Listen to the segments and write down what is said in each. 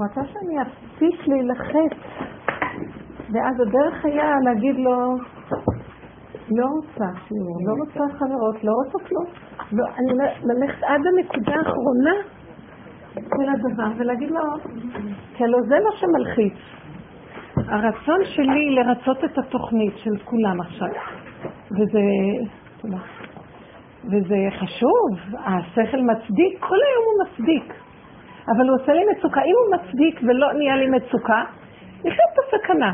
הוא רצה שאני אפסיק להילחץ. ואז הדרך היה להגיד לו, לא רוצה שיעור, לא רוצה חברות, לא רוצה כלום. לא, אני ללכת עד הנקודה האחרונה של הדבר ולהגיד לו, כי הלוא זה מה שמלחיץ. הרצון שלי לרצות את התוכנית של כולם עכשיו, וזה, וזה חשוב, השכל מצדיק, כל היום הוא מצדיק, אבל הוא עושה לי מצוקה. אם הוא מצדיק ולא נהיה לי מצוקה, לחיות בסכנה.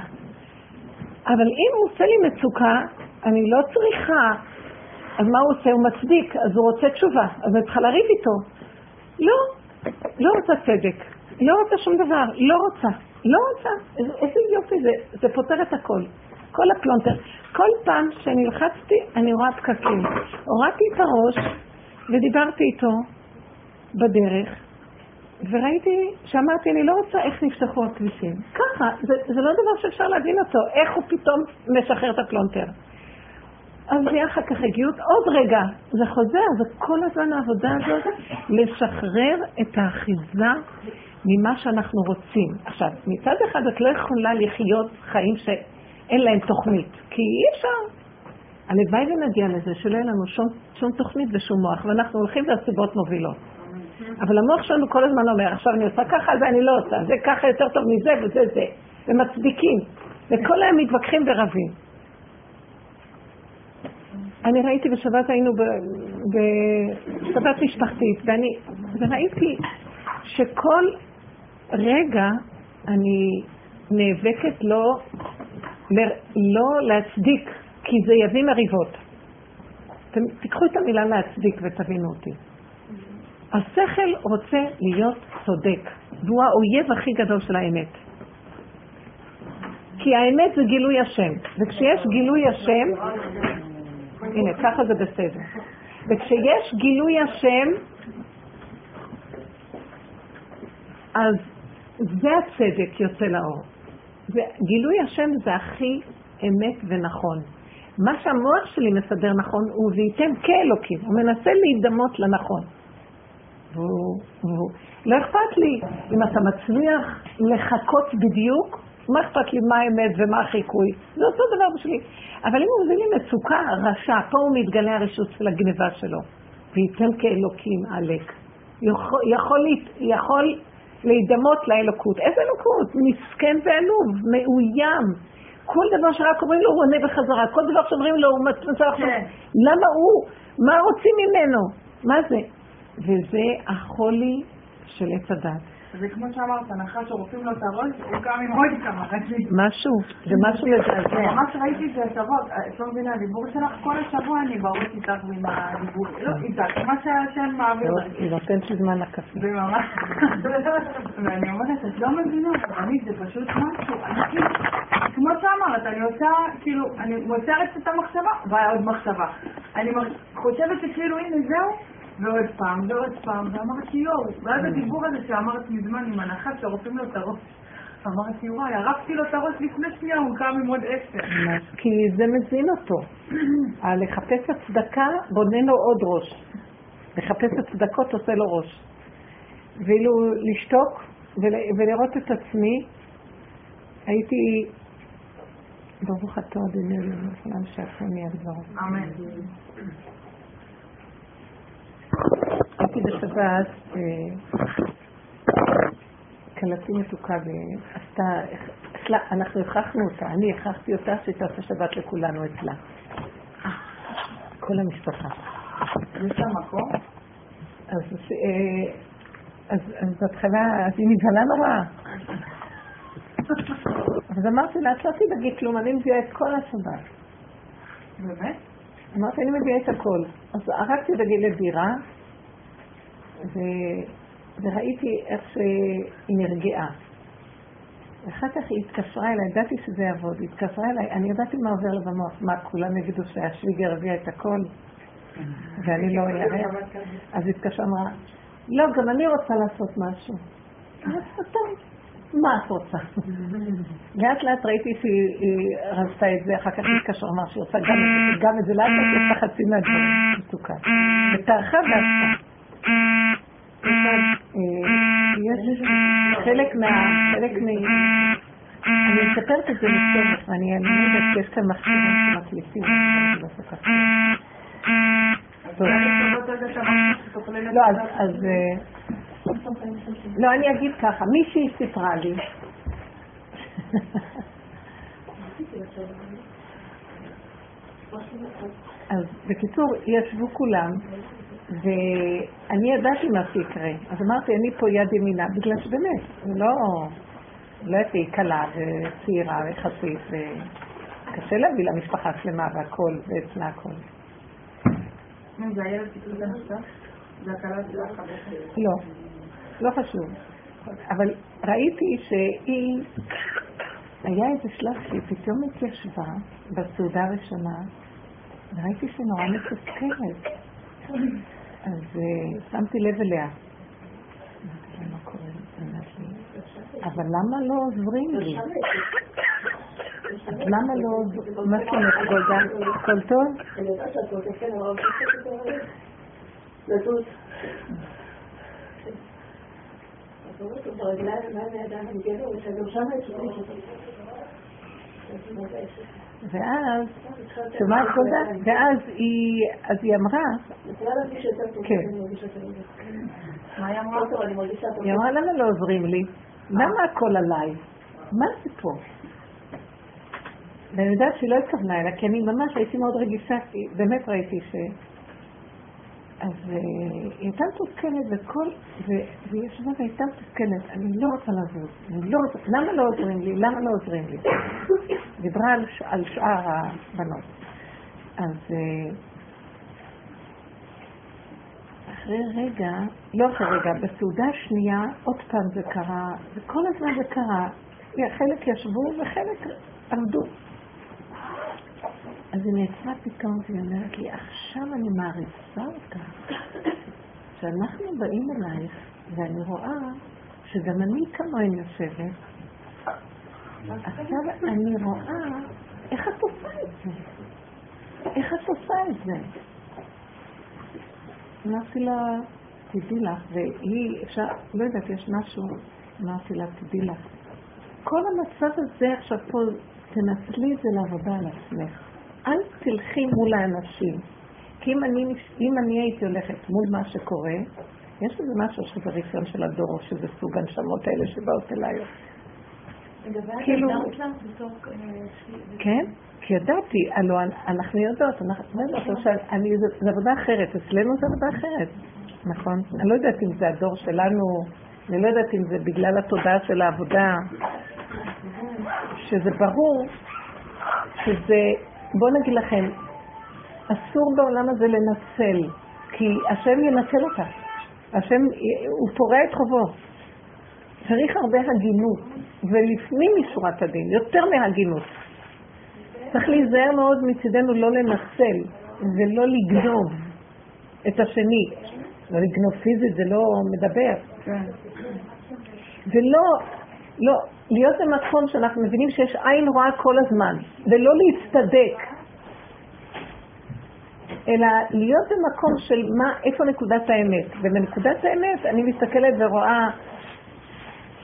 אבל אם הוא עושה לי מצוקה, אני לא צריכה, אז מה הוא עושה? הוא מצדיק, אז הוא רוצה תשובה, אז אני צריכה לריב איתו. לא, לא רוצה צדק, לא רוצה שום דבר, לא רוצה, לא רוצה. איזה יופי זה, זה פותר את הכל. כל הפלונטר. כל פעם שנלחצתי, אני רואה פקקים. הורדתי את הראש ודיברתי איתו בדרך, וראיתי שאמרתי, אני לא רוצה איך נפתחו הכבישים. ככה, זה, זה לא דבר שאפשר להבין אותו, איך הוא פתאום משחרר את הפלונטר. אז אחר כך הגיעות עוד רגע, זה חוזר, זה כל הזמן העבודה הזאת, לשחרר את האחיזה ממה שאנחנו רוצים. עכשיו, מצד אחד את לא יכולה לחיות חיים שאין להם תוכנית, כי אי אפשר. הלוואי ונגיע לזה שלא יהיה לנו שום, שום תוכנית ושום מוח, ואנחנו הולכים והסיבות מובילות. אבל המוח שלנו כל הזמן אומר, עכשיו אני עושה ככה, זה אני לא עושה, זה ככה יותר טוב מזה וזה זה, ומצדיקים, וכל היום מתווכחים ורבים. אני ראיתי בשבת, היינו בשבת משפחתית, ואני, וראיתי שכל רגע אני נאבקת לא, לא להצדיק, כי זה יביא מריבות. תיקחו את המילה להצדיק ותבינו אותי. השכל רוצה להיות צודק, והוא האויב הכי גדול של האמת. כי האמת זה גילוי השם, וכשיש גילוי השם, הנה, ככה זה בסדר. וכשיש גילוי השם, אז זה הצדק יוצא לאור. גילוי השם זה הכי אמת ונכון. מה שהמוח שלי מסדר נכון הוא וייתם כאלוקים, הוא מנסה להידמות לנכון. והוא, והוא, לא אכפת לי אם אתה מצליח לחכות בדיוק, מה אכפת לי מה האמת ומה החיקוי? זה אותו דבר בשבילי. אבל אם הוא מביא לי מצוקה, רשע, פה הוא מתגלה הרשות של הגניבה שלו. וייתן כאלוקים עלק. יכול, יכול, יכול להידמות לאלוקות. איזה אלוקות? מסכן ועלוב, מאוים. כל דבר שרק אומרים לו הוא עונה בחזרה, כל דבר שאומרים לו הוא עכשיו. כן. למה הוא? מה רוצים ממנו? מה זה? וזה החולי של עץ הדת. זה כמו שאמרת, נחש שרופאים לו את הראש, הוא קם עם עוד כמה. משהו, זה משהו לדעתי. ממש ראיתי את הטבות, את לא מבינה, הדיבור שלך, כל השבוע אני בערוץ איתך עם הדיבור, לא איתך, מה שהשם מעביר. היא נותנת לי זמן לקפה. זה ממש, ואני אומרת, את לא מבינה, אני, זה פשוט משהו, אני כמו שאמרת, אני עושה, כאילו, אני מוצרת את המחשבה, באה עוד מחשבה. אני חושבת שכאילו, הנה, זהו. ועוד פעם, ועוד פעם, ואמרתי יואו, ואז mm. הדיבור הזה שאמרת מזמן עם הנחש שעורפים לו את הראש. אמרתי, וואי, ערפתי לו את הראש לפני שנייה, הוא קם עם עוד עשר. כי זה מזין אותו. לחפש הצדקה בונה לו עוד ראש. לחפש הצדקות עושה לו ראש. ואילו לשתוק ולראות את עצמי, הייתי... ברוך אתה אדוני אלוהים, שהשם יהיה דברו. אמן. הייתי בשבת, כלתי אה, מתוקה ועשתה, אנחנו הכרחנו אותה, אני הכרחתי אותה שתעשה שבת לכולנו אצלה. כל המשפחה. יש לה מקום? אז, אה, אז בהתחלה, אז היא נבהלה נורא. אז אמרתי לה, את לא תדאגי כלום, אני מביאה את כל השבת. באמת? אמרתי, אני מביאה את הכל. אז את הגיל לבירה, ו... וראיתי איך שהיא נרגעה. ואחר כך היא התקשרה אליי, ידעתי שזה יעבוד, היא התקשרה אליי, אני ידעתי מה עובר לה במוח, מה, כולם יגידו שהשוויגר הביא את הכל, ואני לא אראה. אז היא התקשרה, אמרה, לא, גם אני רוצה לעשות משהו. אמרתי, טוב, מה את רוצה? לאט לאט ראיתי שהיא רצתה את זה, אחר כך היא התקשרה, אמרה שהיא רוצה גם את זה, לאט לאט היא עושה חצי מהדברים, מתוקה. וטרחה ועשתה. חלק מה... חלק מ... אני מספרת את זה לצורך, ואני יודעת שיש כאן מכשירים שמקליטים, לא, אז... לא, אני אגיד ככה, מישהי סיפרה לי, אז בקיצור, ישבו כולם, ואני ידעתי מה שיקרה. אז אמרתי, אני פה יד ימינה, בגלל שבאמת, לא... לא הייתי קלה וצעירה יחסית, וקשה להביא למשפחה שלמה והכל, ואצלה הכל. זה הילד שקיבל את זה הקלה שלך? לא, לא חשוב. אבל ראיתי שהיא, היה איזה שלב שהיא פתאום התיישבה בסעודה הראשונה, וראיתי שהיא נורא מתוסכלת. אז uh, שמתי לב אליה. אבל למה לא עוזרים לי? למה לא עוזרים? מה שלומך גולדה? הכל טוב? אני יודעת שהכל טוב, כן, אבל... לזוז. ואז, שומעת גולדה? ואז היא, אז היא אמרה, כן. היא אמרה, למה לא עוזרים לי? למה הכל עליי? מה זה פה? ואני יודעת שהיא לא התכוונה אליה, כי אני ממש הייתי מאוד רגישה, כי באמת ראיתי ש... אז אה, היא הייתה מתוסכלת וכל, והיא ישבה והייתה מתוסכלת, אני לא רוצה לעזור, אני לא רוצה, למה לא עוזרים לי? למה לא עוזרים לי? דיברה על, על שאר הבנות. אז אה, אחרי רגע, לא אחרי רגע, בסעודה השנייה עוד פעם זה קרה, וכל הזמן זה קרה. חלק ישבו וחלק עמדו. אז היא נעצרה פתאום והיא אומרת לי, עכשיו אני מעריצה אותה, שאנחנו באים אלייך, ואני רואה שגם אני כמוהן יושבת, עכשיו אני רואה איך את עושה את זה. איך את עושה את זה? אמרתי לה, תדעי לך, והיא, אפשר, לא יודעת, יש משהו, אמרתי לה, תדעי לך. כל המצב הזה עכשיו פה, תנצלי את זה לעבודה על עצמך. אל תלכי מול האנשים. כי אם אני, אם אני הייתי הולכת מול מה שקורה, יש איזה משהו שזה רפיון של הדור, שזה סוג הנשמות האלה שבאות אליי. כאילו... כן, כי ידעתי, הלוא אנחנו יודעות, אנחנו יודעות, זה עבודה אחרת, אצלנו זה עבודה אחרת, נכון? אני לא יודעת אם זה הדור שלנו, אני לא יודעת אם זה בגלל התודעה של העבודה, שזה ברור שזה בואו נגיד לכם, אסור בעולם הזה לנצל, כי השם ינצל אותה. השם, הוא פורע את חובו. צריך הרבה הגינות, ולפנים משורת הדין, יותר מהגינות. צריך להיזהר מאוד מצידנו לא לנצל ולא לגנוב את השני. לא לגנוב פיזית, זה לא מדבר. כן. ולא, לא, להיות במקום שאנחנו מבינים שיש עין רואה כל הזמן, ולא להצטדק, אלא להיות במקום של מה, איפה נקודת האמת. ובנקודת האמת אני מסתכלת ורואה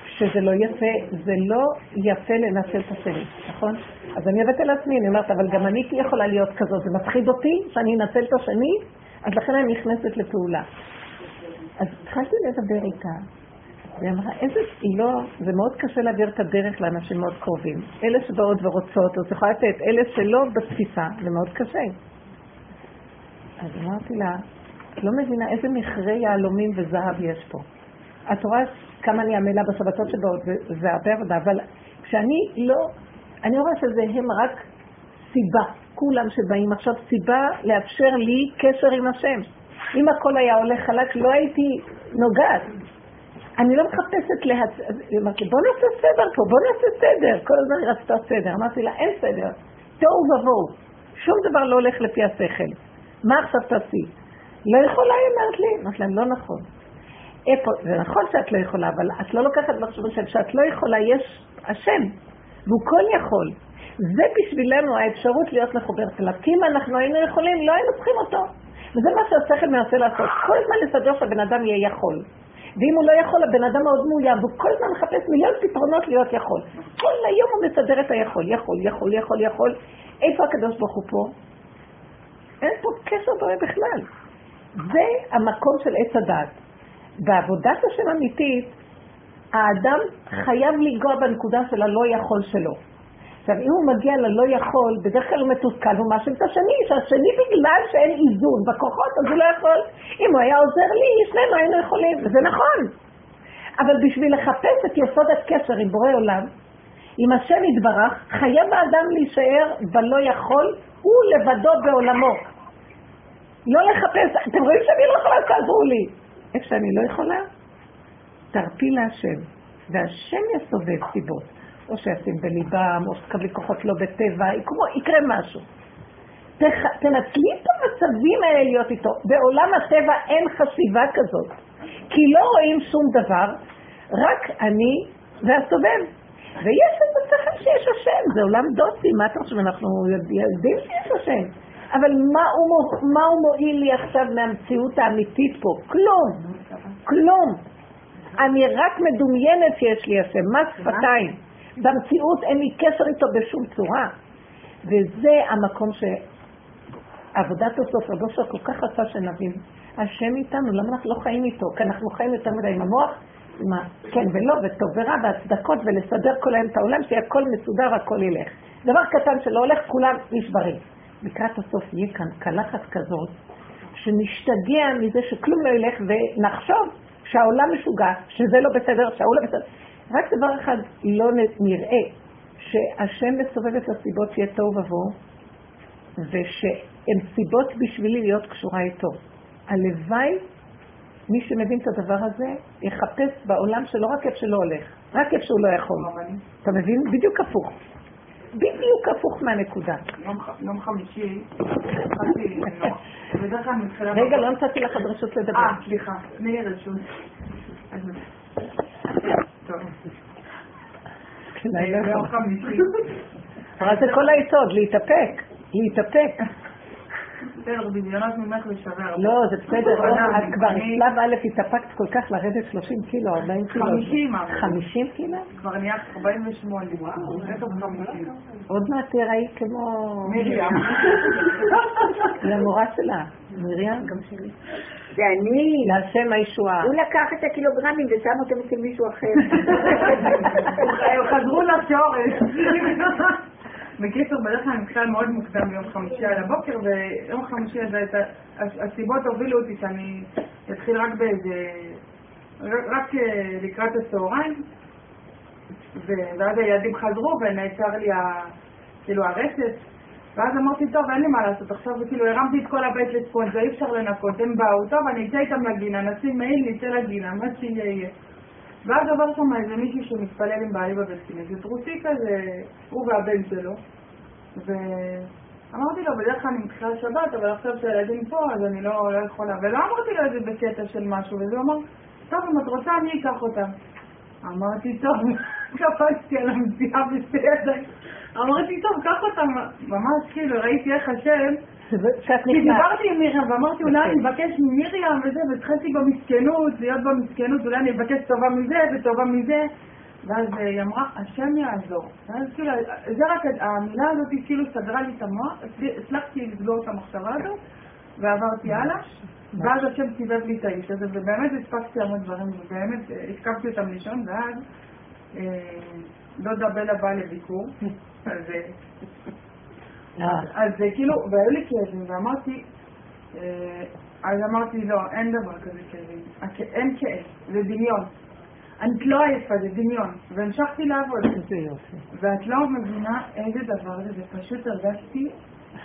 שזה לא יפה, זה לא יפה לנצל את השני, נכון? אז אני הבאתי לעצמי, אני אומרת, אבל גם אני יכולה להיות כזאת, זה מפחיד אותי שאני אנצל את השני, אז לכן אני נכנסת לפעולה. אז התחלתי לדבר איתה, והיא אמרה, איזה, היא לא, זה מאוד קשה להעביר את הדרך לאנשים מאוד קרובים. אלה שבאות ורוצות, אז יכולה לתת, אלה שלא בתפיסה, זה מאוד קשה. אז אמרתי לה, את לא מבינה איזה מכרה יהלומים וזהב יש פה. את רואה כמה אני עמלה בשבתות שבאות, וזה הרבה עבודה, אבל כשאני לא, אני רואה שזה הם רק סיבה, כולם שבאים עכשיו סיבה לאפשר לי קשר עם השם. אם הכל היה הולך חלק, לא הייתי נוגעת. אני לא מחפשת להצ... היא אמרת לי, בוא נעשה סדר פה, בוא נעשה סדר. כל הזמן היא רצתה סדר. אמרתי לה, אין סדר. תוהו ובוהו. שום דבר לא הולך לפי השכל. מה עכשיו תעשי? לא יכולה, היא אומרת לי. אמרתי לה, לא נכון. איפה, זה נכון שאת לא יכולה, אבל את לא לוקחת מחשב השם שאת לא יכולה, יש השם, והוא כל יכול. זה בשבילנו האפשרות להיות מחוברת אליו. כי אם אנחנו היינו יכולים, לא היינו צריכים אותו. וזה מה שהשכל מנסה לעשות. כל הזמן לסדר שהבן אדם יהיה יכול. ואם הוא לא יכול, הבן אדם מאוד מאוים, והוא כל הזמן מחפש מיליון פתרונות להיות יכול. כל היום הוא מסדר את היכול, יכול, יכול, יכול, יכול. איפה הקדוש ברוך הוא פה? אין פה קשר בו בכלל. זה המקום של עץ הדת. בעבודת השם אמיתית, האדם חייב לנגוע בנקודה של הלא יכול שלו. עכשיו, אם הוא מגיע ללא יכול, בדרך כלל הוא מתוסכל, הוא מאשים את השני, שהשני בגלל שאין איזון בכוחות, אז הוא לא יכול. אם הוא היה עוזר לי, שנינו היינו יכולים, וזה נכון. אבל בשביל לחפש את יסוד הקשר עם בורא עולם, עם השם יתברך, חייב האדם להישאר בלא יכול, הוא לבדו בעולמו. לא לחפש, אתם רואים שאני לא יכולה, תעזרו לי. איפה שאני לא יכולה, תרפי להשם, והשם יסובב סיבות. או שישים בליבם, או שתקבלי כוחות לא בטבע, יקרו, יקרה משהו. תח, תנצלי את המצבים האלה להיות איתו. בעולם הטבע אין חשיבה כזאת, כי לא רואים שום דבר, רק אני והסובב. ויש איזה שכל שיש השם, זה עולם דוסי, מה אתה חושב, אנחנו יודעים שיש השם. אבל מה הוא, מה הוא מועיל לי עכשיו מהמציאות האמיתית פה? כלום, כלום. אני רק מדומיינת שיש לי השם, מה שפתיים. במציאות אין לי קשר איתו בשום צורה. וזה המקום שעבודת הסוף, רבו שלו כל כך רצה שנבין. השם איתנו, למה אנחנו לא חיים איתו? כי אנחנו חיים יותר מדי עם המוח, עם ה... כן ולא, וטוב ורע, והצדקות, ולסדר כל היום את העולם, שיהיה הכל מסודר, הכל ילך. דבר קטן שלא הולך, כולם נשברים. לקראת הסוף יהיה כאן קלחת כזאת, שנשתגע מזה שכלום לא ילך, ונחשוב שהעולם משוגע, שזה לא בסדר, שההוא לא בסדר. רק דבר אחד לא נראה, שהשם מסובב את הסיבות שיהיה תוהו ובוהו, ושהן סיבות בשבילי להיות קשורה איתו. הלוואי, מי שמבין את הדבר הזה, יחפש בעולם שלא רק איפה שלא הולך, רק איפה שהוא לא יכול. אתה מבין? בדיוק הפוך. בדיוק הפוך מהנקודה. יום חמישי, התחלתי, בדרך כלל מתחילה... רגע, לא נתתי לך עוד רשות לדבר. אה, סליחה, תני לי רשות. ביום חמישי. אבל זה כל היסוד, להתאפק, להתאפק. בסדר, דמיונות ממך לשבר. לא, זה בסדר, את כבר שלב א' התאפקת כל כך לרדת 30 קילו, 40 קילו. 50 50 קילו? כבר נהיה 48, וואו, עוד מעט תראי כמו... מרים. למורה שלה, מרים, גם שלי. זה אני. להשם הישועה. הוא לקח את הקילוגרמים ושם אותם אצל מישהו אחר. חזרו לשורש. בקיצור, בדרך כלל אני מתחילה מאוד מוקדם ביום חמישי על הבוקר, ויום חמישי הזה, הסיבות הובילו אותי שאני אתחיל רק באיזה, רק אה, לקראת הצהריים, ואז הילדים חזרו ונעצר לי כאילו הרצף, ואז אמרתי, טוב, אין לי מה לעשות, עכשיו כאילו הרמתי את כל הבית לספונג', אי אפשר לנקות, הם באו, טוב, אני אצא איתם לגינה, נשים מעיל, נצא לגינה, מה שיהיה יהיה. ואז עבר שם איזה מישהו שמתפלל עם בעלי בבית כנסת, רוסי כזה, הוא והבן שלו, ואמרתי לו, בדרך כלל אני מתחילה שבת, אבל עכשיו שהילדים פה, אז אני לא, לא יכולה, ולא אמרתי לו איזה בקטע של משהו, וזה אמר, טוב, אם את רוצה, אני אקח אותם. אמרתי, טוב, קפצתי על המציאה בשתי אמרתי, טוב, קח אותם, ממש כאילו, ראיתי איך השם, כי דיברתי עם מרים ואמרתי, אולי אני אבקש ממרים וזה, והתחלתי במסכנות, להיות במסכנות, אולי אני אבקש טובה מזה וטובה מזה, ואז היא אמרה, השם יעזור. ואז כאילו, זה רק, המילה הזאת כאילו סגרה לי את המוח, הצלחתי לסגור את המחשבה הזאת, ועברתי הלאה. ואז השם סיבב לי את האיש הזה, ובאמת הספקתי המון דברים, ובאמת הסכמתי אותם לישון, ואז דודה בלה באה לביקור, אז כאילו, והיו לי כאבים, ואמרתי, אז אמרתי, לא, אין דבר כזה כאבים, אין כאב, זה דמיון. את לא עייפה, זה דמיון, והמשכתי לעבוד. איזה יופי. ואת לא מבינה איזה דבר זה, זה פשוט הרגשתי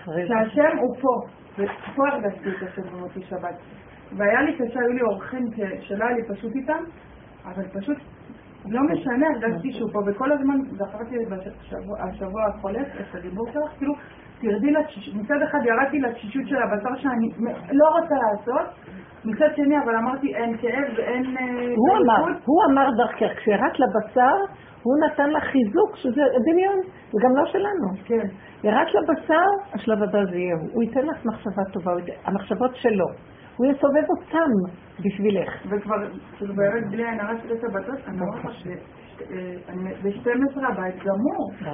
שהשם הוא פה, ופה הרגשתי את השם במוצאי שבת. והיה לי קשה, היו לי אורחים שלא היה לי פשוט איתם, אבל פשוט לא משנה, הרגשתי שהוא פה, וכל הזמן זכרתי בשבוע החולף את הדיבור שלך, כאילו, תרדי, מצד אחד ירדתי לתשישות של הבשר שאני לא רוצה לעשות, מצד שני, אבל אמרתי, אין כאב ואין... אה, הוא אמר, הוא אמר דרכך, כשירדת לבשר, הוא נתן לך חיזוק, שזה דמיון, וגם לא שלנו. כן. ירדת לבשר, השלב הבא זה יהיה הוא. הוא ייתן לך מחשבה טובה, המחשבות שלו. הוא יסובב אותם בשבילך. וכבר, כאילו באמת בלי עין הרע של השבתות, אני אומרת לך ב-12 הבית גמור. לא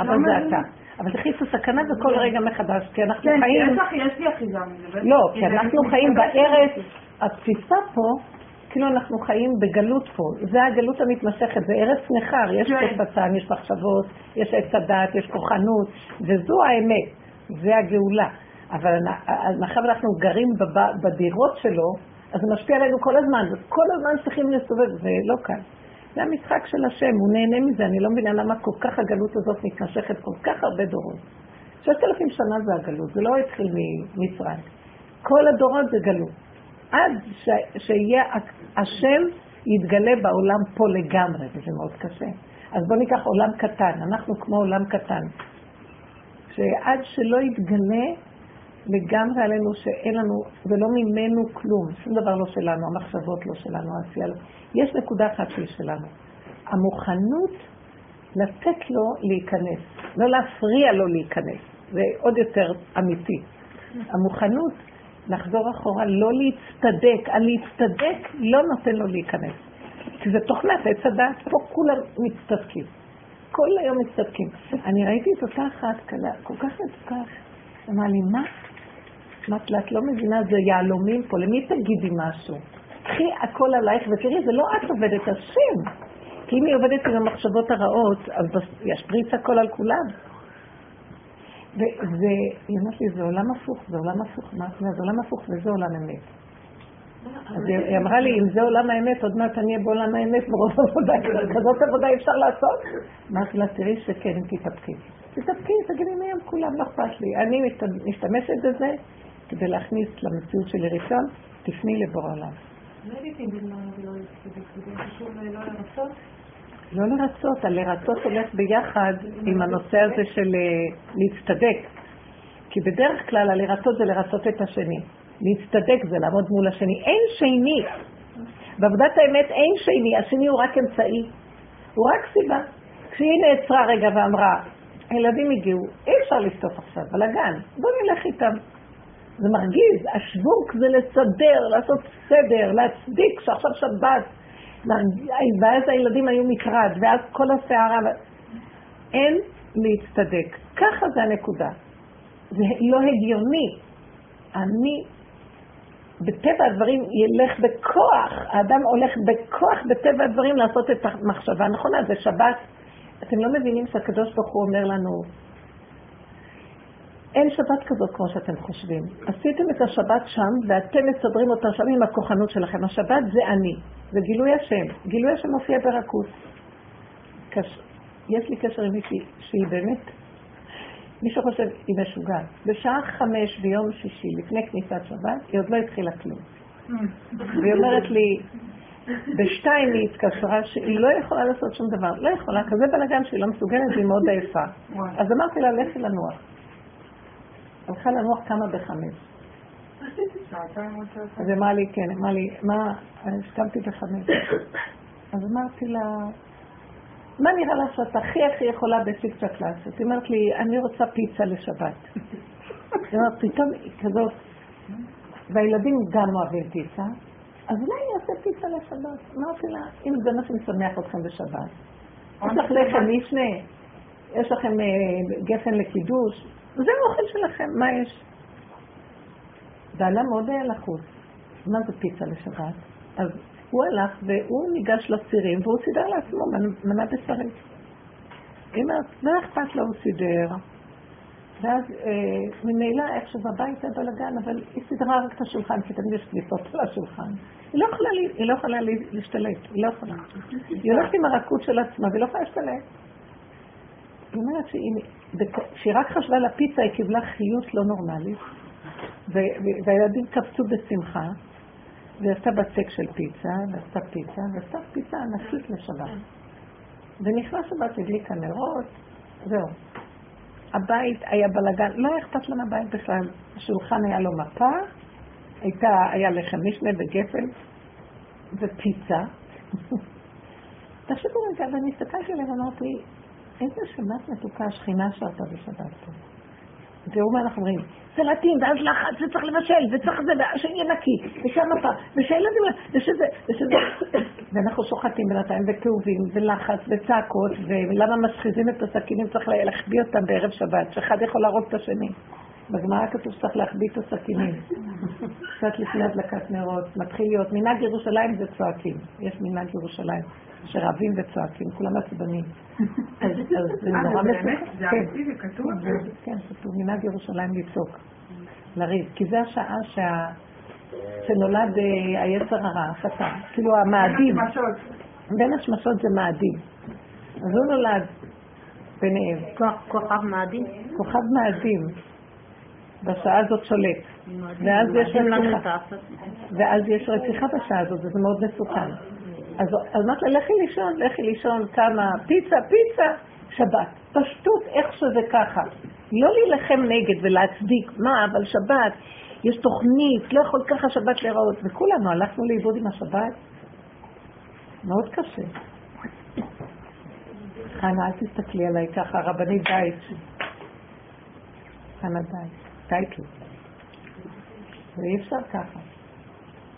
אבל זה. אתה. אבל תחי את הסכנה בכל רגע מחדש, כי אנחנו כן, חיים... יש לך, יש לי אחיזה מזה. לא, כי זה אנחנו חיים בארץ. התפיסה פה, כאילו אנחנו חיים בגלות פה. זה הגלות המתמשכת, זה ארץ נכר, יש כן. פה שטן, יש מחשבות, יש עץ הדת, יש כוחנות, וזו האמת, זה הגאולה. אבל מאחר ואנחנו גרים בדירות שלו, אז זה משפיע עלינו כל הזמן, וכל הזמן צריכים להסתובב, זה לא קל. זה המשחק של השם, הוא נהנה מזה, אני לא מבינה למה כל כך הגלות הזאת מתמשכת כל כך הרבה דורות. ששת אלפים שנה זה הגלות, זה לא התחיל ממצרים. כל הדורות זה גלות. עד ש... שיהיה השם יתגלה בעולם פה לגמרי, וזה מאוד קשה. אז בואו ניקח עולם קטן, אנחנו כמו עולם קטן. שעד שלא יתגלה לגמרי עלינו שאין לנו, זה לא ממנו כלום, שום דבר לא שלנו, המחשבות לא שלנו, העשייה לא. יש נקודה אחת שהיא שלנו. המוכנות לתת לו להיכנס, לא להפריע לו להיכנס, זה עוד יותר אמיתי. המוכנות לחזור אחורה, לא להצטדק, הלהצטדק לא נותן לו להיכנס. כי זה תוכנת עץ הדעת, פה כולם מצטדקים. כל היום מצטדקים. אני ראיתי את אותה אחת כל כך מצוקה. אמרה לי, מה? אמרתי לה, את לא מבינה, זה יהלומים פה, למי תגידי משהו? קחי הכל עלייך ותראי, זה לא את עובדת, השם. כי אם היא עובדת עם המחשבות הרעות, אז בס- ישפריץ הכל על כולם. והיא אמרת לי, זה עולם הפוך, זה עולם הפוך. אמרתי לה, זה עולם הפוך וזה עולם אמת. אז היא אמרה לי, אם זה עולם האמת, עוד מעט אני אהיה בעולם האמת מרוב עבודה, כזאת עבודה אי אפשר לעשות? אמרתי לה, תראי שכן, תתאפקי. תתאפקי, תגידי מי הם כולם, לא אכפת לי. אני משתמשת בזה כדי להכניס למציאות שלי ראשון, תפני לבורא עולם. לא אם לא לא לא לרצות. לרצות, הלרצות הולך ביחד עם הנושא הזה של אה, להצטדק. כי בדרך כלל הלרצות זה לרצות את השני. להצטדק זה לעמוד מול השני. אין שני. בעבודת האמת אין שני, השני הוא רק אמצעי. הוא רק סיבה. כשהיא נעצרה רגע ואמרה, הילדים הגיעו, אי אפשר לשטוף עכשיו, בלאגן, בוא נלך איתם. זה מרגיז, השוונק זה לסדר, לעשות סדר, להצדיק שעכשיו שבת. ואז הילדים היו מקרד, ואז כל הסערה. אין להצטדק. ככה זה הנקודה. זה לא הגיוני. אני, בטבע הדברים, ילך בכוח. האדם הולך בכוח בטבע הדברים לעשות את המחשבה הנכונה. זה שבת. אתם לא מבינים שהקדוש ברוך הוא אומר לנו, אין שבת כזאת כמו שאתם חושבים. עשיתם את השבת שם, ואתם מסדרים אותה שם עם הכוחנות שלכם. השבת זה אני, זה גילוי השם. גילוי השם מופיע ברכות. קש... יש לי קשר עם מישהי שהיא באמת, מי שחושב, היא משוגעת. בשעה חמש ביום שישי, לפני כניסת שבת, היא עוד לא התחילה כלום. והיא אומרת לי, בשתיים היא התקשרה שהיא לא יכולה לעשות שום דבר. לא יכולה, כזה בלאגן שהיא לא מסוגלת והיא מאוד עייפה. אז אמרתי לה, לכי לנוח. הלכה לנוח כמה בחמש. אז אמרה לי, כן, אמרה לי, מה, הסכמתי בחמש. אז אמרתי לה, מה נראה לך שאת הכי הכי יכולה בצ'יק צ'ק לעשות? היא אומרת לי, אני רוצה פיצה לשבת. היא אומרת, פתאום היא כזאת, והילדים גם אוהבים פיצה, אז אולי אני אעשה פיצה לשבת. אמרתי לה, אם זה מה שמשמח אתכם בשבת. יש לך לחם משנה, יש לכם אה, גפן לקידוש, זה האוכל שלכם, מה יש? בעלה מאוד היה לחוץ. מה זה פיצה לשבת? אז הוא הלך והוא ניגש לצירים והוא סידר לעצמו מנ- מנה בשרית. היא אומרת, לא אכפת לו, הוא סידר. ואז אה, ממילא איכשהו בבית היה בלאגן, אבל היא סידרה רק את השולחן, כי תמיד יש כניסות על השולחן. היא לא יכולה, היא לא יכולה להשתלט, היא לא יכולה. היא הולכת עם הרכות של עצמה והיא לא יכולה להשתלט. היא אומרת שהיא, רק חשבה על הפיצה, היא קיבלה חיות לא נורמלית, והילדים קפצו בשמחה, והיא עשתה בצק של פיצה, ועשתה פיצה, ועשתה פיצה ענקית לשבת. ונכנס שבת, הדליקה נרות, זהו. הבית היה בלאגן, לא היה אכפת לה מהבית בכלל. השולחן היה לו מפה, הייתה, היה לחם משנה וגפן ופיצה. תחשבו רגע, ואני הסתכלתי עליה ואמרתי, איזה שבת מתוקה השכינה שרתה בשבת פה. תראו מה אנחנו אומרים, סלטים, ואז לחץ, וצריך לבשל, וצריך זה, ושיהיה נקי, ושהמפה, ושהילדים, ושזה, ושזה, ואנחנו שוחטים בינתיים, וכאובים, ולחץ, וצעקות, ולמה משחיזים את הסכינים, צריך להחביא אותם בערב שבת, שאחד יכול להרוג את השני. בגמרא כתוב שצריך להחביא את הסכינים. קצת לפני הדלקת נרות, מתחיל להיות, מנהג ירושלים זה צועקים, יש מנהג ירושלים. שרבים וצועקים, כולם עצבנים. אז זה אה, נורא? מסוכן. זה כן. אמיתי וכתוב? כן, כתוב מנהג ירושלים לצעוק, לריב, כי זה השעה שה... שנולד אה, היצר הרע, השטן, כאילו המאדים. בין השמשות זה מאדים. אז הוא נולד ביניהם, כוח- כוכב מאדים. כוכב מאדים, בשעה הזאת שולט, ואז יש רציחה. ואז יש רציחה בשעה הזאת, וזה מאוד מסוכן. אז אמרת לה, לכי לישון, לכי לישון, כמה, פיצה, פיצה, שבת. פשטות, איך שזה ככה. לא להילחם נגד ולהצדיק, מה, אבל שבת, יש תוכנית, לא יכול ככה שבת להיראות. וכולנו הלכנו לאיבוד עם השבת. מאוד קשה. חנה, אל תסתכלי עליי ככה, רבנית דייט. חנה דייט, דייטל. ואי אפשר ככה.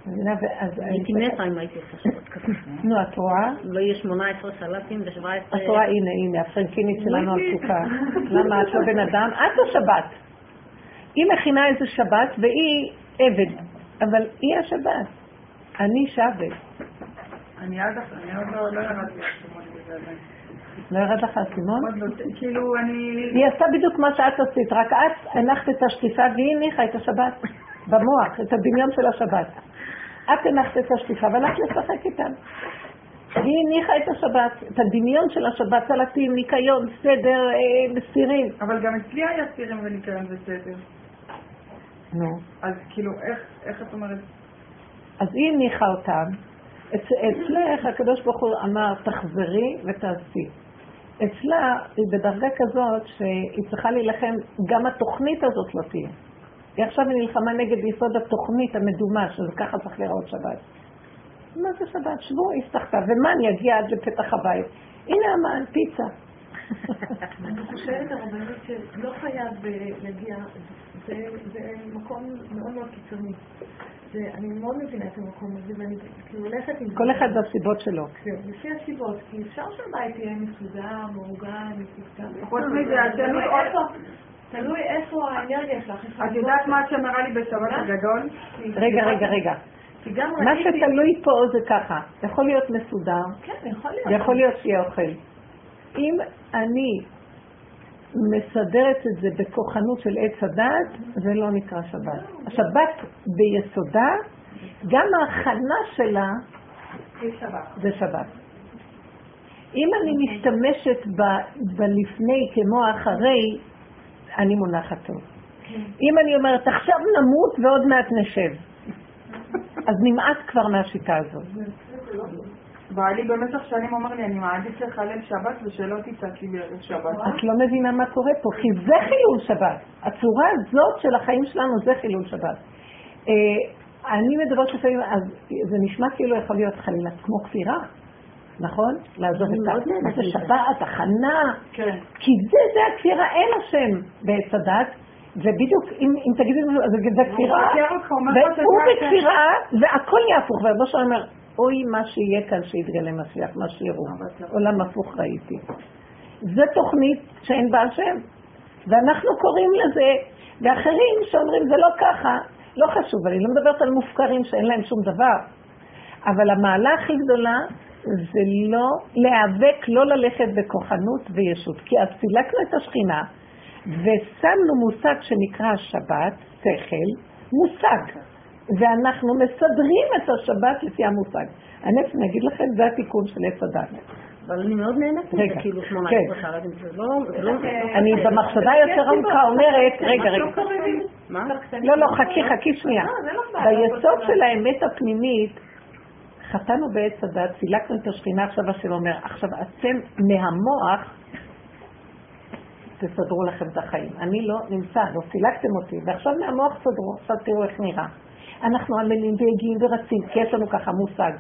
מבינה? ואז... הייתי מתה אם הייתי עושה שבת כזאת. נו, את רואה? לא יהיה 18 סלטים ו-17... את רואה, הנה, הנה, הפרנקינית שלנו עסוקה. למה את לא בן אדם? את השבת. היא מכינה איזה שבת והיא עבד, אבל היא השבת. אני שבת. אני עד עכשיו, אני עוד לא- לא ירדתי. לא ירד לך האסימון? לא, כאילו אני... היא עשתה בדיוק מה שאת עשית, רק את הנחת את השטיפה והיא הניחה את השבת במוח, את הדמיון של השבת. את הנחת את השטיפה והלכת לשחק איתם. והיא הניחה את השבת, את הדמיון של השבת, סלטים, ניקיון, סדר, אה, סירים. אבל גם אצלי היה סירים וניקיון בסדר. נו. אז כאילו, איך- איך את אומרת? אז היא הניחה אותם. אצ- אצלך הקדוש ברוך הוא אמר, תחזרי ותעשי. אצלה היא בדרגה כזאת שהיא צריכה להילחם, גם התוכנית הזאת לא תהיה. היא עכשיו נלחמה נגד יסוד התוכנית המדומה, שזה ככה צריך להיראות שבת. מה זה שבת? שבו, הסתכתה, ומן יגיע עד לפתח הבית. הנה המן, פיצה. אני חושבת הרבנית שלא חייב להגיע, זה, זה מקום מאוד מאוד קיצוני. ואני מאוד מבינה את המקום הזה, ואני כאילו הולכת עם כל אחד והסיבות שלו. כן, לפי הסיבות, כי אפשר שהבית יהיה מסודר, מאורגן, מסודר. חוץ מזה, אתם עוד- תלוי איפה האנרגיה שלך. את יודעת מה השם הראה לי בשבת הגדול? רגע, רגע, רגע. מה. שתלוי פה זה ככה, יכול להיות מסודר, כן, יכול להיות. ויכול להיות שיהיה אוכל. אם אני מסדרת את זה בכוחנות של עץ הדת, זה לא נקרא שבת. השבת ביסודה, גם ההכנה שלה זה שבת. אם אני משתמשת בלפני כמו האחרי, אני מונחת טוב. אם אני אומרת, עכשיו נמות ועוד מעט נשב, אז נמאס כבר מהשיטה הזאת. בעלי במשך שנים אומר לי, אני מעדיף לחלל שבת ושלא תצעקי בערב שבת. את לא מבינה מה קורה פה, כי זה חילול שבת. הצורה הזאת של החיים שלנו זה חילול שבת. אה, אני מדברת לפעמים, אז זה נשמע כאילו יכול להיות חלילה כמו כפירה, נכון? לעזוב את זה. שבת, הכנה, כן. כי זה, זה הכפירה, אין השם בעץ הדת, ובדיוק, אם, אם תגידי לנו, אז זה כפירה, והוא. בכפירה, והכל יהפוך, והרבו שלום אומר, אוי מה שיהיה כאן שיתגלה משיח, מה שיראו, עולם הפוך ראיתי. זה תוכנית שאין בה השם, ואנחנו קוראים לזה, ואחרים שאומרים זה לא ככה, לא חשוב, אני לא מדברת על מופקרים שאין להם שום דבר, אבל המעלה הכי גדולה זה לא להיאבק, לא ללכת בכוחנות וישות, כי אז סילקנו את השכינה ושמנו מושג שנקרא שבת, שכל, מושג, ואנחנו מסדרים את השבת לפי המושג. האמת, אני אגיד לכם, זה התיקון של עץ הדת. אבל אני מאוד נהנית מזה, כאילו כן. 18 סלטים. זה לא... זה לא... אני במחשבה יותר עמוקה אומרת, רגע, רגע? לא, לא, חכי, חכי שנייה. ביסוד של האמת הפנימית, חטאנו בעץ הדת, סילקנו את השכינה, עכשיו השם אומר, עכשיו אתם מהמוח, תסדרו לכם את החיים. אני לא נמצא, לא סילקתם אותי, ועכשיו מהמוח תסדרו, עכשיו תראו איך נראה. אנחנו עמלים והגיעים ורצים, כי יש לנו ככה מושג.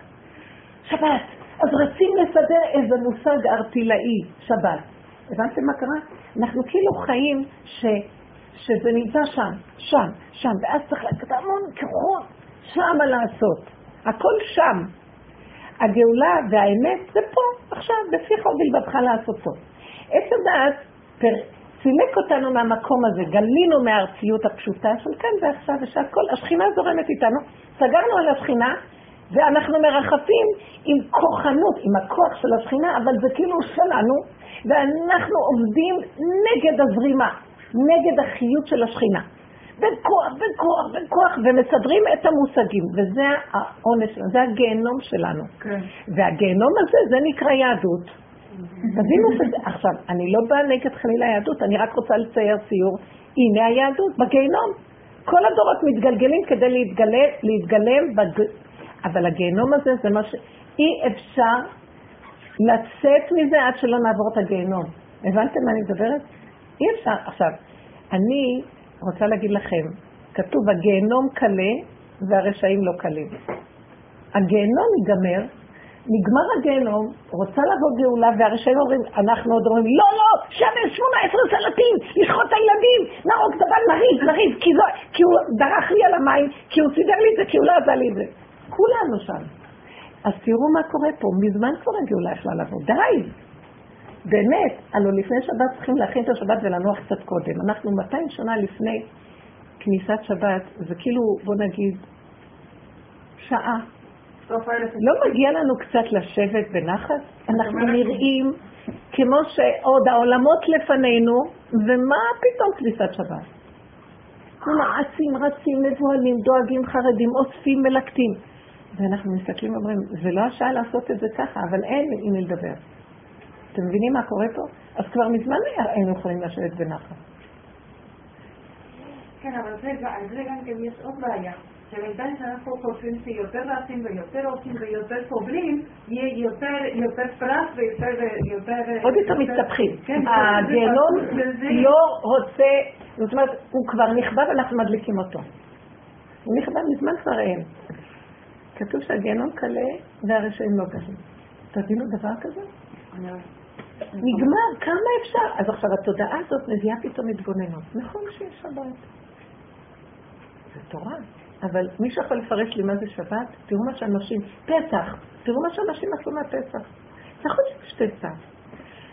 שבת, אז רצים לסדר איזה מושג ארטילאי, שבת. הבנתם מה קרה? אנחנו כאילו חיים ש... שזה נמצא שם, שם, שם, ואז צריך לקחת המון כוחות שמה לעשות. הכל שם. הגאולה והאמת זה פה, עכשיו, בפיך ובלבבך לעשותו. עץ הדעת סילק אותנו מהמקום הזה, גלינו מהארציות הפשוטה של כאן ועכשיו ושהכל, השכינה זורמת איתנו, סגרנו על השכינה ואנחנו מרחפים עם כוחנות, עם הכוח של השכינה, אבל זה כאילו שלנו, ואנחנו עובדים נגד הזרימה, נגד החיות של השכינה. בכוח, בכוח, בכוח, ומסדרים את המושגים, וזה העונש שלנו, זה הגיהנום שלנו. כן. והגיהנום הזה, זה נקרא יהדות. תבינו שזה, עכשיו, אני לא באה נגד חלילה יהדות, אני רק רוצה לצייר ציור. הנה היהדות, בגיהנום. כל הדורות מתגלגלים כדי להתגלה, להתגלם, בג... אבל הגיהנום הזה זה מה ש... אי אפשר לצאת מזה עד שלא נעבור את הגיהנום. הבנתם מה אני מדברת? אי אפשר. עכשיו, אני רוצה להגיד לכם, כתוב הגיהנום קלה והרשעים לא קלים. הגיהנום ייגמר נגמר הגיהנום, רוצה לבוא גאולה, והרשעים אומרים, אנחנו עוד אומרים, לא, לא, שם יש 18 סלטים, לשחוט את הילדים, נהרוג את הבן, נריב, נריב, כי, זו, כי הוא דרך לי על המים, כי הוא סידר לי את זה, כי הוא לא עשה לי את זה. כולנו שם. אז תראו מה קורה פה, מזמן כבר הגאולה יכלה לבוא, די. באמת, הלוא לפני שבת צריכים להכין את השבת ולנוח קצת קודם. אנחנו 200 שנה לפני כניסת שבת, זה כאילו, בוא נגיד, שעה. לא מגיע לנו קצת לשבת בנחת? אנחנו נראים כמו שעוד העולמות לפנינו, ומה פתאום כניסת שבת? מעשים, רצים, מבוהלים, דואגים, חרדים, אוספים, מלקטים. ואנחנו מסתכלים ואומרים, זה לא השעה לעשות את זה ככה, אבל אין עם מי לדבר. אתם מבינים מה קורה פה? אז כבר מזמן היינו יכולים לשבת בנחת. כן, אבל על זה גם כן יש עוד בעיה. שבינתיים שאנחנו חושבים שיותר רצים ויותר עושים ויותר סובלים, יהיה יותר, יותר פרס ויותר... עוד יותר מתהפכים. כן, הגיהנום לא רוצה, זאת אומרת, הוא כבר נכבה ואנחנו מדליקים אותו. הוא נכבה מזמן כבר אין. כתוב שהגיהנום קלה והרשעים לא קלים. תבינו דבר כזה? נגמר, כמה אפשר? אז עכשיו התודעה הזאת מביאה פתאום התבוננות. נכון שיש שבת. זה תורה. אבל מי שיכול לפרש לי מה זה שבת, תראו מה שאנשים, פסח, תראו מה שאנשים עשו מהפסח. נכון שיש פסח,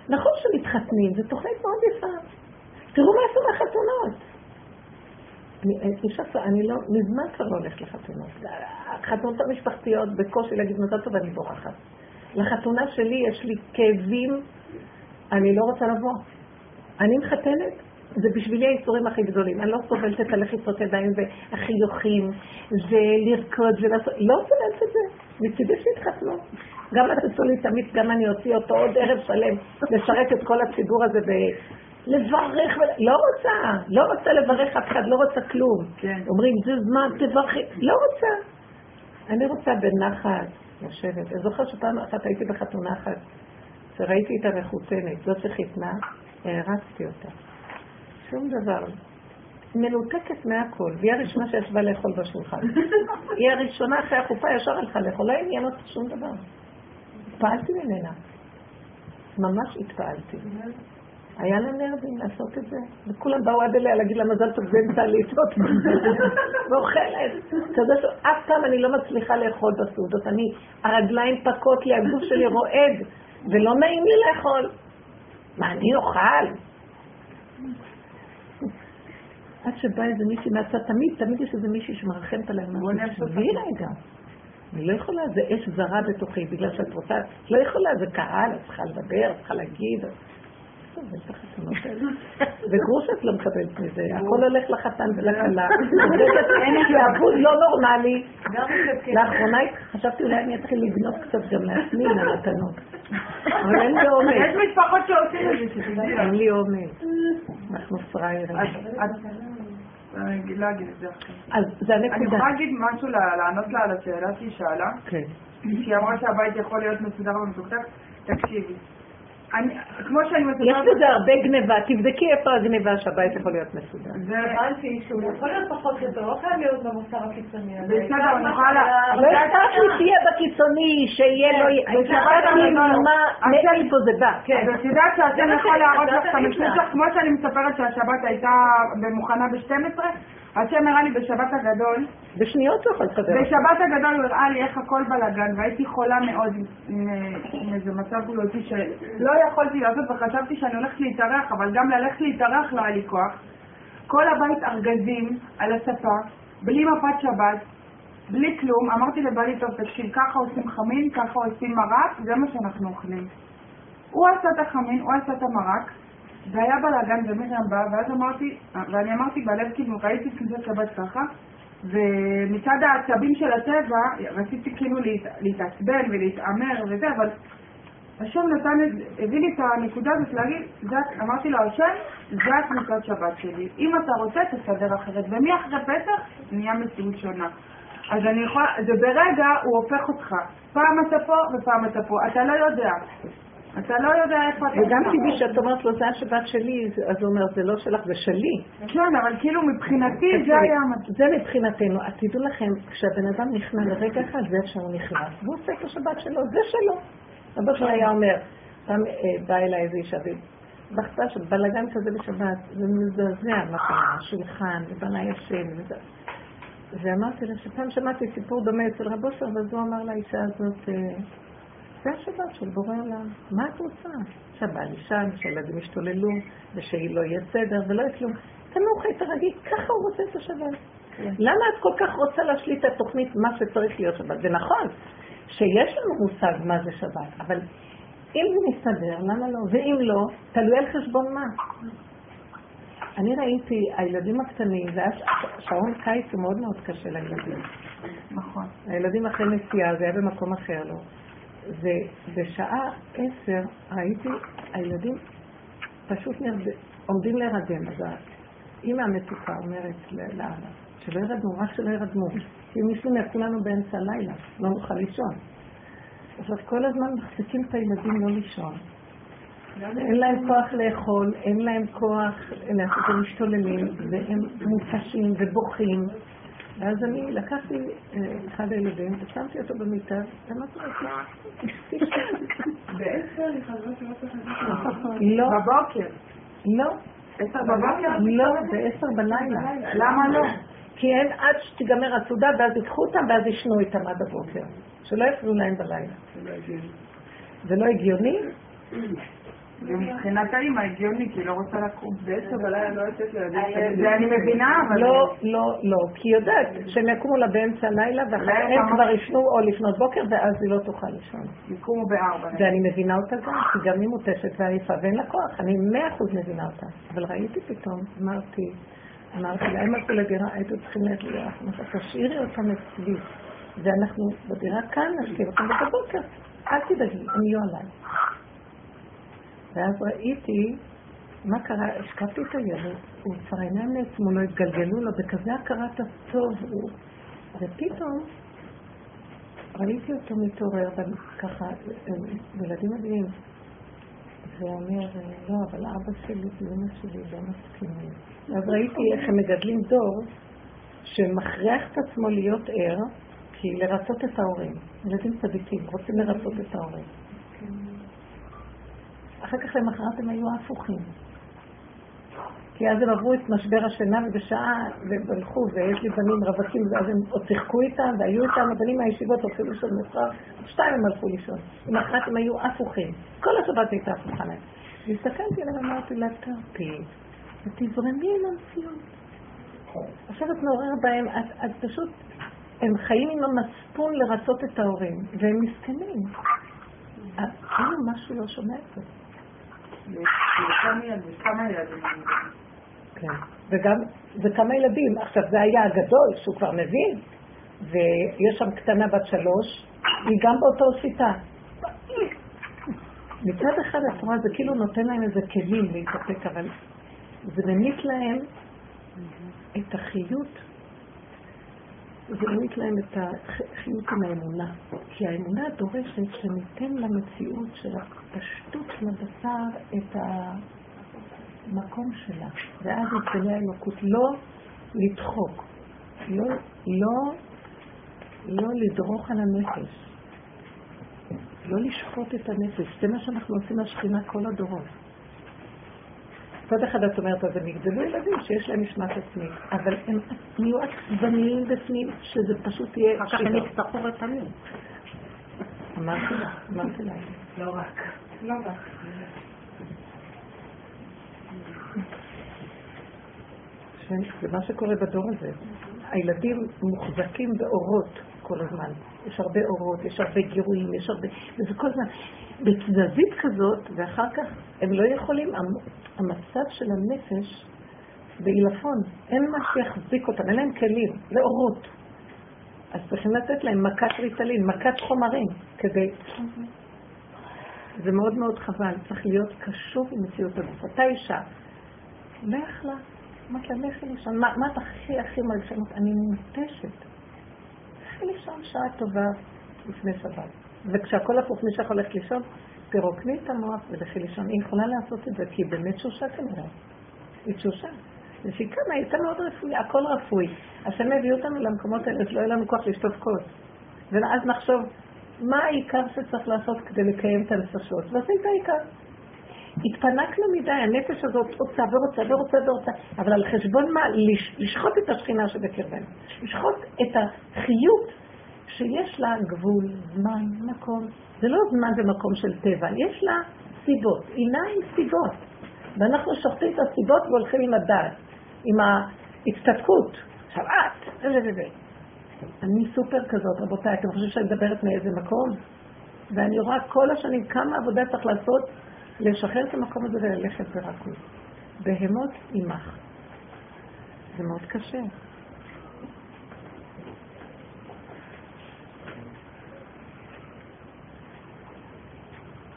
נכון שמתחתנים, זו תוכנית מאוד יפה. תראו מה עשו מהחתונות. אני, אני לא, מזמן כבר לא הולכת לחתונות. החתונות המשפחתיות, בקושי להגיד מזל טוב, אני בורחת. לחתונה שלי יש לי כאבים, אני לא רוצה לבוא. אני מחתנת, זה בשבילי האיסורים הכי גדולים. אני לא סובלת את הלחיצות ידיים והחיוכים ולרקוד ולעשות... לא סובלת את זה. מצידי שיתחתנו. גם עשו לי תמיד, גם אני אוציא אותו עוד ערב שלם, לשרת את כל הציבור הזה ב... לברך, לא רוצה, לא רוצה לברך אף אחד, לא רוצה כלום. כן. אומרים, זה זמן, תברכי, לא רוצה. אני רוצה בנחת לשבת. אני זוכר שפעם אחת הייתי בחתונה אחת, וראיתי את המחותנת, זאת שחיתנה, הערצתי אותה. שום דבר. מנותקת מהכל, והיא הראשונה שישבה לאכול בשולחן. היא הראשונה אחרי החופה ישר הלכה לאכול, לא עניין אותה שום דבר. התפעלתי ממנה. ממש התפעלתי. היה לה נרדים לעשות את זה, וכולם באו עד אליה להגיד לה מזל טוב באמצע לעיתות ואוכלת. אתה יודע שאף פעם אני לא מצליחה לאכול בסעודות. אני, הרגליים פקות לי, הגוף שלי רועד, ולא נעים לי לאכול. מה, אני אוכל? עד שבא איזה מישהי מהצד, תמיד, תמיד יש איזה מישהי שמרחמת עליהם. תביאי רגע. אני לא יכולה, זה אש זרה בתוכי, בגלל שאת רוצה, לא יכולה, זה קהל, את צריכה לדבר, את צריכה להגיד. וגרוש את לא מקבלת מזה, הכל הולך לחתן ולכלה. אין שעבוד לא נורמלי. לאחרונה חשבתי אולי אני אתחיל לגנוב קצת גם לעצמי מהמתנות. אבל אין לי אומץ. יש משפחות שעושים את זה, אין לי אומץ. אנחנו פראיירים. אני לא אגיד את זה עכשיו. אז זה הנקודה. אני יכולה להגיד משהו, לענות לה על השאלה שהיא שאלה? כן. שהיא אמרה שהבית יכול להיות מסודר ומתוקתק? תקשיבי. כמו שאני מספרת... יש בזה הרבה גניבה, תבדקי איפה הגניבה שהבית יכול להיות מסודר. זה הבנתי שהוא יכול להיות פחות יותר, לא חייב להיות במוסר הקיצוני. בסדר, אני יכולה... לא אכפת לי שיהיה בקיצוני, שיהיה לו... אכפת לי מה, מאיפה זה בא. כן. אז את יודעת שהשם זה יכול להראות לך את המציאות נפלא. שלך, כמו שאני מספרת שהשבת הייתה מוכנה ב-12, השם הראה לי בשבת הגדול, בשניות הוא יכול לסדר. בשבת הגדול הוא הראה לי איך הכל בלאגן, והייתי חולה מאוד עם איזה מצב בריאותי שלא יכולתי לעשות, וחשבתי שאני הולכת להתארח, אבל גם ללכת להתארח לא היה לי כוח. כל הבית ארגזים על הספה, בלי מפת שבת, בלי כלום. אמרתי לבעלי, טוב, תקשיב, ככה עושים חמין, ככה עושים מרק, זה מה שאנחנו אוכלים. הוא עשה את החמין, הוא עשה את המרק, והיה בלאגן ומרים באה, ואז אמרתי, ואני אמרתי בלב, כאילו, ראיתי כניסת שבת ככה, ומצד העצבים של הטבע, רציתי כאילו להת, להתעצבן ולהתעמר וזה, אבל השם נתן, את- הביא לי את הנקודה הזאת להגיד, זה, אמרתי לו, השם, זה הכניסת שבת שלי. אם אתה רוצה, תסדר אחרת. ומאחרי פסח נהיה מציאות שונה. אז אני יכולה, זה ברגע הוא הופך אותך. פעם אתה פה ופעם אתה פה. אתה לא יודע. אתה לא יודע איפה אתה. וגם טבעי שאת אומרת לו, זה השבת שלי, אז הוא אומר, זה לא שלך, זה שלי. כן, אבל כאילו מבחינתי זה היה המצב. זה מבחינתנו. אז תדעו לכם, כשהבן אדם נכנע לרגע אחד, זה איך שהוא נכנס. והוא עושה את השבת שלו, זה שלו. אבא שלי היה אומר, פעם אה, באה אליי איזה אישה, ובכתה של בלאגן כזה בשבת, זה מזעזע מה קרה, שולחן, ובנה ישן, וזה. ואמרתי לה שפעם שמעתי סיפור דומה אצל רב אושר, ואז הוא אמר לאישה הזאת, אה, זה השבת של בורא עולם, מה את רוצה? שהבעל ישן, שהילדים ישתוללו, ושהיא לא יהיה סדר ולא יהיה כלום. תנוחי, תרגי, ככה הוא רוצה את השבת. למה את כל כך רוצה להשליט את התוכנית מה שצריך להיות שבת? זה נכון שיש לנו מושג מה זה שבת, אבל אם זה מסתדר, למה לא? ואם לא, תלוי על חשבון מה. אני ראיתי, הילדים הקטנים, זה היה שעון קיץ הוא מאוד מאוד קשה לילדים. נכון. הילדים אחרי נסיעה, זה היה במקום אחר לו. ובשעה עשר ראיתי, הילדים פשוט נרד... עומדים להירדם. אז האימא המתוקה אומרת לאבא, שלא ירדמו, רק שלא ירדמו. כי מישהו יעשו לנו באמצע הלילה, לא נוכל לישון. עכשיו כל הזמן מחזיקים את הילדים לא לישון. אין להם כוח לאכול, אין להם כוח הם משתוללים, והם מותשים ובוכים. ואז אני לקחתי אה, אחד הילדים ושמתי אותו במיטה, ואמרתי לו. בעשר היא חזרה שלא צריך לא, בבוקר. לא, עשר בבוקר? לא, זה עשר בלילה. למה לא? כי אין עד שתיגמר הסעודה, ואז ייקחו אותם, ואז ישנו איתם עד הבוקר. שלא יפריעו להם בלילה. זה לא הגיוני? מבחינת האמא הגיוני, כי היא לא רוצה לקום. בעשר בלילה לא יוצאת לילדים. זה אני מבינה, אבל... לא, לא, לא. כי היא יודעת שהם יקומו לה באמצע הלילה, ואחר כך לילה הם כבר ישנו או לפנות בוקר, ואז היא לא תוכל לישון. יקומו בארבע. ואני מבינה אותה גם, כי גם היא מותשת ועייפה, ואין לה כוח, אני מאה אחוז מבינה אותה. אבל ראיתי פתאום, אמרתי, אמרתי לה, הם הלכו לדירה, הייתם צריכים ללכת לדירה, תשאירי אותם אצלי, ואנחנו בדירה כאן נשאיר אותם בבוקר, אל תדאגי, הם יהיו עליי. ואז ראיתי מה קרה, השקפתי את הילד, הוא כבר העיניים נעצמו, לא התגלגלו לו, בכזה הכרת הטוב הוא, ופתאום ראיתי אותו מתעורר, ככה, ילדים מדהים. ואומר, לא, אבל אבא שלי ואמא שלי לא מסכימים. אז ראיתי איך הם מגדלים דור שמכריח את עצמו להיות ער, כי לרצות את ההורים. ילדים צדיקים, רוצים לרצות את ההורים. אחר כך למחרת הם היו הפוכים. כי אז הם עברו את משבר השינה ובשעה, והם הלכו, ויש לי בנים רווקים, ואז הם עוד שיחקו איתם, והיו איתם, הבנים מהישיבות הולכים לישון מאוחר, שתיים הם הלכו לישון. למחרת הם היו הפוכים. כל השבת הייתה הפוכה להם. והסתכלתי עליהם ואמרתי לה, תרפי, ותזרמי עם המציאות. עכשיו את מעוררת בהם, את, פשוט, הם חיים עם המצפון לרצות את ההורים, והם מסכנים. את- כאילו משהו לא שומע את זה. כמה ילדים, כמה ילדים. כן. וגם, וכמה ילדים. עכשיו, זה היה הגדול, שהוא כבר מבין, ויש שם קטנה בת שלוש, היא גם באותו שיטה. מצד אחד את רואה, זה כאילו נותן להם איזה כלים להתאפק, אבל זה ממיט להם את החיות, זה ממיט להם את החיות עם האמונה. כי האמונה דורשת שניתן למציאות של הפשטות של הבשר את המקום שלה, ואז יתגלה האלוקות. לא לדחוק, לא, לא, לא לדרוך על הנפש. לא לשחוט את הנפש. זה מה שאנחנו עושים לשכינה כל הדורות. מצד אחד את אומרת, אז הם יגדלו ילדים שיש להם משמעת עצמית, אבל הם יהיו עצבניים בפנים, שזה פשוט יהיה אחר כך הם יצטרכו רצמים. אמרתי לה, אמרתי לה. לא רק. לא רק. זה מה שקורה בדור הזה. הילדים מוחזקים באורות כל הזמן. יש הרבה אורות, יש הרבה גירויים, יש הרבה... וזה כל הזמן בתזזית כזאת, ואחר כך הם לא יכולים, המצב של הנפש בעילפון, אין מה שיחזיק אותם, אין להם כלים, זה אורות. אז צריכים לתת להם מכת ריטלין, מכת חומרים, כדי... זה מאוד מאוד חבל, צריך להיות קשוב עם מציאות הגוף. אתה אישה, לך לה, אמרת לה, לכי לישון, מה את הכי הכי מלשנות? אני מותשת. לכי לישון שעה טובה לפני שבת. וכשהכל הפוך, מי שיכול ללכת לישון, תרוקני את המוח ולכי לישון. היא יכולה לעשות את זה, כי היא באמת תשושה כנראה. היא תשושה. לפי כמה, הייתה מאוד רפואי, הכל רפואי. השם הביא אותנו למקומות האלה, שלא יהיה לנו כוח לשטוף כוס. ואז נחשוב, מה העיקר שצריך לעשות כדי לקיים את הנפשות? ועשית העיקר. התפנקנו מדי, הנפש הזאת רוצה ורוצה ורוצה ורוצה, אבל על חשבון מה? לש, לשחוט את השכינה שבקרבנו. לשחוט את החיות שיש לה גבול, זמן, מקום. זה לא זמן ומקום של טבע, יש לה סיבות. אינה עם סיבות. ואנחנו שוחטים את הסיבות והולכים עם הדעת, עם ההצטדקות. עכשיו את, אני סופר כזאת, רבותיי, אתם חושבים שאני מדברת מאיזה מקום? ואני רואה כל השנים כמה עבודה צריך לעשות לשחרר את המקום הזה וללכת ברכות. בהמות עמך. זה מאוד קשה.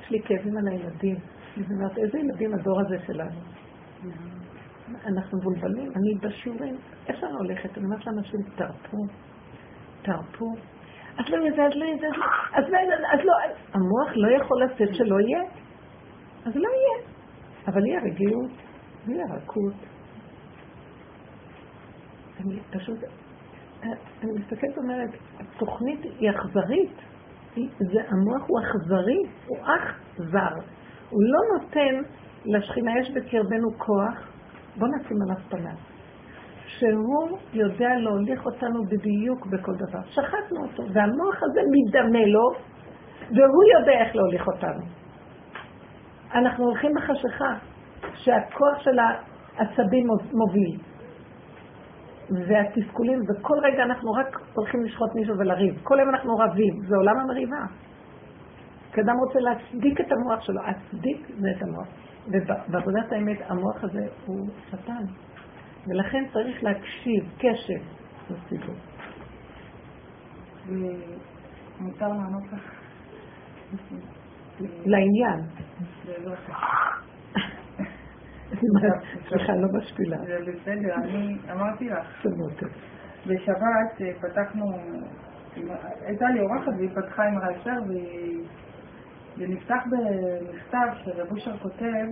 יש לי כאבים על הילדים. אני אומרת, איזה ילדים הדור הזה שלנו? אנחנו מבולבלים, אני בשיעורים, איך שאני הולכת? אני אומרת לאנשים, תרפו, תרפו. אז לא יהיה זה, אז לא יהיה זה, אז לא, אז לא, המוח לא יכול לצאת שלא יהיה. אז לא יהיה. אבל יהיה רגיעות, יהיה רכות. אני פשוט, אני מסתכלת ואומרת, התוכנית היא אכזרית. זה, המוח הוא אכזרי, הוא אך זר. הוא לא נותן לשכינה, יש בקרבנו כוח, בוא נשים עליו פניו, שהוא יודע להוליך אותנו בדיוק בכל דבר. שחטנו אותו, והמוח הזה מדמה לו, והוא יודע איך להוליך אותנו. אנחנו הולכים בחשיכה, שהכוח של העצבים מוביל. והתסכולים, וכל רגע אנחנו רק הולכים לשחוט מישהו ולריב. כל יום אנחנו רבים, זה עולם המריבה. כי אדם רוצה להצדיק את המוח שלו, להצדיק זה את המוח. ובעבודת האמת המוח הזה הוא שטן. ולכן צריך להקשיב, קשב לציבור. מותר לענות לך? לעניין. סליחה, לא משפילה. זה בסדר, אני אמרתי לך. בשבת אה, פתחנו, הייתה לי אורחת והיא פתחה עם ריישר ונפתח במכתב שרב אושר כותב,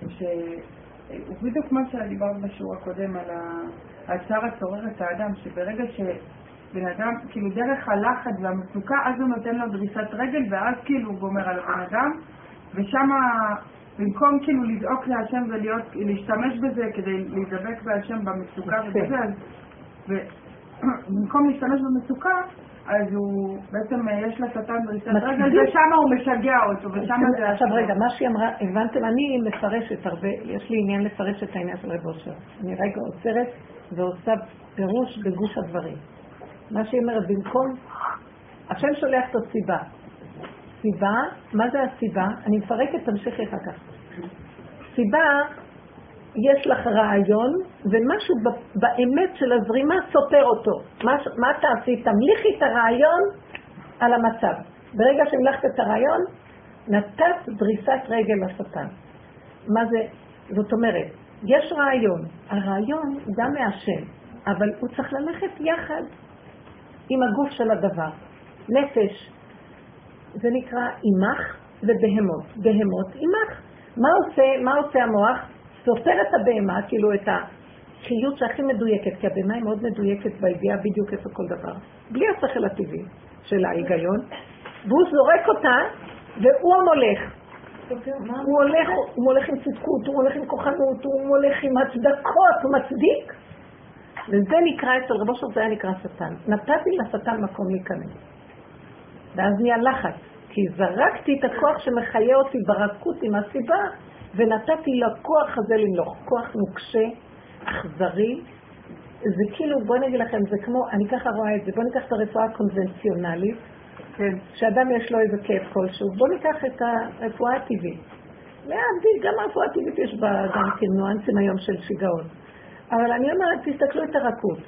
שהוא בדיוק מה שדיברת בשיעור הקודם על הצער הצורר את האדם, שברגע שבן אדם, כאילו דרך הלחץ והמצוקה, אז הוא נותן לו דריסת רגל ואז כאילו הוא גומר על הבן אדם, ושם במקום כאילו לדאוג להשם ולהשתמש בזה כדי להידבק בהשם במצוקה ובזה, ובמקום להשתמש במצוקה, אז הוא, בעצם אה, יש לשטן דריסת רגל, ושם הוא משגע אותו, ושם זה... עכשיו רגע, מה שהיא אמרה, הבנתם, אני מפרשת הרבה, יש לי עניין לפרש את העניין של רב אושר. אני רגע עוצרת ועושה פירוש בגוש הדברים. מה שהיא אומרת, במקום, השם שולח את הסיבה. סיבה, מה זה הסיבה? אני מפרקת, תמשיכי אחר כך. סיבה, יש לך רעיון, ומשהו באמת של הזרימה סותר אותו. מה, מה תעשי? תמליכי את הרעיון על המצב. ברגע שהמלכת את הרעיון, נתת דריסת רגל לשטן. מה זה? זאת אומרת, יש רעיון, הרעיון הוא גם מהשם, אבל הוא צריך ללכת יחד עם הגוף של הדבר. נפש, זה נקרא אימך ובהמות. בהמות, אימך. מה עושה, מה עושה המוח? סופר את הבהמה, כאילו את החיות שהכי מדויקת, כי הבהמה היא מאוד מדויקת בידיעה בדיוק איפה כל דבר. בלי השכל הטבעי של ההיגיון, והוא זורק אותה, והוא המולך. הוא הולך, הוא הולך עם צדקות, הוא הולך עם כוחנות, הוא הולך עם הצדקות, הוא מצדיק. וזה נקרא אצל רבו שלו, זה היה נקרא שטן. נתתי לשטן מקום להיכנס. ואז נהיה לחץ, כי זרקתי את הכוח שמחיה אותי ברכות עם הסיבה, ונתתי לכוח הזה למלוך. כוח נוקשה, אכזרי. זה כאילו, בואי נגיד לכם, זה כמו, אני ככה רואה את זה, בואו ניקח את הרפואה הקונבנציונלית, כן. שאדם יש לו איזה כאב כלשהו, בואו ניקח את הרפואה הטבעית. להבדיל, גם הרפואה הטבעית יש בה גם כן ניואנסים היום של שיגעון. אבל אני אומרת, תסתכלו את הרכות.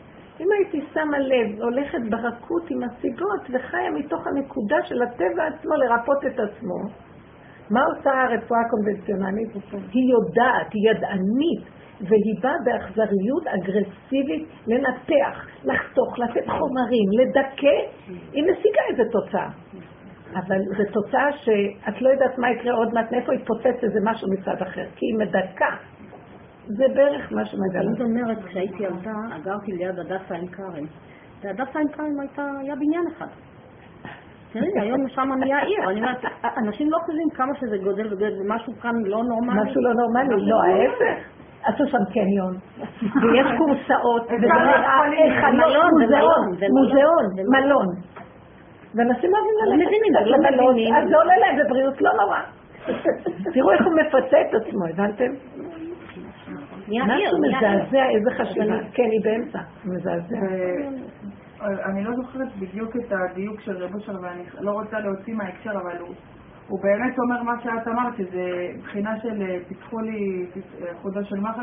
אם הייתי שמה לב, הולכת ברכות עם הסיבות וחיה מתוך הנקודה של הטבע עצמו לרפות את עצמו, מה עושה הרפואה הקונבנציונלית? היא יודעת, היא ידענית, והיא באה באכזריות אגרסיבית לנתח, לחתוך, לתת חומרים, לדכא, היא משיגה איזה תוצאה. אבל זו תוצאה שאת לא יודעת מה יקרה עוד מעט, מאיפה יתפוצץ איזה משהו מצד אחר, כי היא מדכא. זה בערך מה שמגלה. אני אומרת, כשהייתי ילדה, גרתי ליד הדסה עין כרם. והדסה עין כרם היה בניין אחד. תראי, היום שם נהיה עיר. אני אומרת, אנשים לא חושבים כמה שזה גודל וגודל, ומשהו כאן לא נורמלי. משהו לא נורמלי, לא, ההפך. עשו שם קניון, ויש קורסאות, וזה נראה היכלות, מוזיאון, מוזיאון, מלון. ואנשים אוהבים ללכת למלון, אז זה עולה להם בבריאות, לא נורא. תראו איך הוא מפצה את עצמו, הבנתם? משהו מזעזע, איזה חשיבה. כן, היא באמצע, מזעזע. אני לא זוכרת בדיוק את הדיוק של רב אושר, ואני לא רוצה להוציא מההקשר, אבל הוא... הוא באמת אומר מה שאת אמרת, שזה מבחינה של אה, פיתחו לי אה, חודו של מחט,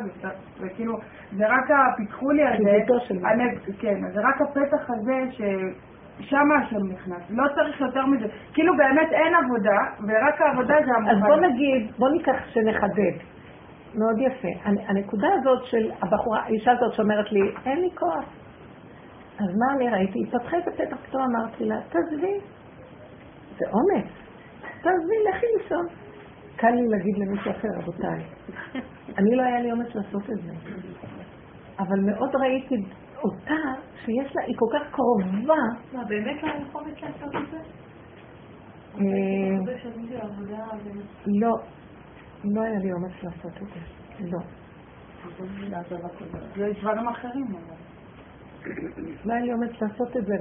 וכאילו, זה רק הפיתחו לי הזה, כן, זה רק הפתח הזה ששם השם נכנס, לא צריך יותר מזה, כאילו באמת אין עבודה, ורק העבודה זה המובן. אז בוא נגיד, בוא ניקח שנחדד. מאוד יפה. הנקודה הזאת של הבחורה, האישה הזאת שאומרת לי, אין לי כוח. אז מה אני ראיתי? היא פתחה את הפתח, פתאום אמרתי לה, תעזבי. זה אומץ. תעזבי, לכי לישון. קל לי להגיד למישהו אחר, רבותיי. אני לא היה לי אומץ לעשות את זה. אבל מאוד ראיתי אותה, שיש לה, היא כל כך קרובה. מה, באמת לא היה לך אומץ לעשות את זה? אה, לא, לא היה לי אומץ לעשות את זה. לא. יש דברים אחרים. לא היה לי אומץ לעשות את זה.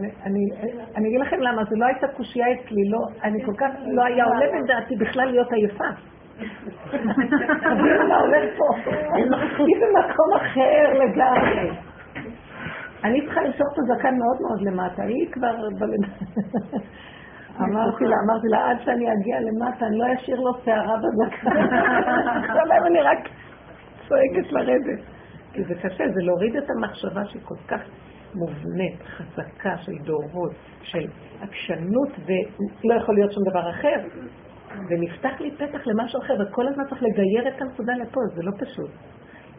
אני אגיד לכם למה, זה לא הייתה קושייה אצלי, לא, אני כל כך, לא היה עולה בדעתי בכלל להיות עייפה. תבינו מה הולך פה. היא במקום אחר לגמרי. אני צריכה למשוך את הזקן מאוד מאוד למטה, היא כבר... אמרתי לה, אמרתי לה, עד שאני אגיע למטה, אני לא אשאיר לו שערה בזקן. עכשיו אני רק צועקת לרדת. כי זה קשה, זה להוריד את המחשבה שהיא כל כך מובנית, חזקה של דורות, של עקשנות, ולא יכול להיות שום דבר אחר. ונפתח לי פתח למשהו אחר, וכל הזמן צריך לגייר את הנקודה לפה, זה לא פשוט.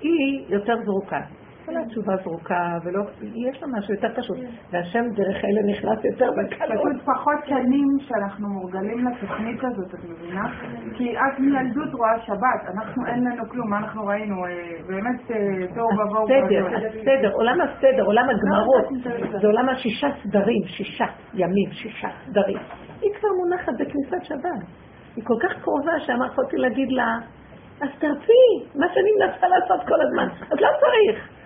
היא יותר זרוקה. כל התשובה זרוקה, ולא, יש לה משהו יותר פשוט. והשם דרך אלה נכנס יותר בקלות. פחות שנים שאנחנו מורגלים לתוכנית הזאת, את מבינה? כי את מילדות רואה שבת, אנחנו אין לנו כלום, מה אנחנו ראינו? אה, באמת אה, תוהו ובוהו. הסדר, הסדר, עולם הסדר, עולם הגמרות, זה עולם השישה סדרים, שישה ימים, שישה סדרים. היא כבר מונחת בכניסת שבת. היא כל כך קרובה שאמרתי להגיד לה, אז תרפי, מה שאני מנסה לעשות כל הזמן, אז לא צריך.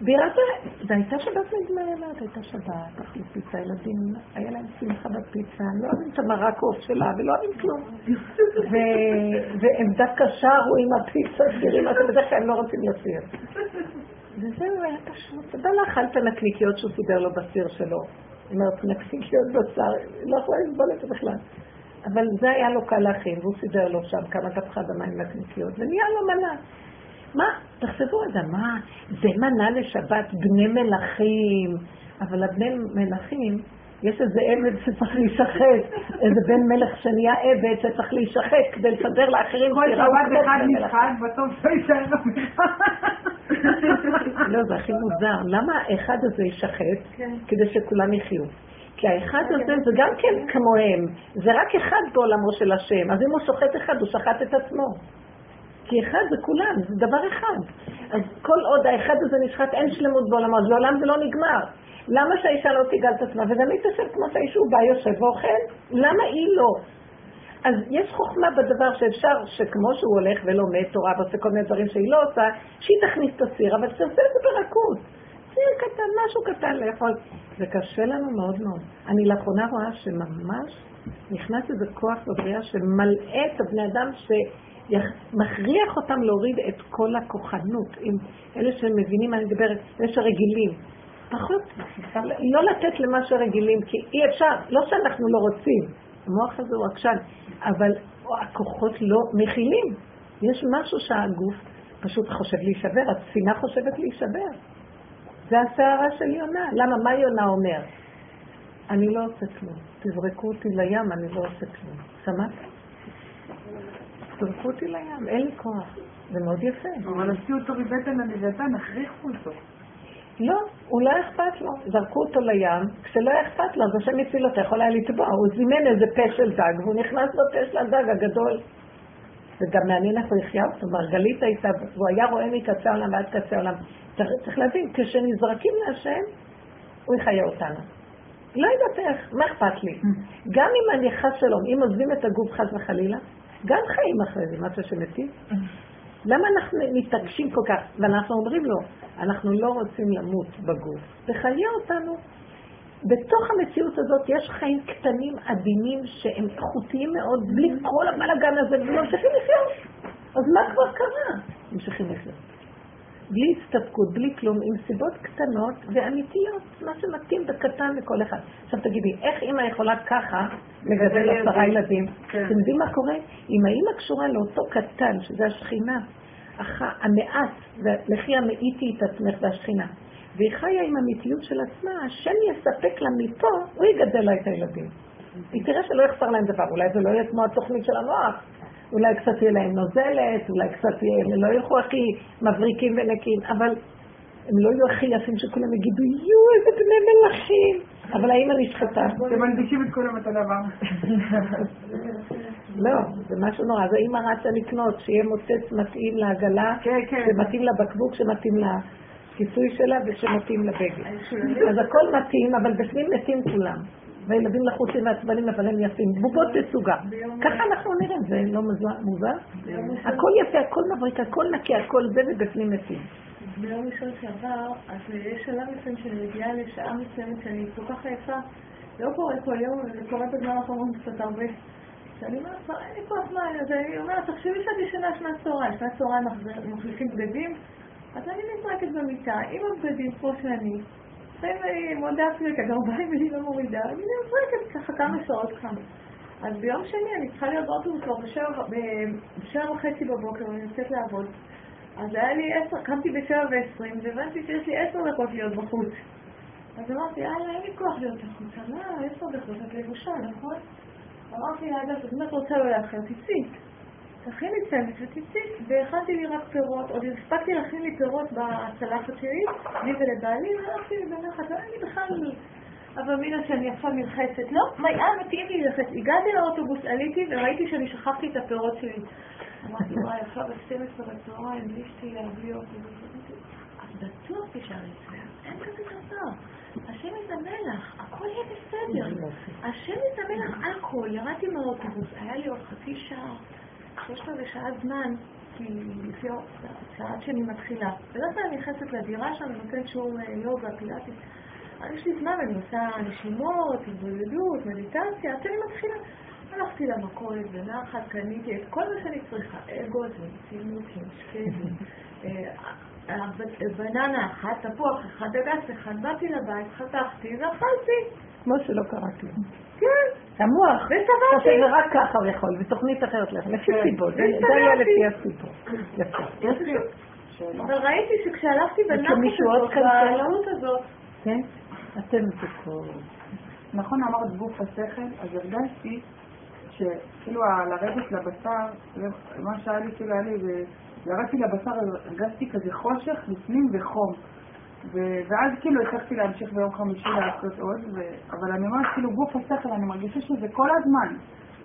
זו הייתה שבת נגמרת, הייתה שבת, אכלו פיצה, ילדים, היה להם שמחה בפיצה, לא אוהבים את המרק עוף שלה ולא אוהבים כלום. והם דווקא שרו עם הפיצה, תראי מה זה, בדרך כלל הם לא רוצים לסיר. וזהו, היה פשוט, לא אכל את הנקניקיות שהוא סידר לו בסיר שלו. זאת אומרת, נקניקיות בשר, לא יכולה לסבול את זה בכלל. אבל זה היה לו קל להכין, והוא סידר לו שם כמה אדמה עם נקניקיות, ונהיה לו מנה. מה, תחשבו רגע, מה, זה מנה לשבת בני מלכים, אבל הבני מלכים, יש איזה עבד שצריך להישחט, איזה בן מלך שנהיה עבד שצריך להישחט כדי לסדר לאחרים כל שבת אחד נשחט, בסוף לא יישאר לא, זה הכי מוזר. למה האחד הזה יישחט? כן. כדי שכולם יחיו. כי האחד הזה זה גם כן כמוהם, זה רק אחד בעולמו של השם, אז אם הוא שוחט אחד, הוא שחט את עצמו. כי אחד זה כולם, זה דבר אחד. אז כל עוד האחד הזה נשחט, אין שלמות בעולמו, אז לעולם זה לא נגמר. למה שהאישה לא תגאל את עצמה? וגם היא תשב כמו שהאיש הוא בא, יושב ואוכל? למה היא לא? אז יש חוכמה בדבר שאפשר, שכמו שהוא הולך ולומד תורה ועושה כל מיני דברים שהיא לא עושה, שהיא תכניס את הסיר, אבל שתעשה את זה ברכות. סיר קטן, משהו קטן לאכול. זה קשה לנו מאוד מאוד. אני לאחרונה רואה שממש נכנס איזה כוח בבריאה שמלאה את הבני אדם, שמכריח אותם להוריד את כל הכוחנות. עם אלה שמבינים מה אני מדברת, אלה שרגילים. פחות, לא לתת למה שרגילים, כי אי אפשר, לא שאנחנו לא רוצים, המוח הזה הוא עקשן, אבל הכוחות לא מכילים. יש משהו שהגוף פשוט חושב להישבר, השנאה חושבת להישבר. זה הסערה של יונה. למה? מה יונה אומר? אני לא עושה כלום. תזרקו אותי לים, אני לא עושה כלום. שמעת? תזרקו אותי לים, אין לי כוח. זה מאוד יפה. אבל הוציאו אותו מבטן הלוויתן, הכריחו אותו. לא, הוא לא אכפת לו. זרקו אותו לים, כשלא היה אכפת לו, אז השם הציל אותו, יכול היה לטבוע. הוא זימן איזה פה של דג, והוא נכנס לפה של הדג הגדול. וגם מעניין איך הוא יחיה אותו. מרגלית הייתה, והוא היה רואה מקצה העולם ועד קצה העולם. צריך, צריך להבין, כשנזרקים להשם, הוא יחיה אותנו. לא יודעת איך, מה אכפת לי? גם אם אני חס שלום, אם עוזבים את הגוף חס וחלילה, גם חיים אחרי זה, מה שמתים. למה אנחנו מתעקשים כל כך? ואנחנו אומרים לו, אנחנו לא רוצים למות בגוף, תחיה אותנו. בתוך המציאות הזאת יש חיים קטנים, עדינים, שהם איכותיים מאוד, בלי כל הבלאגן הזה, וממשיכים לחיות. אז מה כבר קרה? ממשיכים לחיות. בלי הסתפקות, בלי כלום, עם סיבות קטנות ואמיתיות, מה שמתאים בקטן לכל אחד. עכשיו תגידי, איך אימא יכולה ככה לגדל עשרה ילדים? כן. אתם יודעים מה קורה? אם האימא קשורה לאותו קטן, שזה השכינה, המעט, ולכי המאיתי את עצמך והשכינה, והיא חיה עם אמיתיות של עצמה, השם יספק לה מפה, הוא יגדל לה את הילדים. היא תראה שלא יחסר להם דבר, אולי זה לא יהיה כמו התוכנית של המוח, אולי קצת יהיה להם נוזלת, אולי קצת יהיה, הם לא ילכו הכי מבריקים ונקיים, אבל הם לא יהיו הכי יפים שכולם יגידו, יואו, איזה בני מלכים. אבל האמא נשחטה. אתם מלבישים את כולם אותו דבר. לא, זה משהו נורא. אז האמא רצה לקנות, שיהיה מוצץ מתאים לעגלה, כן, כן. שמתאים לבקבוק, שמתאים לכיסוי שלה ושמתאים לבגד. אז הכל מתאים, אבל בפנים מתים כולם. והילדים לחוצים ועצבנים, אבל הם יפים. בובות תצוגה. ככה אנחנו נראים, זה לא מוזר? הכל יפה, הכל מבריק, הכל נקי, הכל זה ובפנים מתים. ביום ראשון שעבר, אז יש שלב מסוים שאני מגיעה לשעה מסוימת שאני כל כך עייפה. לא קורה כל יום, זה קורה בזמן האחרון קצת הרבה. שאני אומרת, כבר אין לי כוח מה, אז אני אומרת, תחשבי שאת ישנה שנת צהריים, שנת צהריים מחליפים בגדים, אז אני נזרקת במיטה עם הבגדים כמו שאני, לפעמים מודה אפילו את הגרביים ולי לא מורידה, אני נזרקת ככה כמה שעות כמה. אז ביום שני אני צריכה להיות באוטובוס כבר בשבע וחצי בבוקר, ואני יוצאת לעבוד. אז היה לי עשר, קמתי בשבע ועשרים, והבנתי שיש לי עשר דקות להיות בחוץ. אז אמרתי, יאללה, אין לי כוח להיות בחוץ. מה, עשר דקות את לבושה, נכון? אמרתי לה, אגב, אם את רוצה לא לאחר, תצאי. תכיני צוות ותצאי. והכנתי לי רק פירות, עוד הספקתי להכין לי פירות בצלחת שלי, לי ולבעלי, והלכתי לי בנחת, לא היה לי בכלל... אבל מינה שאני עכשיו נלחצת. לא, מה, אה, מתאים לי ללחץ. הגעתי לאוטובוס, עליתי וראיתי שאני שכחתי את הפירות שלי. אמרתי, וואי, עכשיו ב-12 בצהריים, בלי שתייה, בלי אוטובוס. אז בטוח תישארי אצלם, אין כזה דבר. השם יזמן לך, הכל יהיה בסדר. השם יזמן לך הכל. ירדתי מהאוטובוס, היה לי עוד חצי שעה, יש לו שעה זמן, כי לפי השעה שאני מתחילה. בדרך כלל אני נכנסת לדירה שם, נותנת שיעור אה, יוגה, פילאטיס. יש לי זמן, אני עושה נשימות, התבודדות, מדיטציה, עד שאני מתחילה. הלכתי למכולת בנחת, קניתי את כל מה שאני צריכה, אגוז, צימוקים, שקדים, אה, בננה אחת, תפוח אחד, דגס אחד, באתי לבית, חתכתי ואכלתי. כמו שלא כלום. כן, המוח, וסבלתי. חושב שרק ככה הוא יכול, ותוכנית אחרת לך, לפי כן. סיבות, זה. זה היה לפי הסיבות. יפה. יש לי. אבל ראיתי שכשהלכתי בנחת הזאת, בעלאות הזאת, כן? אתם מתוקות. נכון אמרת גוף השכל, אז הרגשתי שכאילו לרדת לבשר, זה מה שהיה לי כאילו היה לי, וירדתי לבשר, הרגשתי כזה חושך בפנים וחום. ואז כאילו הצלחתי להמשיך ביום חמישי לעשות עוד, ו- אבל אני אומרת כאילו גוף השכל, אני מרגישה שזה כל הזמן.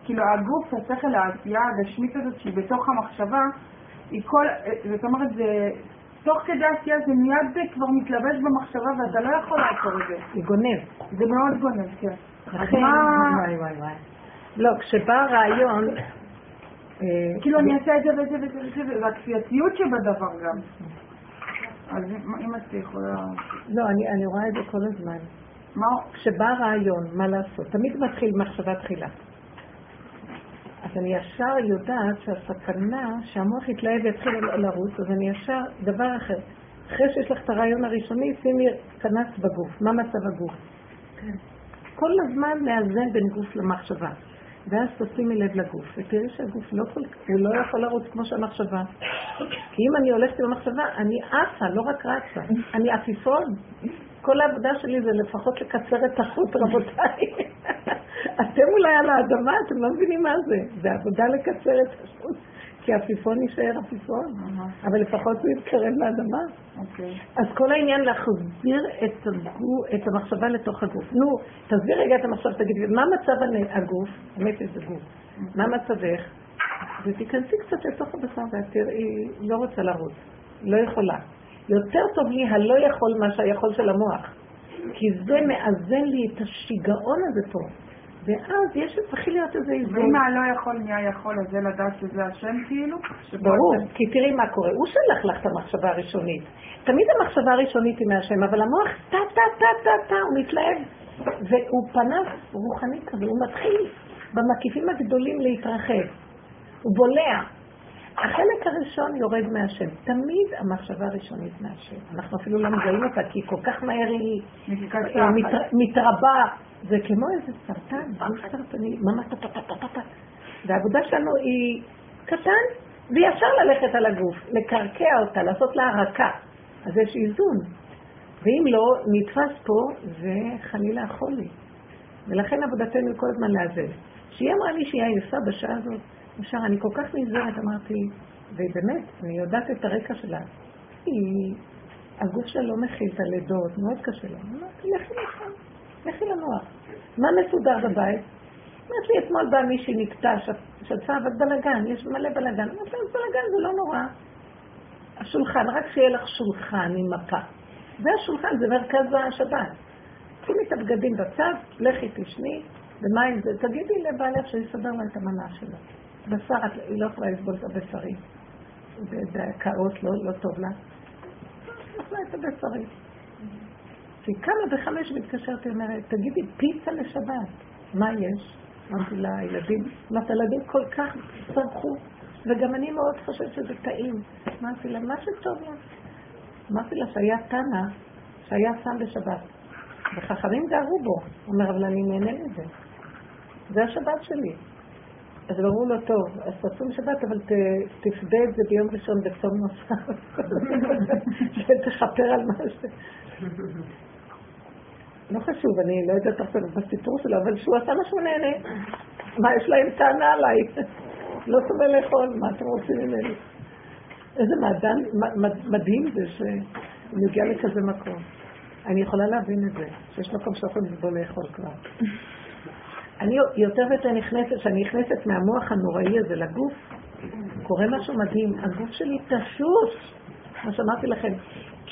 כאילו הגוף, השכל, העשייה הגשמית הזאת שהיא בתוך המחשבה, היא כל, זאת אומרת זה, תוך כדי עשייה זה מיד כבר מתלבש במחשבה ואתה לא יכול לעצור את זה. היא גונב. זה מאוד גונב, כן. לכן, מה... וואי וואי וואי. לא, כשבא הרעיון, אה, כאילו אני אעשה את זה זה ואת זה ואת זה, והכפייתיות שבדבר גם. אז אם את יכולה... לא, אני אני רואה את זה כל הזמן. מה... כשבא רעיון, מה לעשות? תמיד מתחיל מחשבה תחילה. אז אני ישר יודעת שהסכנה, שהמוח יתלהב ויתחיל לרוץ, אז אני ישר, דבר אחר. אחרי שיש לך את הרעיון הראשוני, שימי כנס בגוף. מה מצב הגוף? כל הזמן לאזן בין גוף למחשבה. ואז תשימי לב לגוף, ותראי שהגוף לא כל לא יכול לרוץ כמו שהמחשבה. כי אם אני הולכת עם המחשבה, אני עפה, לא רק רצה. אני עפיפון. כל העבודה שלי זה לפחות לקצר את החוט, רבותיי. אתם אולי על האדמה, אתם לא מבינים מה זה. זה עבודה לקצר את החוט, כי עפיפון יישאר עפיפון, אבל לפחות הוא יתקרב לאדמה. אוקיי. אז כל העניין להחזיר את, המחשבה לתוך הגוף. נו, תסביר רגע את המחשבה, תגידי, מה מצב הגוף? האמת שזה גוף. מה מצבך? ותיכנסי קצת לתוך הבשר ואת תראי, לא רוצה לרוץ, לא יכולה. יותר טוב לי הלא יכול מה שהיכול של המוח. כי זה מאזן לי את השיגעון הזה פה. ואז יש, צריך להיות איזה איזון. ואם הלא יכול נהיה יכול, אז זה לדעת שזה השם כאילו? ברור, כי תראי מה קורה. הוא שלח לך את המחשבה הראשונית. תמיד המחשבה הראשונית היא מהשם, אבל המוח טה טה טה טה טה, הוא מתלהב. והוא פניו רוחני כזה, הוא מתחיל במקיפים הגדולים להתרחב. הוא בולע. החלק הראשון יורד מהשם. תמיד המחשבה הראשונית מהשם. אנחנו אפילו לא מזהים אותה, כי כל כך מהר היא אה, מתרבה. זה כמו איזה סרטן, גוף סרטני, ממש טה טה טה טה טה טה. והעבודה שלנו היא קטן, וישר ללכת על הגוף, לקרקע אותה, לעשות לה הרקה. אז יש איזון. ואם לא, נתפס פה, וחלילה חולי. ולכן עבודתנו היא כל הזמן לאזן. כשהיא אמרה לי שהיא עייפה בשעה הזאת, ישר, אני כל כך נזהרת, אמרתי, ובאמת, אני יודעת את הרקע שלה. היא, הגוף שלה לא מכיל את הלידות, מאוד קשה לה. אמרתי, לכי לשם, לכי לנוח. מה מסודר בבית? אמרת לי, אתמול באה מישהי נקטע, שצה, אבל בלאגן, יש מלא בלאגן. אמרתי לה, בלאגן זה לא נורא. השולחן, רק שיהיה לך שולחן עם מפה. זה השולחן, זה מרכז השבת. שימי את הבגדים בצד, לכי תשני, ומה עם זה? תגידי לבעלך שיסדר לה את המנה שלו. בשר, היא לא יכולה לסבול את הבשרים. בקעות, לא, לא טוב לה. תשלח לה את הבשרים. היא קמה בחמש מתקשרת, היא אומרת, תגידי, פיצה לשבת, מה יש? אמרתי לה, הילדים, אמרת, הילדים כל כך צרכו, וגם אני מאוד חושבת שזה טעים. אמרתי לה, מה שטוב לה? אמרתי לה שהיה תנא, שהיה שם בשבת, וחכמים גרו בו. הוא אומר, אבל אני נהנה מזה. זה השבת שלי. אז אמרו לו, טוב, אז תעשו בשבת, אבל תפדה את זה ביום ראשון בצום נוסף. שתכפר על מה ש... לא חשוב, אני לא יודעת עכשיו בסיפור שלו, אבל שהוא עשה מה שהוא נהנה. מה, יש להם טענה עליי? לא שווה לאכול, מה אתם רוצים ממני? איזה מעדן, מ- מ- מדהים זה שהוא מגיע לכזה מקום. אני יכולה להבין את זה, שיש מקום שלא יכולים לבוא לאכול כבר. אני יותר ויותר נכנסת, כשאני נכנסת מהמוח הנוראי הזה לגוף, קורה משהו מדהים, הגוף שלי תשוש, מה שאמרתי לכם,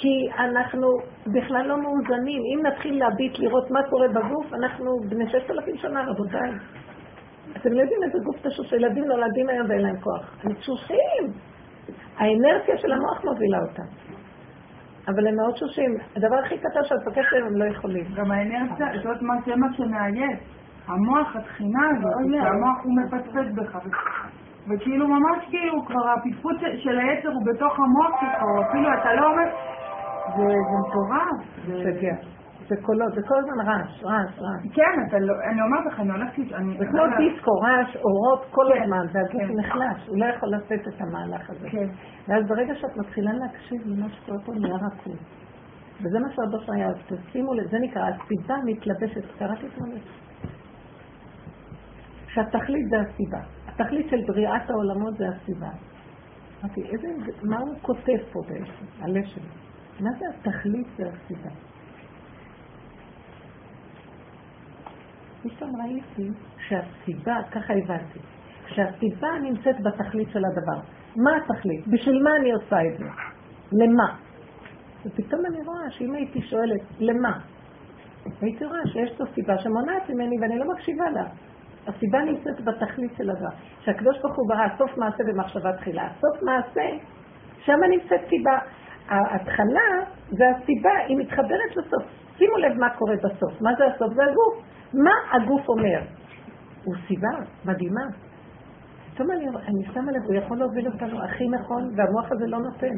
כי אנחנו בכלל לא מאוזנים. אם נתחיל להביט, לראות מה קורה בגוף, אנחנו בני ששת אלפים שנה, רבותיי. אתם לא יודעים איזה גוף תשוש, ילדים נולדים היום ואין להם כוח. הם תשושים. האנרציה של המוח מובילה אותם. אבל הם מאוד תשושים. הדבר הכי קטן שאת להם, הם לא יכולים. גם האנרציה, זה מה שמעייף. המוח, התחינה הזאת, שהמוח הוא מפטפט בך. וכאילו ממש כאילו כבר הפיפוט של- של היצר הוא בתוך המוח שלך, או אפילו אתה לא אומר, זה מטורף. זה-. זה קולות, זה כל הזמן רעש, רעש, רעש. כן, אתה לא, אני אומרת לך, אני הולכת. זה כמו דיסקו, רעש, אורות כל כן, הזמן, והגוף כן. נחלש, הוא לא יכול לשאת את המהלך הזה. כן. ואז ברגע שאת מתחילה להקשיב למה שקורה פה, נהיה רקוב. וזה מה שהרבו היה, אז תשימו לב, זה נקרא, הסיבה מתלבשת, קראתי את זה. שהתכלית זה הסיבה. התכלית של בריאת העולמות זה הסיבה. אמרתי, איזה, מה הוא כותב פה בעצם, הלב שלי? מה זה התכלית זה הסיבה? פתאום ראיתי שהסיבה, ככה הבנתי, שהסיבה נמצאת בתכלית של הדבר. מה התכלית? בשביל מה אני עושה את זה? למה? ופתאום אני רואה שאם הייתי שואלת, למה? הייתי רואה שיש לו סיבה שמונעת ממני ואני לא מקשיבה לה. הסיבה נמצאת בתכלית של הדבר. שהקדוש ברוך הוא ברא סוף מעשה במחשבה תחילה. סוף מעשה, שם נמצאת סיבה. ההתחלה זה הסיבה, היא מתחברת לסוף. שימו לב מה קורה בסוף. מה זה הסוף? זה הגוף. מה הגוף אומר? הוא סיבה מדהימה. פתאום אני, אני שמה לב, הוא יכול להוביל אותנו הכי נכון, והמוח הזה לא נותן.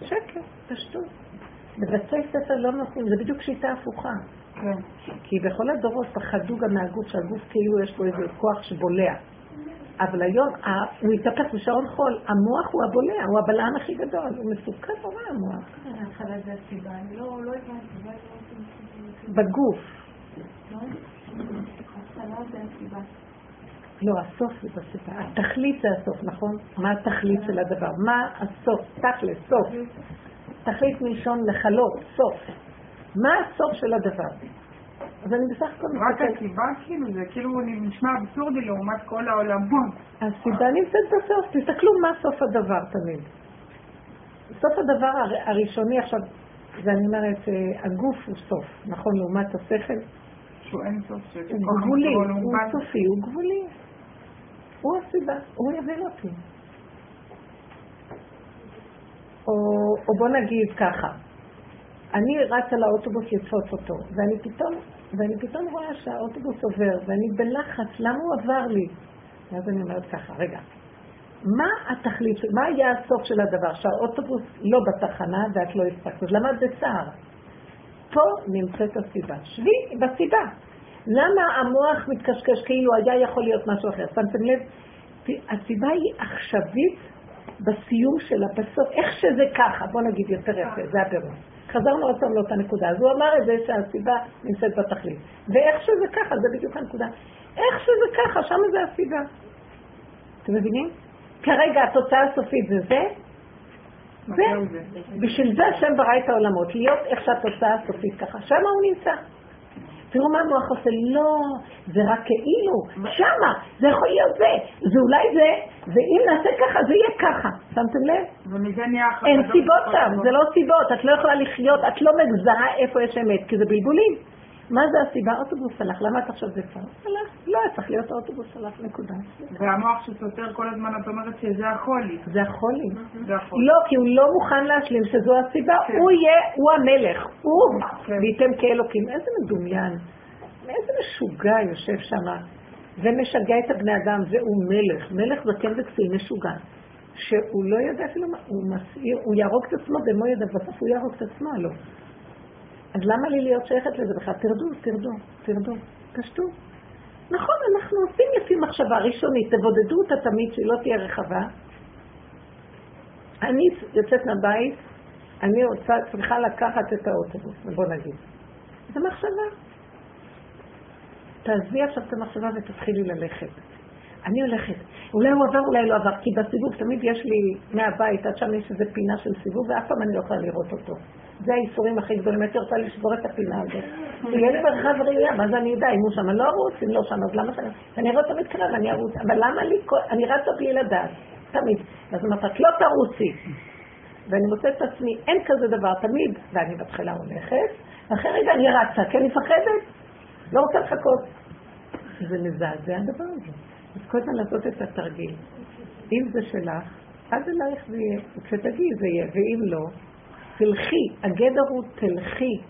שקר, פשטות. בבתי ספר לא נותנים, זה בדיוק שיטה הפוכה. כן. כי בכל הדורות פחדו גם מהגוף, שהגוף כאילו יש לו איזה כוח שבולע. אבל היום הוא התהפך בשעון חול, המוח הוא הבולע, הוא הבלען הכי גדול, הוא מסוכן נורא המוח. בגוף. לא? הסוף זה בסיבה. התכלית זה הסוף, נכון? מה התכלית של הדבר? מה הסוף? תכלס, סוף. תכלית מלשון לכלות, סוף. מה הסוף של הדבר? אז אני בסך הכל רק מסתכלת. הסיבה כאילו, זה כאילו נשמע אבסורדי לעומת כל העולמות. הסיבה נמצאת בסוף, תסתכלו מה סוף הדבר תמיד. סוף הדבר הר- הראשוני עכשיו, זה אני אומרת, אה, הגוף הוא סוף, נכון, לעומת השכל? שהוא אין סוף, הוא גבולי, הוא. סופי, הוא גבולי. הוא הסיבה, הוא יביא אותי. או, או בוא נגיד ככה, אני רצה לאוטובוס לתפוס אותו, ואני פתאום, ואני פתאום רואה שהאוטובוס עובר, ואני בלחץ, למה הוא עבר לי? ואז אני אומרת ככה, רגע, מה התכלית, מה היה הסוף של הדבר? שהאוטובוס לא בתחנה ואת לא הספקת, אז למה את בצער? פה נמצאת הסיבה. שבי בסיבה. למה המוח מתקשקש כאילו היה יכול להיות משהו אחר? שמתם לב? הסיבה היא עכשווית בסיום שלה, בסוף, איך שזה ככה, בוא נגיד יותר יפה, זה הפירוש. חזרנו עוד פעם לאותה נקודה. אז הוא אמר את זה שהסיבה נמצאת בתכלית. ואיך שזה ככה, זה בדיוק הנקודה. איך שזה ככה, שם זה הסיבה. אתם מבינים? כרגע התוצאה הסופית זה זה, זה. בשביל זה השם ברא את העולמות, להיות איך שהתוצאה הסופית ככה. שמה הוא נמצא. תראו מה המוח עושה, לא, זה רק כאילו, שמה, זה יכול להיות זה, זה אולי זה, ואם נעשה ככה, זה יהיה ככה. שמתם לב? ומזה נהיה. אין סיבות שם, זה לא סיבות, את לא יכולה לחיות, את לא מזהה איפה יש אמת, כי זה בלבולים. מה זה הסיבה? אוטובוס הלך, למה את עכשיו זה צר? הלך, לא היה צריך להיות האוטובוס הלך, נקודה. והמוח שסותר כל הזמן, את אומרת שזה החולי. זה החולי. לא, כי הוא לא מוכן להשלים שזו הסיבה, כן. הוא יהיה, הוא המלך, הוא, כן. וייתם כאלוקים. איזה מדומיין, איזה משוגע יושב שם, ומשגע את הבני אדם, והוא מלך, מלך זקן וכסיל משוגע, שהוא לא יודע אפילו מה, הוא יהרוג את עצמו במו ידיו, בסוף הוא יהרוג את עצמו, לא. אז למה לי להיות שייכת לזה בכלל? תרדו, תרדו, תרדו, תשתו. נכון, אנחנו עושים לפי מחשבה ראשונית, תבודדו אותה תמיד שהיא לא תהיה רחבה, אני יוצאת מהבית, אני רוצה, צריכה לקחת את האוטובוס, בוא נגיד. זו מחשבה. תעזבי עכשיו את המחשבה ותתחילי ללכת. אני הולכת. אולי הוא עבר, אולי לא עבר, כי בסיבוב תמיד יש לי מהבית, עד שם יש איזה פינה של סיבוב, ואף פעם אני לא יכולה לראות אותו. זה האיסורים הכי גדולים, הייתי רוצה לשבור את הפינה הזאת. שיהיה לי מרחב ראייה, מה זה אני יודע, אם הוא שם, אני לא ארוץ, אם לא שם, אז למה שאני... אני אראה אותו מתקרב, אני ארוץ, אבל למה לי, אני רצה בלי לדעת, תמיד. אז אמרת, את לא תרוצי. ואני מוצאת את עצמי, אין כזה דבר תמיד, ואני בהתחלה הולכת, ואחרי רגע אני רצה, כי אני מפחדת, לא רוצה לחכות. זה מזעזע הדבר הזה. אז כל הזמן לעשות את התרגיל. אם זה שלך, עד אלייך זה יהיה, וכשתגיעי זה יהיה, ואם לא, תלכי, הגדר הוא תלכי,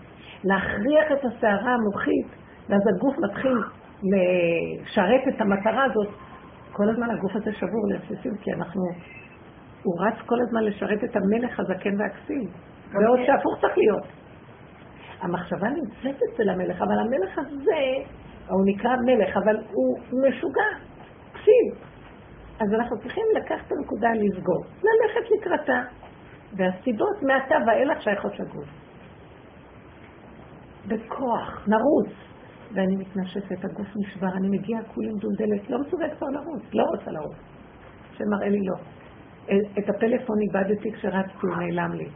להכריח את הסערה המוחית, ואז הגוף מתחיל לשרת את המטרה הזאת. כל הזמן הגוף הזה שבור לרסיסים, כי אנחנו, הוא רץ כל הזמן לשרת את המלך הזקן והכסיל, בעוד שהפוך צריך להיות. המחשבה נמצאת אצל המלך, אבל המלך הזה, הוא נקרא מלך, אבל הוא משוגע, כסיל. אז אנחנו צריכים לקחת את הנקודה לסגור, ללכת לקראתה. והסיבות מעתה ואילך שייכות לגוף. בכוח, נרוץ. ואני מתנשפת, הגוף נשבר, אני מגיעה כולי מדולדלת, לא מסוגלת כבר לרוץ, לא רוצה לרוץ. שמראה לי לא. את הפלאפון איבדתי כשרצתי, הוא נעלם לי.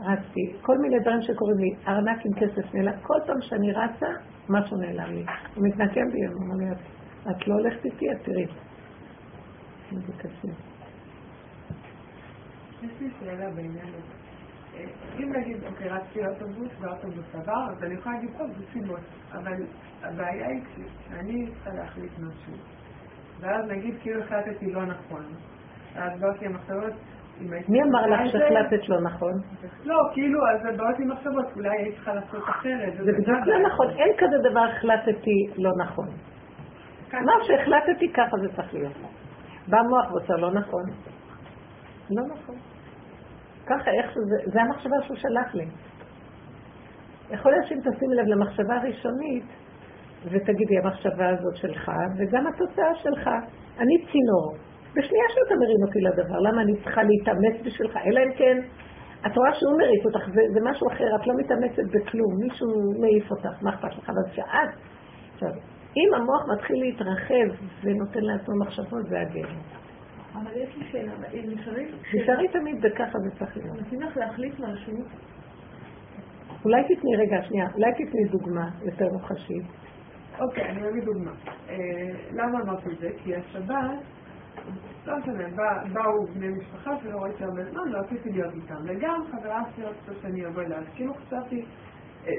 רצתי, כל מיני דברים שקורים לי, ארנק עם כסף נעלם, כל פעם שאני רצה, משהו נעלם לי. הוא מתנקם בי, הוא אומר לי, "את- לא הולכת איתי, את תראי. איזה קשה. יש לי שאלה בעניין הזה. אה, אם נגיד, אוקיי, רצתי אוטובוס והאוטובוס עבר, אז אני יכולה להגיד, טוב, זה סיבות. אבל הבעיה היא כשאני צריכה להחליט משהו, ואז נגיד כאילו החלטתי לא נכון, ואז באות לי המחשבות, אם הייתי... מי אמר לך זה- שהחלטת לא נכון? לא, כאילו, אז באות לי מחשבות, אולי הייתי צריכה לעשות אחרת. זה בדיוק לא נכון, אין כזה דבר החלטתי לא נכון. מה שהחלטתי ככה זה צריך להיות. בא מוח ועושה לא נכון. לא נכון. ככה, איך שזה, זה המחשבה שהוא שלח לי. יכול להיות שאם תשימי לב למחשבה הראשונית, ותגידי, המחשבה הזאת שלך, וגם התוצאה שלך. אני צינור. בשנייה שאתה מרים אותי לדבר, למה אני צריכה להתאמץ בשבילך? אלא אם כן, את רואה שהוא מריץ אותך, זה, זה משהו אחר, את לא מתאמצת בכלום, מישהו מעיף אותך, מה אכפת לך? אבל שאת, עכשיו, אם המוח מתחיל להתרחב ונותן לעצמו מחשבות, זה הגבר. אבל יש לי שאלה, אם נשארי, תשארי תמיד בככה זה צריך להיות. נותנים לך להחליט משהו, אולי תתני, רגע, שנייה, אולי תתני דוגמה יותר מוחשית. אוקיי, אני אביא דוגמה. אה, למה אמרתי את זה? כי השבת, לא משנה, בא- באו בני משפחה שלא ראיתי הרבה זמן, לא רציתי להיות איתם. וגם חברה שלי רצתה שאני אבוא אליה, כאילו חשבתי, אה,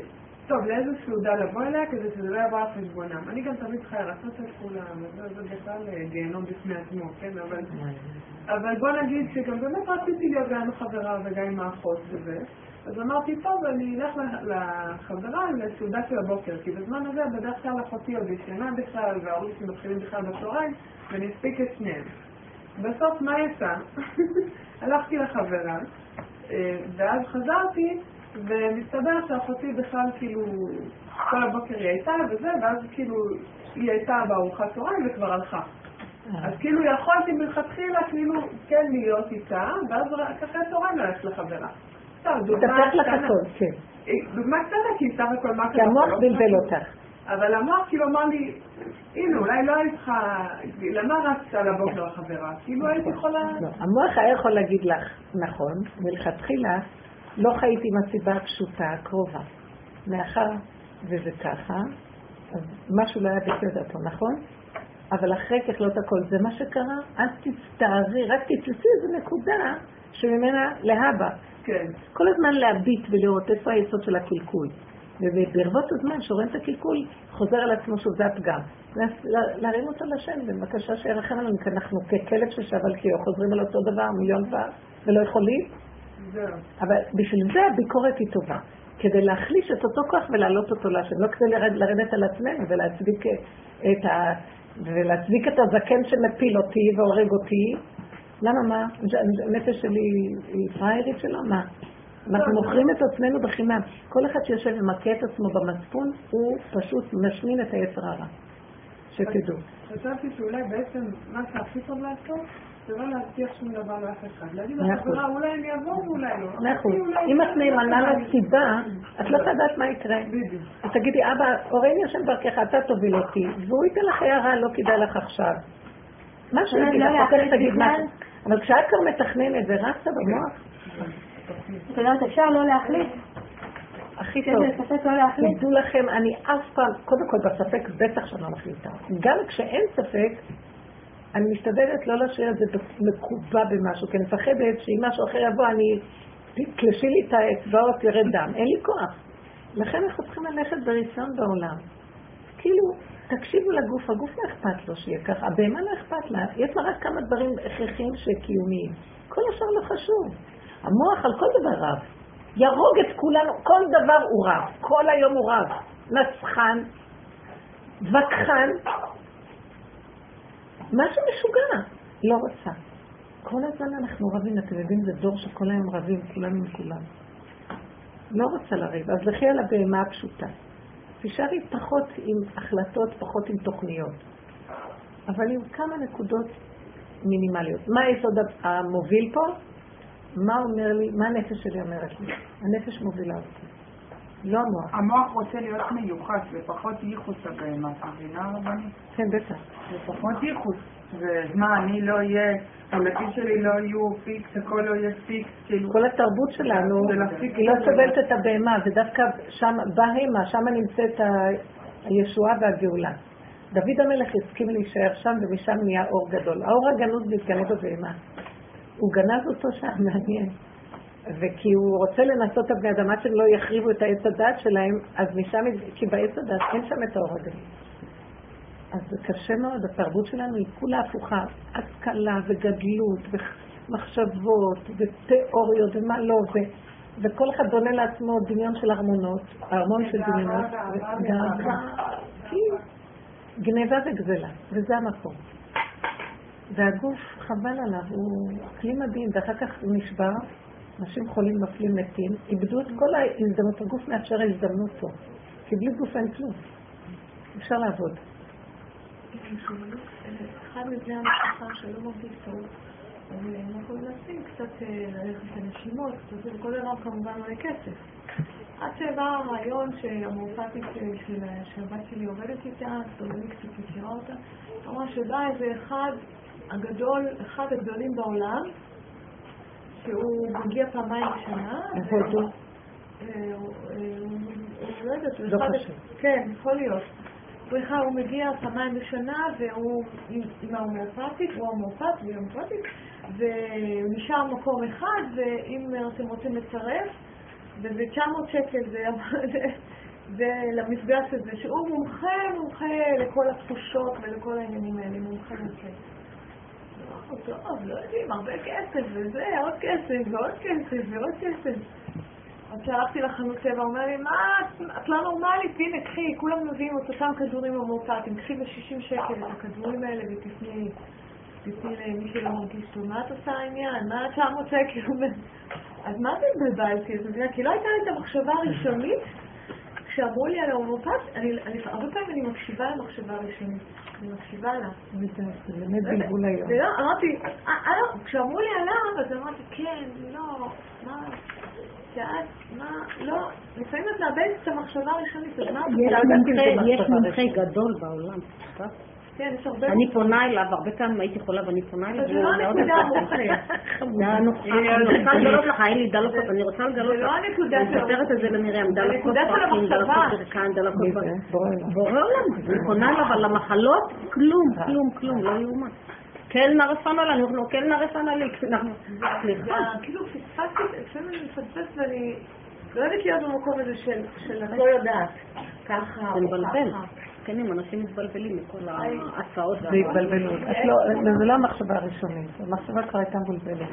טוב, לאיזה סעודה לבוא אליה כדי שזה לא יבוא על חשבונם. אני גם תמיד צריכה לרצות את כולם, וזה זה בכלל אה, גיהנום בפני עצמו, כן? אבל, אבל בוא נגיד שגם באמת רציתי להיות גם עם החברה וגם עם האחות וזה. אז אמרתי, טוב, אני אלך לחברה לסעודה של הבוקר, כי בזמן הזה בדרך כלל אחותי עוד ישנה בכלל, וההורים שלי מתחילים בכלל בצהריים, ואני אספיק את שניהם. בסוף מה יצא? הלכתי לחברה, אה, ואז חזרתי, ומסתבר שאחותי בכלל כאילו, כל הבוקר היא הייתה וזה, ואז כאילו היא הייתה בארוחת צהריים וכבר הלכה. אז כאילו יכולתי מלכתחילה כאילו כן להיות איתה, ואז אחרי הצהריים ללכת לחברה. לך. הכל, כן. אה, דוגמה קטנה, כי סך הכל מה כי המוח לא בלבל. אותך. אבל המוח כאילו אמר לי, הנה, אולי לא היית צריכה, למה רצת לבוקר לחברה? כאילו הייתי יכולה... לא, המוח היה יכול להגיד לך, נכון, מלכתחילה לא חייתי עם הסיבה הפשוטה, הקרובה. מאחר וזה ככה, אז משהו לא היה בסדר פה, נכון? אבל אחרי ככלות הכל, זה מה שקרה, אל תצטערי, רק תתפסי איזו נקודה שממנה להבא. כן. כל הזמן להביט ולראות איפה היסוד של הקלקול. וברבות הזמן, שרואים את הקלקול, חוזר על עצמו שוב, זה הפגם. לה- לה- להרים אותו לשם, בבקשה שירחם עלינו, כי אנחנו ככלב ששב על קיו, חוזרים על אותו דבר מיליון פעם, ולא יכולים. אבל בשביל זה הביקורת היא טובה. כדי להחליש את אותו כוח ולהעלות אותו להשם, לא כדי לרד, לרדת על עצמנו ולהצדיק את ה... ולהצדיק את הזקן שמפיל אותי והורג אותי. למה מה? הנפש שלי היא פראיירית שלו? מה? אנחנו מוכרים את עצמנו בחינם. כל אחד שיושב ומכה את עצמו במצפון, הוא פשוט משמין את היצר הרע. שתדעו. חשבתי שאולי בעצם מה שהכי טוב לעשות, זה לא להבטיח שום דבר לאף אחד. להגיד אחוז. לחברה, אולי אני אבוא ואולי לא. מאה אחוז. אולי- אם את נאמנה לסיבה, את לא תדעת מה יקרה. בדיוק. אז תגידי, אבא, הוריני השם דרכך, אתה תוביל אותי, והוא ייתן לך הערה, לא כדאי לך עכשיו. מה לך, אחר כך תגיד מה... אבל כשאת כבר מתכננת ורצת במוח, את יודעת, אפשר לא להחליט? הכי טוב. לא? תדעו לכם, אני אף פעם, קודם כל בספק בטח שאני לא מחליטה. גם כשאין ספק, אני משתדלת לא להשאיר את זה מקובע במשהו, כי אני מפחדת שאם משהו אחר יבוא, אני, תקלשי לי את האצבעות, ירד דם. אין לי כוח. לכן אנחנו צריכים ללכת ברישיון בעולם. כאילו, תקשיבו לגוף, הגוף לא אכפת לו שיהיה ככה, הבהמה לא אכפת לה, יש לה רק כמה דברים הכרחיים שקיומיים. כל השאר לא חשוב. המוח על כל דבר רב. יהרוג את כולנו, כל דבר הוא רב, כל היום הוא רב. נצחן, וכחן, משהו משוגע. לא רוצה. כל הזמן אנחנו רבים, אתם יודעים, זה דור שכל היום רבים, כולם עם כולם. לא רוצה לריב, אז לכי על הבהמה הפשוטה. תישארי פחות עם החלטות, פחות עם תוכניות. אבל עם כמה נקודות מינימליות. מה היסוד המוביל פה? מה אומר לי, מה הנפש שלי אומרת לי? הנפש מובילה אותי. לא המוח. המוח רוצה להיות מיוחס, ופחות ייחוס הבהמה, מבינה רבנית? כן, בטח. ופחות ייחוס. ומה, אני לא אהיה, הילדים שלי לא יהיו פיקס, הכל לא יהיה פיקס, כאילו... כל התרבות שלנו, זה להפסיק היא לא זה. סובלת את הבהמה, ודווקא שם, בהמה, שם נמצאת הישועה והגאולה. דוד המלך הסכים להישאר שם, ומשם נהיה אור גדול. האור הגנוז מתגלה בבהמה. הוא גנז אותו שם, מעניין. וכי הוא רוצה לנסות את הבני אדם עד שהם לא יחריבו את העץ הדת שלהם, אז משם, כי בעץ הדת אין שם את האור הגדול. אז זה קשה מאוד, התרבות שלנו היא כולה הפוכה, השכלה וגדלות ומחשבות ותיאוריות ומה לא, ו... וכל אחד בונה לעצמו דמיון של ארמונות, ארמון של דמיונות, גניבה וגזלה, וזה המקום. והגוף, חבל עליו, הוא כלי מדהים, ואחר כך הוא נשבר, אנשים חולים נופלים מתים, איבדו את כל ההזדמנות, הגוף מאפשר הזדמנות פה, כי בלי גוף אין כלום, אפשר לעבוד. אחד מבני המשפחה שלא מרגיש טוב, אז הם להשיג קצת אה, ללכת לנשימות, וכל דבר כמובן עולה כסף. עד שבא הרעיון שהמורפטית שהבת שלי עובדת איתה, סולמי קצת מכירה אותה, אמרה שבא איזה אחד הגדול, אחד הגדולים בעולם, שהוא מגיע פעמיים בשנה. איפה אותו? אה, לא יודעת, לא חשוב. כן, יכול להיות. סליחה, הוא מגיע פעמיים בשנה והוא עם ההומאופתית, הוא המורפט והיא המורפטית, ונשאר מקום אחד, ואם אתם רוצים לצרף, וזה 900 שקל, זה למפגש הזה, שהוא מומחה, מומחה לכל התחושות ולכל העניינים האלה, מומחה מומחה. טוב, לא יודעים, הרבה כסף, וזה, עוד כסף, ועוד כסף, ועוד כסף. אז שהלכתי לחנות טבע, הוא אומר לי, מה, את לא נורמלית, הנה, קחי, כולם מביאים את אותם כדורים המורפטיים, קחי ב-60 שקל את הכדורים האלה ותפני תתני למי שלא מרגיש טוב, מה את עושה העניין? מה 900 שקל? אז מה זה התבלבלתי? כי לא הייתה לי את המחשבה הראשונית כשאמרו לי על ההומופת, הרבה פעמים אני מקשיבה למחשבה הראשונית. אני מקשיבה לה. באמת בלבול היום. ולא, אמרתי, אה, אה, לא, כשאמרו לי עליו, אז אמרתי, כן, לא, מה, שאת, מה, לא, לפעמים את מאבדת את המחשבה הראשונית, אז מה? יש מומחה גדול בעולם. אני פונה אליו, הרבה פעמים הייתי חולה ואני פונה אליו. זה לא הנקודה המוחלטת. אני רוצה לגלות לך, אין לי דלוקות, אני רוצה לגלות לך. זה לא הנקודה של... אני מספרת את זה למרים, דלוקות פרקים, דלוקות פרקן, דלוקות. בורא עולם. אני פונה אליו על המחלות, כלום, כלום, כלום, לא יאומן. קלנר רפנה לנו, לא קלנר רפנה לי. סליחה. כאילו פספסתי, לפעמים אני מפספסת ואני לא יודעת להיות במקום הזה של את לא יודעת. ככה או ככה. מסכנים, אנשים מתבלבלים מכל ההצעות. זה התבלבלות. לא- זה לא המחשבה הראשונית, המחשבה כבר הייתה מבולבלת.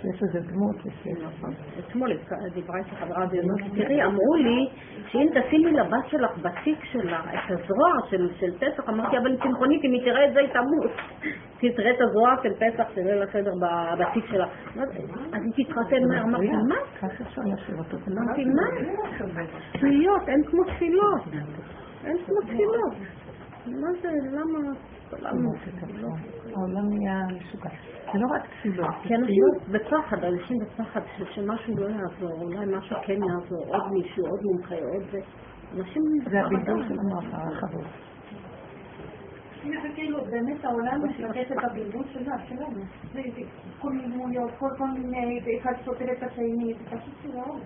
שיש איזה דמות נכון. אתמול דיברה איתי חברה ואמרה תראי, אמרו לי שאם תשימי לבת שלך בתיק שלה את הזרוע של פסח, אמרתי, אבל צמחונית, אם היא תראה את זה, היא תמות. תראה את הזרוע של פסח, תראה לסדר בתיק שלה. אז היא תתחתן מהר. אמרתי, מה? ככה אפשר להשאיר אותו. אמרתי, מה? תפילות, אין כמו תפילות. אין כמו תפילות. מה זה, למה... העולם נהיה משוגע. זה לא רק תפילות. כי אנשים בפחד, אנשים בפחד שמשהו לא יעזור, אולי משהו כן יעזור, עוד מישהו, עוד מומחה, עוד זה. אנשים זה הבידול של המוח הרחבות. זה כאילו, באמת העולם משתתף את הבלבול שלנו. זה כל מיני דמויות, כל מיני, ואחד סותר את השני, זה פשוט שלא.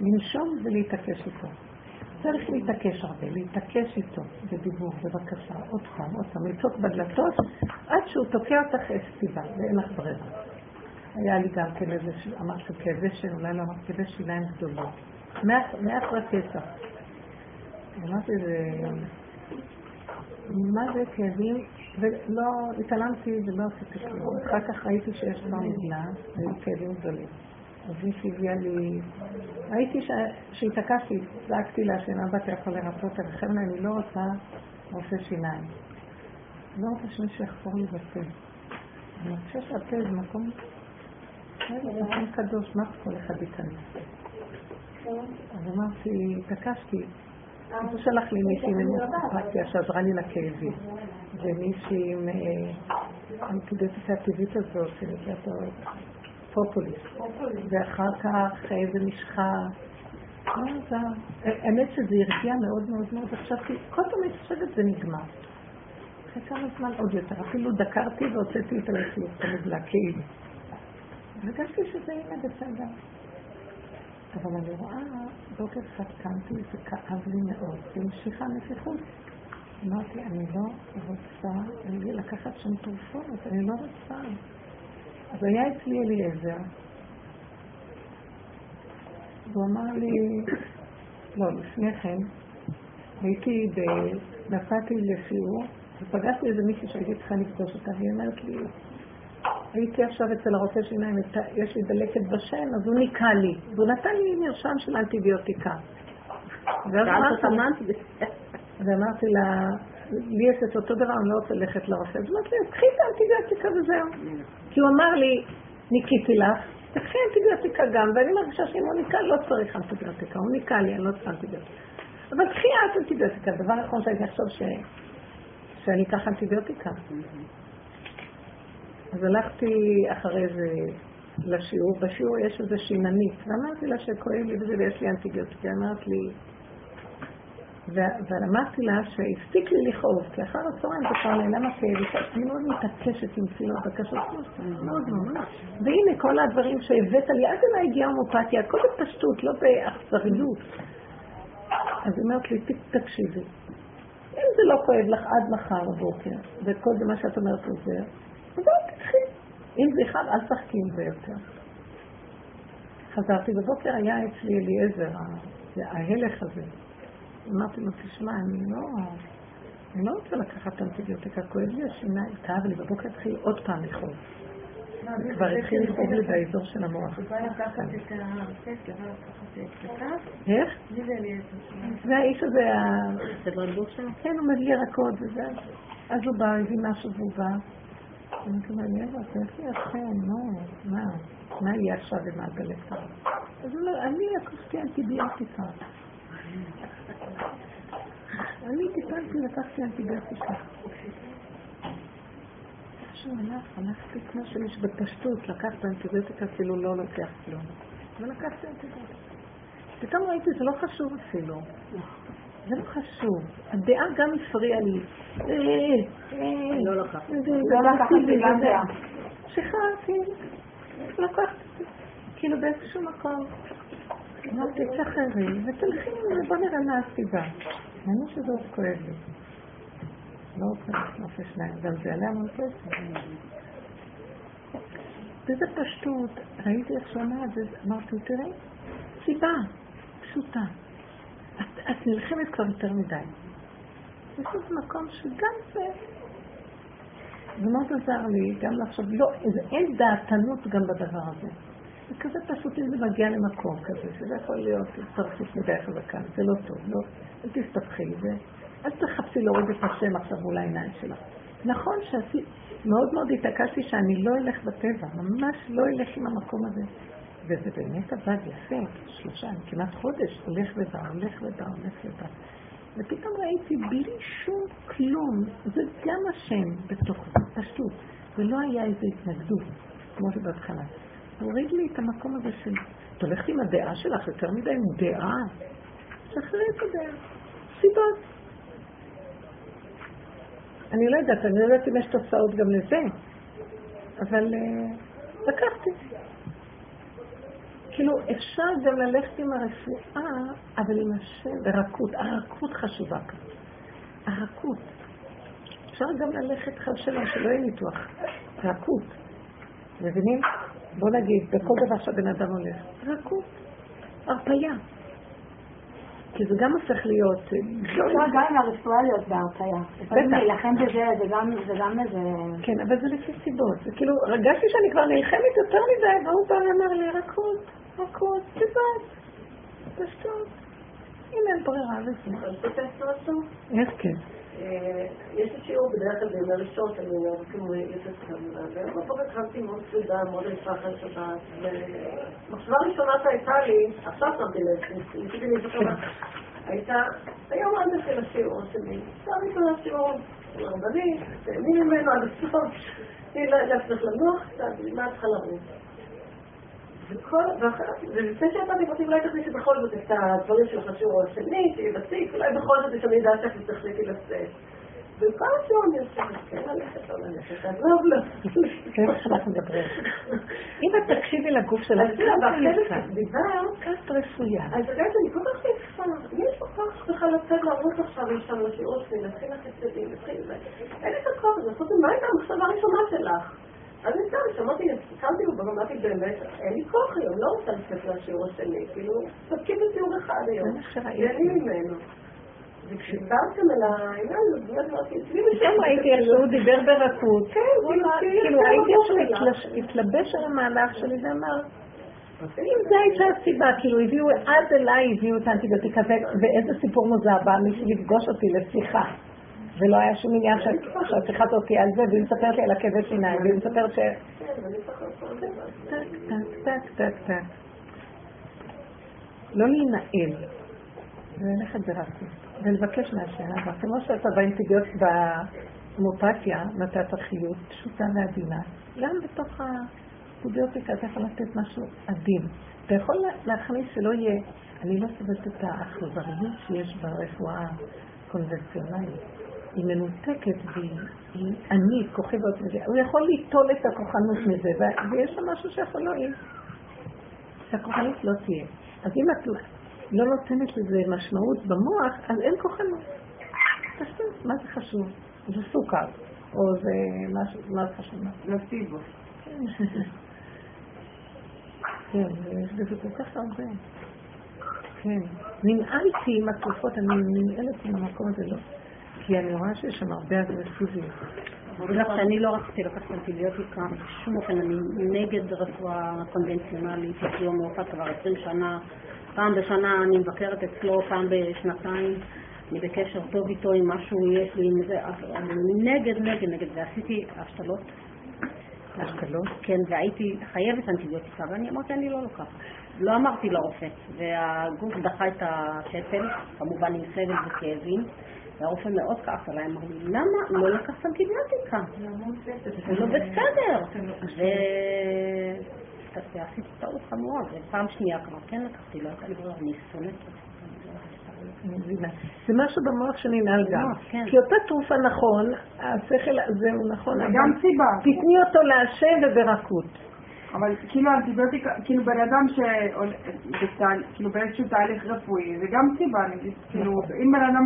לנשום ולהתעקש איתו. צריך להתעקש הרבה, להתעקש איתו בדיבור, בבקשה, עוד פעם, עוד פעם, לצעוק בדלתות עד שהוא תוקע אותך אסטיבה, ואין לך ברירה. היה לי גם כן איזה, אמרתי כאבי שן, אולי לא אמרתי כאבי שיניים גדולות. מאחרי פסח. אמרתי, זה... מה זה כאבים? ולא, התעלמתי ולא עשיתי כלום. אחר כך ראיתי שיש כבר נגלה, והיו כאבים גדולים. אז מישהי הביאה לי, ראיתי שהתעקשתי, צעקתי לה שאינה בת יכול לרפות עליכם, אני לא רוצה רופא שיניים. לא רוצה שמישהו יחפור לי בפה. אני חושבת שהפה זה מקום, זה מקום קדוש, מה כל אחד ייכנס? אז אמרתי, התעקשתי. אז הוא שלח לי מישהי עם ממוספתיה שעזרה לי לכאבים. ומישהי עם הנקודטיקה הטבעית הזאת, שנקראת פופוליס. ואחר כך איזה משחה. האמת שזה הרגיע מאוד מאוד מאוד. חשבתי, כל פעם אני חושבת זה נגמר. אחרי כמה זמן עוד יותר. אפילו דקרתי והוצאתי את הלכי, את המגלה, כאילו. הרגשתי שזה יהיה בסדר. אבל אני רואה, בוקר אחד קמתי, זה כאב לי מאוד, זה המשיכה נפיחות. אמרתי, אני לא רוצה לקחת שם תרופות, אני לא רוצה. אז היה אצלי אליעזר, והוא אמר לי, לא, לפני כן, הייתי, ב... נסעתי לשיעור, ופגשתי איזה מישהי שהייתי צריכה לפגוש אותה, והיא אומרת לי, הייתי עכשיו אצל הרופא שיניים, יש לי דלקת בשן, אז הוא ניקה לי, והוא נתן לי מרשם של אנטיביוטיקה. ואמרתי לה, לי יש את אותו דבר, אני לא רוצה ללכת לרופא. אז אמרתי לי, קחי את האנטיביוטיקה וזהו. כי הוא אמר לי, ניקיתי לך, תקחי אנטיביוטיקה גם, ואני מרגישה שאם הוא ניקה, לא צריך אנטיביוטיקה, הוא ניקה לי, אני לא צריכה אנטיביוטיקה. אבל קחי את אנטיביוטיקה, דבר אחרון שהייתי לחשוב שאני אקח אנטיביוטיקה. אז הלכתי אחרי זה לשיעור, בשיעור יש איזה שיננית, ואמרתי לה שכואב לי וזה ויש לי אנטיביוטיקה, אמרת לי, ואמרתי לה שהפסיק לי לכאוב, כי אחר הצהריים זה כבר נעלם הכאב, אני מאוד מתעקשת עם תפילות בקשות, מאוד ממש. והנה כל הדברים שהבאת לי, עד אליי הגיעה הומופתיה, הכל בפשטות, לא באכזריות. אז היא אומרת לי, תקשיבי, אם זה לא כואב לך עד מחר בבוקר, וכל זה מה שאת אומרת עוזר, אז אל תקחי. אם זה אחד, אל תחכי עם זה יותר. חזרתי בבוקר, היה אצלי אליעזר, ההלך הזה. אמרתי לו, תשמע, אני לא... אני לא רוצה לקחת אנטיביוטיקה, כואב לי השיניים, כאב לי, בבוקר התחיל עוד פעם לכאוב. כבר התחיל לכאוב לי באזור של המוח. איך? זה האיש הזה, כן, הוא מביא ירקות וזה. אז הוא בא, הביא משהו והוא בא. אני לו, יאללה, תלך לי ישן, נו, מה? מה יהיה עכשיו עם הדלקה? אז הוא אומר, אני לקחתי אנטיביוטיקה. אני טיפלתי, לקחתי אנטיביוטיקה. משהו הלך, הלכתי כמו שיש בפשטות, לקחת אנטיביוטיקה כאילו לא לוקח כלום. ולקחתי אנטיביוטיקה. פתאום ראיתי, זה לא חשוב אפילו. זה לא חשוב. הדעה גם הפריעה לי. לא לקחתי. לא לקחתי גם דעה. שחררתי, לקחתי. כאילו באיזשהו מקום. אמרתי, תשחררי ותלכי, בוא נראה מה הסיבה. אני שזה עוד כואב לי. לא רוצה לחנוף לשניים, גם זה עליה המון כסף. וזה פשטות, ראיתי איך שהוא אמר את זה, אמרתי, תראי, סיבה פשוטה. את נלחמת כבר יותר מדי. יש איזה מקום שגם זה... זה מאוד עזר לי גם לחשוב, לא, אין דעתנות גם בדבר הזה. זה כזה פשוט אם זה מגיע למקום כזה, שזה יכול להיות התפרצות מדי חזקה, זה לא טוב, לא, אל תסתבכי, אל תחפשי להוריד את השם עכשיו מול העיניים שלך. נכון שעשי, מאוד מאוד התעקשתי שאני לא אלך בטבע, ממש לא אלך עם המקום הזה. וזה באמת עבד יפה, שלושה, כמעט חודש, הולך ובא, הולך ובא, הולך ובא. ופתאום ראיתי בלי שום כלום, זה גם השם בתוך זה, פשוט, ולא היה איזו התנגדות, כמו שבהתחלה. תוריד לי את המקום הזה של... את הולכת עם הדעה שלך יותר מדי עם דעה. שחררי את הדעה. סיבות. אני לא יודעת, אני לא יודעת אם יש תוצאות גם לזה, אבל uh, לקחתי. כאילו, אפשר גם ללכת עם הרפואה, אבל עם השם, ברכות. הרכות חשובה כאן. הרכות. אפשר גם ללכת שלום, שלא יהיה ניתוח. רכות. מבינים? בוא נגיד, בכל דבר שהבן אדם הולך, רכות, הרפייה. כי זה גם הופך להיות... אפשר גם עם הרפואה להיות בהרפייה. לפעמים להילחם בזה, זה גם איזה... כן, אבל זה לפי סיבות. זה כאילו, הרגשתי שאני כבר נלחמת יותר מדי, והוא בא ואמר לי, רכות, רכות, סיבות, פשטות. אם אין ברירה לזה. איך כן? יש לי שיעור בדרך כלל בימי ראשון, שאני אומרת כמו יוסף כמובן, ובבוקר קמתי מאוד כבדה, מאוד עייפה אחרי שבת, ומחשבה ראשונה שהייתה לי, עכשיו שמתי לב, ניסיתי להיזכר הייתה, היום עד נתחיל השיעור שלי, אפשר ראשונה שיעור רבני, תהני ממנו עד הסוף, תני להצליח לנוח קצת, מה צריכה לרוץ. ולפני שיצאתי פרטים אולי תכניסי בכל זאת את הדברים של השיעור השני, שיהיה בסיק, אולי בכל זאת יש אני יודעת איך תחליטי לצאת. וכל השיעור אני חושבת, כן ללכת, לא ללכת, עזוב לו. זה מה שאנחנו מדברים. אם את תקשיבי לגוף שלך, כת רפויה. אז באמת, אני כל כך מי יש לו כוח בכלל לצאת לרוץ עכשיו לשם לשיעור שלי, להתחיל להתחיל זה. אין את הכוח, לעשות מה הייתה המחשבה הראשונה שלך? אז אני סתם שמעתי, קמתי בבוקר, אמרתי באמת, אין לי כוח היום, לא רוצה לצאת לשיעור השני, כאילו, תפקיד בשיעור אחד היום. ואין לי ממנו. וכשדיברתם על העניין, אז באמת אמרתי, אצלי פתאום ראיתי איך שהוא דיבר ברכות. כן, כאילו, כאילו ראיתי שהוא כן. התלש- התלבש על המהלך שלי ואמר, אם זה הייתה הסיבה, כאילו הביאו, עד אליי הביאו את האנטיביוטיקה, ו- ואיזה סיפור מוזר, בא מישהו לפגוש אותי לשיחה. ולא היה שום עניין שהשיחה הזאת תהיה על זה, והיא מספרת לי על הכאבי שיניים, והיא מספרת ש... לא להינעל, וללכת ברכות, ולבקש מהשם, אבל כמו שאתה באינטיביוט בהומופתיה, נתת חיות פשוטה ועדינה, גם בתוך האנטיביוטיקה אתה יכול לתת משהו עדין. אתה יכול להכניס שלא יהיה, אני לא סובלת את האכזריות שיש ברפואה הקונבנציונלית. היא מנותקת והיא היא ענית, כוכבת, וזה. הוא יכול ליטול את הכוחנות מזה, ויש שם משהו שיכול להועיל. שהכוחנות לא תהיה. אז אם את לא נותנת לזה משמעות במוח, אז אין כוחנות. פשוט, מה זה חשוב? זה סוכר, או זה משהו, מה זה חשוב? פלסיבו. כן, יש בזה כל כך הרבה. כן. ננעלתי עם התרופות, אני ננעלת עם המקום הזה, לא. כי אני רואה שיש שם הרבה אגרסיביות. שאני לא רציתי לקחת אנטיביוטיקה, בשום אופן אני נגד רפואה קונבנציונלית, יש לי הומאופת כבר 20 שנה, פעם בשנה אני מבקרת אצלו, פעם בשנתיים, אני בקשר טוב איתו עם משהו יש לי עם זה, אני נגד, נגד, נגד, ועשיתי השתלות. השתלות? כן, והייתי חייבת אנטיביוטיקה, ואני אמרתי, אני לא לוקחת. לא אמרתי לרופא, והגוף דחה את השתל, כמובן עם סבל וכאבים, והרופא מאוד כעס עליי, אמר לי, למה לא לקחת אנטיביוטיקה? זה לא בסדר. ו- ועשיתי טעות חמורה, ופעם שנייה כבר כן לקחתי, לא הייתה לי ברירה, אני שונאת את זה. משהו במוח שננעל גם. כן. כי אותה תרופה נכון, השכל הזה הוא נכון, אבל גם סיבה. תתני אותו להשם וברכות. אבל כאילו אנטיביוטיקה, כאילו בן אדם ש... כאילו באיזשהו תהליך רפואי, זה גם סיבה, נגיד, כאילו, אם בן אדם,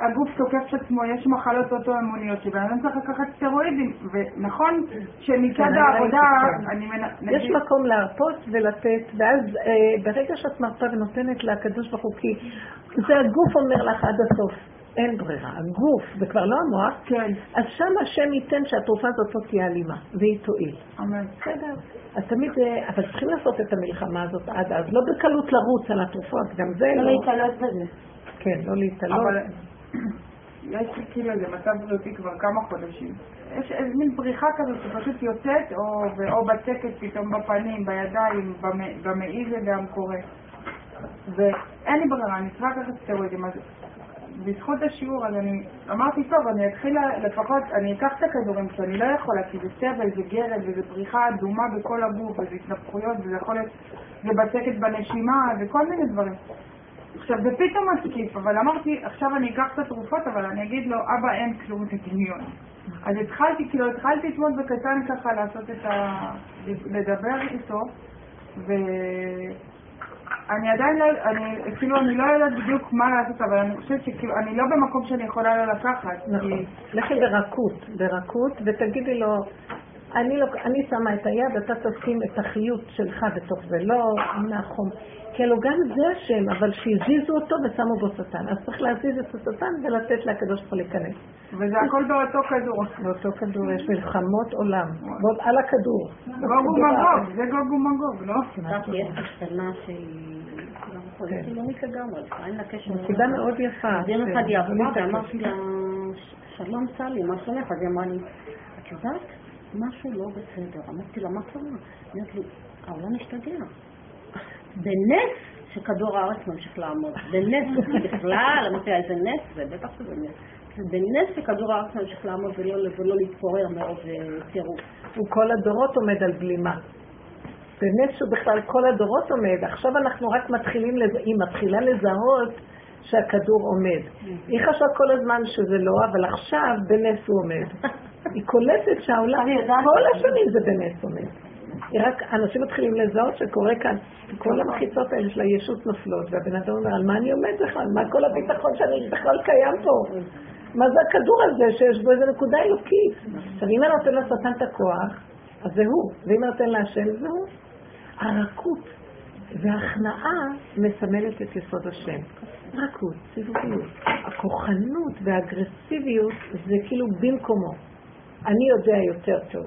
הגוף תוקף את עצמו, יש מחלות אוטואימוניות, שבן אדם צריך לקחת סטרואידים, ונכון שמצד כן, העבודה. אני מנ... יש מקום להרפות ולתת, ואז אה, ברגע שאת מרפה ונותנת לקדוש ברוך הוא, כי זה הגוף אומר לך עד הסוף, אין ברירה, הגוף, זה כבר לא המוח, כן, אז שם השם ייתן שהתרופה הזאת לא תהיה אלימה, והיא תועיל. אמן. בסדר. אז תמיד, אה, אבל צריכים לעשות את המלחמה הזאת עד אז, לא בקלות לרוץ על התרופות, גם זה לא לא... להתעלות בזה. כן, לא להתעלות. יש כאילו איזה מצב בריאותי כבר כמה חודשים. יש איזה מין בריחה כזאת שפשוט יוצאת, או, או בצקת פתאום בפנים, בידיים, במ- במעי זה גם קורה. ואין לי ברירה, אני צריכה לקחת סטרואידים. אז בזכות השיעור, אז אני אמרתי, טוב, אני אתחיל לפחות, אני אקח את הכדורים, כי אני לא יכולה, כי זה סבל, זה גרד, וזה פריחה אדומה בכל הגוף, וזה התנפחויות, וזה יכול להיות, זה בצקת בנשימה, וכל מיני דברים. עכשיו, זה פתאום מתקיף, אבל אמרתי, עכשיו אני אקח את התרופות, אבל אני אגיד לו, אבא, אין כלום בדמיון. אז התחלתי, כאילו, התחלתי אתמול בקטן ככה לעשות את ה... לדבר איתו, ואני עדיין לא, אני, כאילו, אני לא יודעת בדיוק מה לעשות, אבל אני חושבת שכאילו, אני לא במקום שאני יכולה לא לקחת. נכון. כי- לכי ברכות, ברכות, ותגידי לו, אני, לא, אני שמה את היד, אתה תשים את החיות שלך בתוך זה, לא מהחום. כי הלוא גם זה השם, אבל שהזיזו אותו ושמו בו שטן. אז צריך להזיז את השטן ולתת לקדוש ברוך הוא להיכנס. וזה הכל באותו כדור. באותו כדור יש מלחמות עולם, ועוד על הכדור. גוג ומגוג, זה גוג ומגוג, לא? יש השתנה שהיא אין לה קשר. נקודה מאוד יפה. יום ש- אחד היא עברה ואמרתי לה, שלום סלי, מה שלומך? אז היא אמרה לי, את יודעת, משהו לא בסדר. אמרתי לה, מה קרה? אומרת לי, העולם השתגע. בנס שכדור הארץ ממשיך לעמוד. בנס בכלל, אמרתי לה, איזה נס זה, בטח שזה נס. בנס שכדור הארץ ממשיך לעמוד ולא, להתפורר מרוב אה, טירוף. הוא כל הדורות עומד על בלימה. בנס שהוא בכלל כל הדורות עומד. עכשיו אנחנו רק מתחילים. היא מתחילה לזהות שהכדור עומד. היא חשבה כל הזמן שזה לא, אבל עכשיו בנס הוא עומד. היא קולטת שהעולם, כל השנים זה בנס עומד. היא רק, אנשים מתחילים לזהות שקורה כאן, כל המחיצות האלה של הישות נופלות, והבן אדם אומר, על מה אני עומד בכלל? מה כל הביטחון שאני בכלל קיים פה? מה זה הכדור הזה שיש בו איזה נקודה אלוקית? עכשיו, אם אני נותן לשטן את הכוח, אז זה הוא. ואם נותן להשם, זה הוא. הרכות וההכנעה מסמלת את יסוד השם. רכות, סיבוביות. הכוחנות והאגרסיביות זה כאילו במקומו. אני יודע יותר טוב.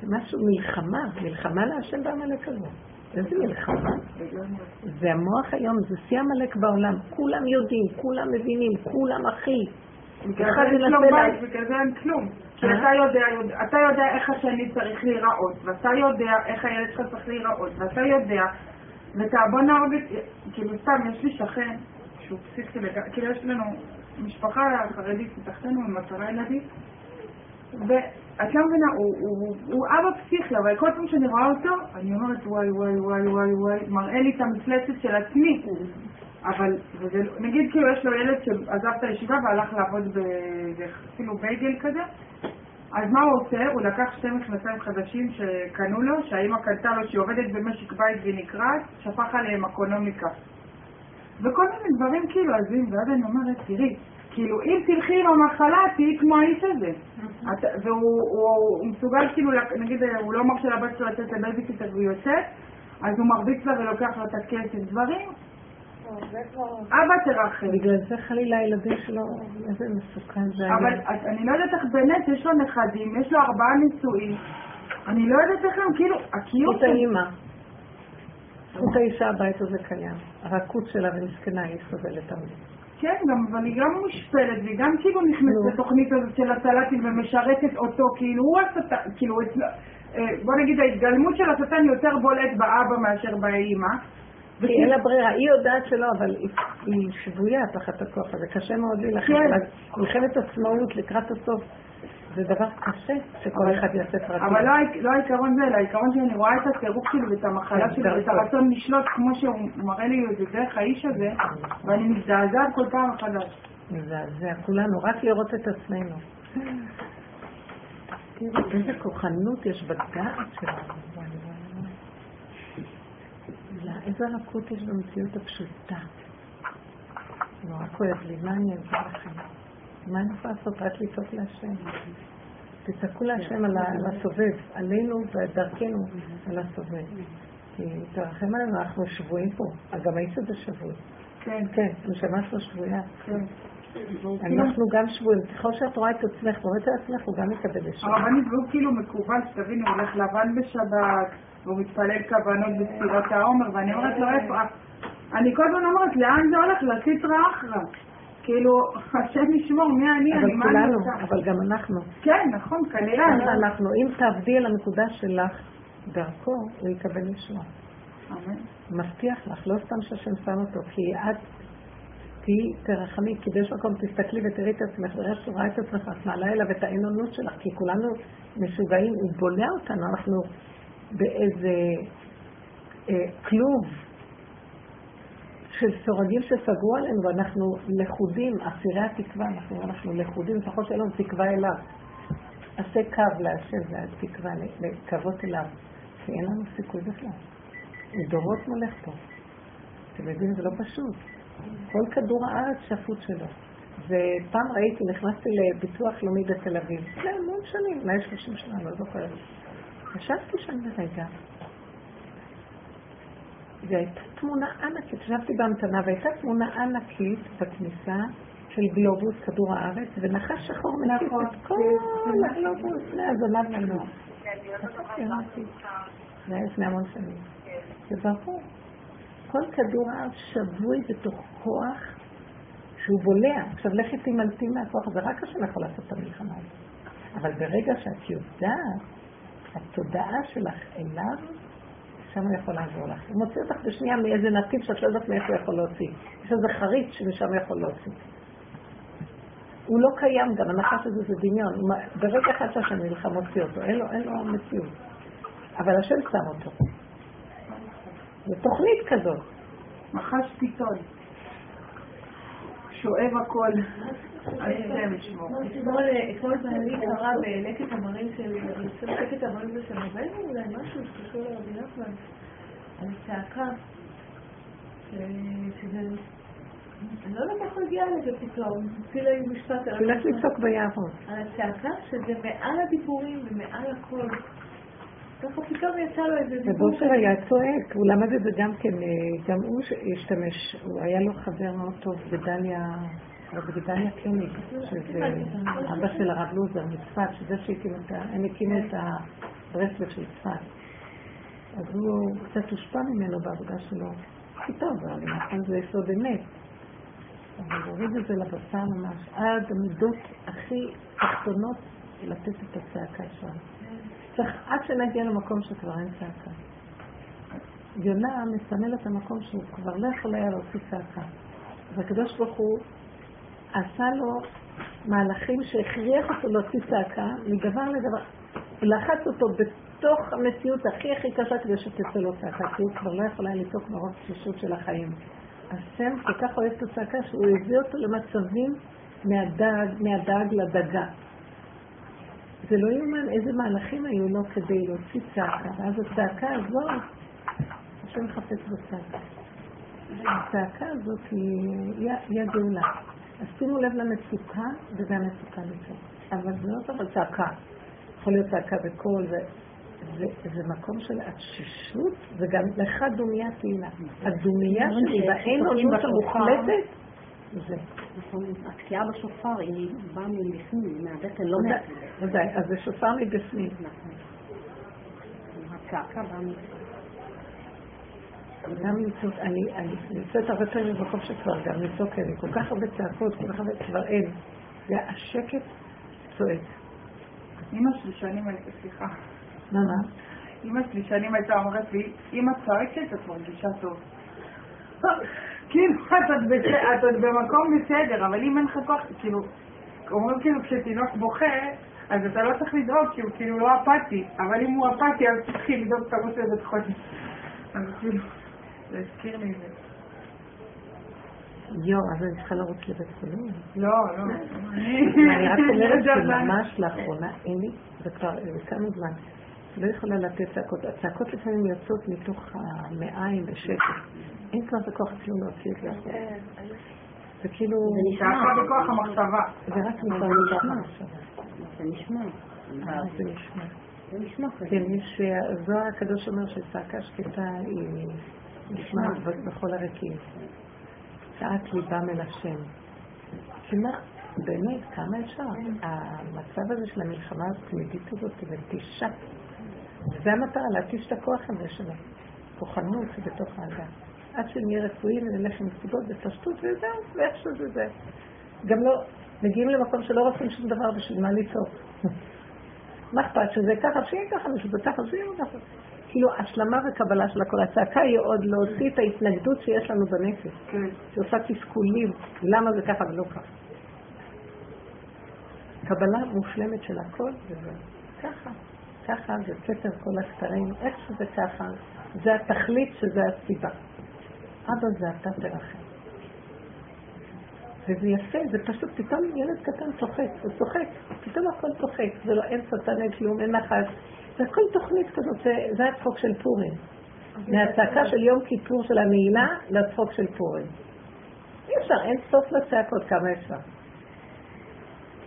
זה משהו מלחמה, מלחמה להשם בעמלק הזה. איזה מלחמה? זה המוח היום, זה שיא עמלק בעולם. כולם יודעים, כולם מבינים, כולם אחי. בגלל אחד זה יש לו מנסה לה- בית, בגלל זה אין כלום. כי אה? אתה יודע, אתה יודע איך השני צריך להיראות, ואתה יודע איך הילד שלך צריך להיראות, ואתה יודע, נהרוג את... כאילו סתם, יש לי שכן שהוא פסיכי לגמרי, כאילו יש לנו משפחה חרדית מתחתנו עם עשרה ילדים, ואת לא מבינה, הוא, אבא פסיכי, אבל כל פעם שאני רואה אותו, אני אומרת וואי וואי וואי וואי וואי, מראה לי את המפלצת של עצמי. אבל, נגיד כאילו יש לו ילד שעזב את הישיבה והלך לעבוד אפילו בייגל כזה, אז מה הוא עושה? הוא לקח שתי מכנסיים חדשים שקנו לו, שהאימא קנתה לו שהיא עובדת במשק בית והיא נקרעת, שפך עליהם אקונומיקה. וכל מיני דברים כאילו עזים, ואז אני אומרת, תראי, כאילו אם תלכי עם המחלה תהיי כמו האיש הזה. את- והוא הוא, הוא מסוגל כאילו, נגיד הוא לא מרשה לבת שלו לצאת לבייביסיטר והיא יוצאת, אז הוא מרביץ לה ולוקח לה את הכסף, דברים. אבא תרחם. בגלל זה חלילה הילדים שלו, איזה מסוכן זה אבל היה. את- אני לא יודעת איך באמת, יש לו נכדים, יש לו ארבעה נישואים. אני לא יודעת איך הם, כאילו, הקיום זכות האימא. זכות האישה הבית הזה קיים. הרכות שלה ומסכנה היא סובלת תמיד. כן, גם, אבל היא גם מושפלת, והיא גם כאילו נכנסת נו. לתוכנית הזאת של הסלטים ומשרתת אותו, כאילו הוא השטן, כאילו, אצלו- אה, בוא נגיד ההתגלמות של השטן יותר בולט באבא מאשר באימא. כי אין לה ברירה, היא יודעת שלא, אבל היא- שבויה תחת הכוח הזה, קשה מאוד להילחם. כן. מלחמת עצמאות לקראת הסוף זה דבר קשה שכל אחד יעשה פרטים. אבל לא, לא העיקרון זה, אלא העיקרון שאני רואה את הטירוף שלו ואת המחלה כן, שלו ואת. הרצון לשלוט כמו שהוא מראה לי איזה דרך האיש הזה, ואני מזדעזעת כל פעם מחדש. מזעזע, כולנו, רק לראות את עצמנו. תראו, איזה כוחנות יש בדעת שלנו. לא, איזה רכות יש במציאות הפשוטה. נורא כואב לי, מה אני אגיד לכם? מה אני יכולה לעשות? רק לצעוק להשם. תצעקו להשם על הסובב, עלינו ודרכנו על הסובב. כי תרחם עלינו, אנחנו שבויים פה. גם האיש הזה שבוי. כן, כן, נשמה שלו שבויה. כן. אנחנו גם שבויים. ככל שאת רואה את עצמך ורואה את עצמך, הוא גם יקבל לשם. הרבנית והוא כאילו מקובל, שתבינו, הוא הולך לבן בשבת, והוא מתפלל כוונות בספירת העומר, ואני אומרת לו, איפה? אני כל הזמן אומרת, לאן זה הולך? לסיטרא אחרא. כאילו, השם ישמור, מי אני? אני, מה אני עושה? אבל גם אנחנו. כן, נכון, כנראה. אנחנו, אם תעבדי על הנקודה שלך, דרכו, הוא יקבל לשמוע. מבטיח לך, לא סתם שהשם שם אותו, כי את תהיי, תרחמי, כי באיזשהו מקום תסתכלי ותראי את עצמך, וראה שאת רואה את עצמך, את מעלה אליו את האין-אונות שלך, כי כולנו משוגעים, הוא בולע אותנו, אנחנו באיזה אה, כלוב של סורגים שסגרו עלינו, ואנחנו לכודים, אסירי התקווה, אנחנו, אנחנו לכודים, לפחות שאין לנו תקווה אליו. עשה קו להשם והתקווה, לקוות אליו, כי אין לנו סיכוי בכלל. דורות מולך פה. אתם יודעים, זה לא פשוט. כל כדור הארץ שפוט שלו. ופעם ראיתי, נכנסתי לביטוח לאומי בתל אביב, לפני המון שנים, אולי 30 שנה, לא זוכרת. ישבתי שם לרגע, והייתה תמונה ענקית, ישבתי בהמתנה, והייתה תמונה ענקית בכניסה של גלובוס, כדור הארץ, ונחש שחור מקיף את כל הגלובוס, מהזנב לנוער. זה היה לפני המון שנים. זה ברור. כל כדור הארץ שבוי בתוך כוח שהוא בולע. עכשיו לכי תימלטי מהכוח הזה, רק השם יכול לעשות את המלחמה הזאת. אבל ברגע שאת יודעת, התודעה שלך אליו, שם הוא יכול לעזור לך. הוא מוציא אותך בשנייה מאיזה נתיב שאת לא יודעת מאיפה הוא יכול להוציא. יש איזה חריץ שמשם הוא יכול להוציא. הוא לא קיים גם, הנחש הזה זה דמיון. ברגע אחד שהשם נלחם מוציא אותו, אין לו, אין לו מציאות. אבל השם שם אותו. זו תוכנית כזאת. מחש פיתון. שואב הכל. השם ישמור. אתמול בעלי קרא בלקט המרים של, אני חושבת לקט המרים זה של רבנו, אולי משהו שקשור לרבי נחמן, על צעקה, שזה לא יודעת איך הוא הגיע לזה פתאום. התחילה עם משפט על תלך לצעוק ביערות. על הצעקה, שזה מעל הדיבורים ומעל הכל. ככה פתאום יצא לו איזה דיבור. ובושר היה צועק, הוא למד את זה גם כן, אה, גם הוא השתמש, הוא היה לו חבר מאוד טוב בדליה, בדליה קליניק, שזה אבא של הרב לוזר מצפת, שזה שהקים את ה... הם הקימו את הברסלב של צפת. אז הוא קצת הושפע ממנו בעבודה שלו. טוב, אבל נכון זה יסוד אמת. אבל להוריד את זה לבשר ממש, עד המידות הכי תחתונות, לתת את הצעקה שם. צריך עד שנגיע למקום שכבר אין צעקה. יונה מסמל את המקום שהוא כבר לא יכול היה להוציא צעקה. והקדוש ברוך הוא עשה לו מהלכים שהכריח אותו להוציא צעקה מדבר לדבר. לחץ אותו בתוך המציאות הכי הכי קשה כדי שתצא לו צעקה, כי הוא כבר לא יכול היה לצעוק מרוב תשישות של החיים. השם כל כך אוהב את הצעקה שהוא הביא אותו למצבים מהדג, מהדג לדגה. זה לא יאומן איזה מהלכים היו לו כדי להוציא צעקה, ואז הצעקה הזאת, השם מחפש בצעקה. הצעקה הזאת היא, היא הגאולה. אז שימו לב למצוקה, וזה המצוקה לצעוק. אבל זה לא צריך צעקה. יכול להיות צעקה בקול, זה, זה, זה מקום של התשישות, וגם לך דומיה תהילה. הדומיה שלי באין עונות המוחלטת, זה. נכון, התקיעה בשופר היא באה מבפנים, מהבטן, לא. ודאי, אז זה שופר מבפנים. נכון. הצעקה באה מבפנים. גם למצוא, אני נמצאת הרבה פעמים במקום שכבר גם לצעוק, אני כל כך הרבה צעקות, כל כך הרבה, כבר אין. זה השקט צועק. אמא שלי שנים סליחה. מה, מה? אמא שלי שנים הייתה אומרת לי, אם את צועקת את מרגישה טוב. כאילו, את עוד את במקום בסדר, אבל אם אין לך כוח, כאילו, אומרים כאילו כשתינוק בוכה, אז אתה לא צריך לדאוג, כי הוא כאילו לא אפאתי, אבל אם הוא אפאתי, אז תתחיל לדאוג רוצה לבית חודש. אז כאילו, זה הזכיר לי את זה. יואו, אז אני צריכה לרוץ לבית חולים. לא, לא. אני רק אומרת שממש לאחרונה אין לי, זה כבר זה כמה זמן, לא יכולה לתת צעקות. הצעקות לפעמים יוצאות מתוך המעיים בשקט. אין כבר הכוח אפילו להוציא את זה החוצה. זה כאילו, צעקה בכוח המחשבה. זה רק נשמע עכשיו. זה נשמע. אה, זה נשמע. זה נשמע. כן, יש, הזוהר הקדוש אומר שצעקה שקטה היא נשמעת בכל הרקיעים. צעק ליבם אל השם. כמה, באמת, כמה אפשר? המצב הזה של המלחמה התמידית הזאת מתישה. זה המטרה, להתיש את הכוח הזה שלה. כוחנות שבתוך האדם. עד שנהיה רפואיים ונלך עם מסיבות בפשטות וזהו, ואיך שזה זה. גם לא, מגיעים למקום שלא רוצים שום דבר בשביל מה לצעוק. מה אכפת שזה ככה, שיהיה ככה, שזה ככה, שיהיה ככה. כאילו, השלמה וקבלה של הכל. הצעקה היא עוד להוציא את ההתנגדות שיש לנו בנפש, כן. שעושה תסכולים, למה זה ככה ולא ככה. קבלה מושלמת של הכל, וזה ככה. ככה זה כתר כל הכתרים, איך שזה ככה, זה התכלית שזה הסיבה. אבא זה אתה תרחם. וזה יפה, זה פשוט, פתאום ילד קטן צוחק, הוא צוחק, פתאום הכל צוחק, זה לא, אין שטן, אין כלום, אין נחש, זה הכל תוכנית כזאת, זה, זה הצחוק של פורים. מהצעקה של יום כיפור של הנעילה לצחוק של פורים. אי אפשר, אין סוף לצעקות, כמה אפשר.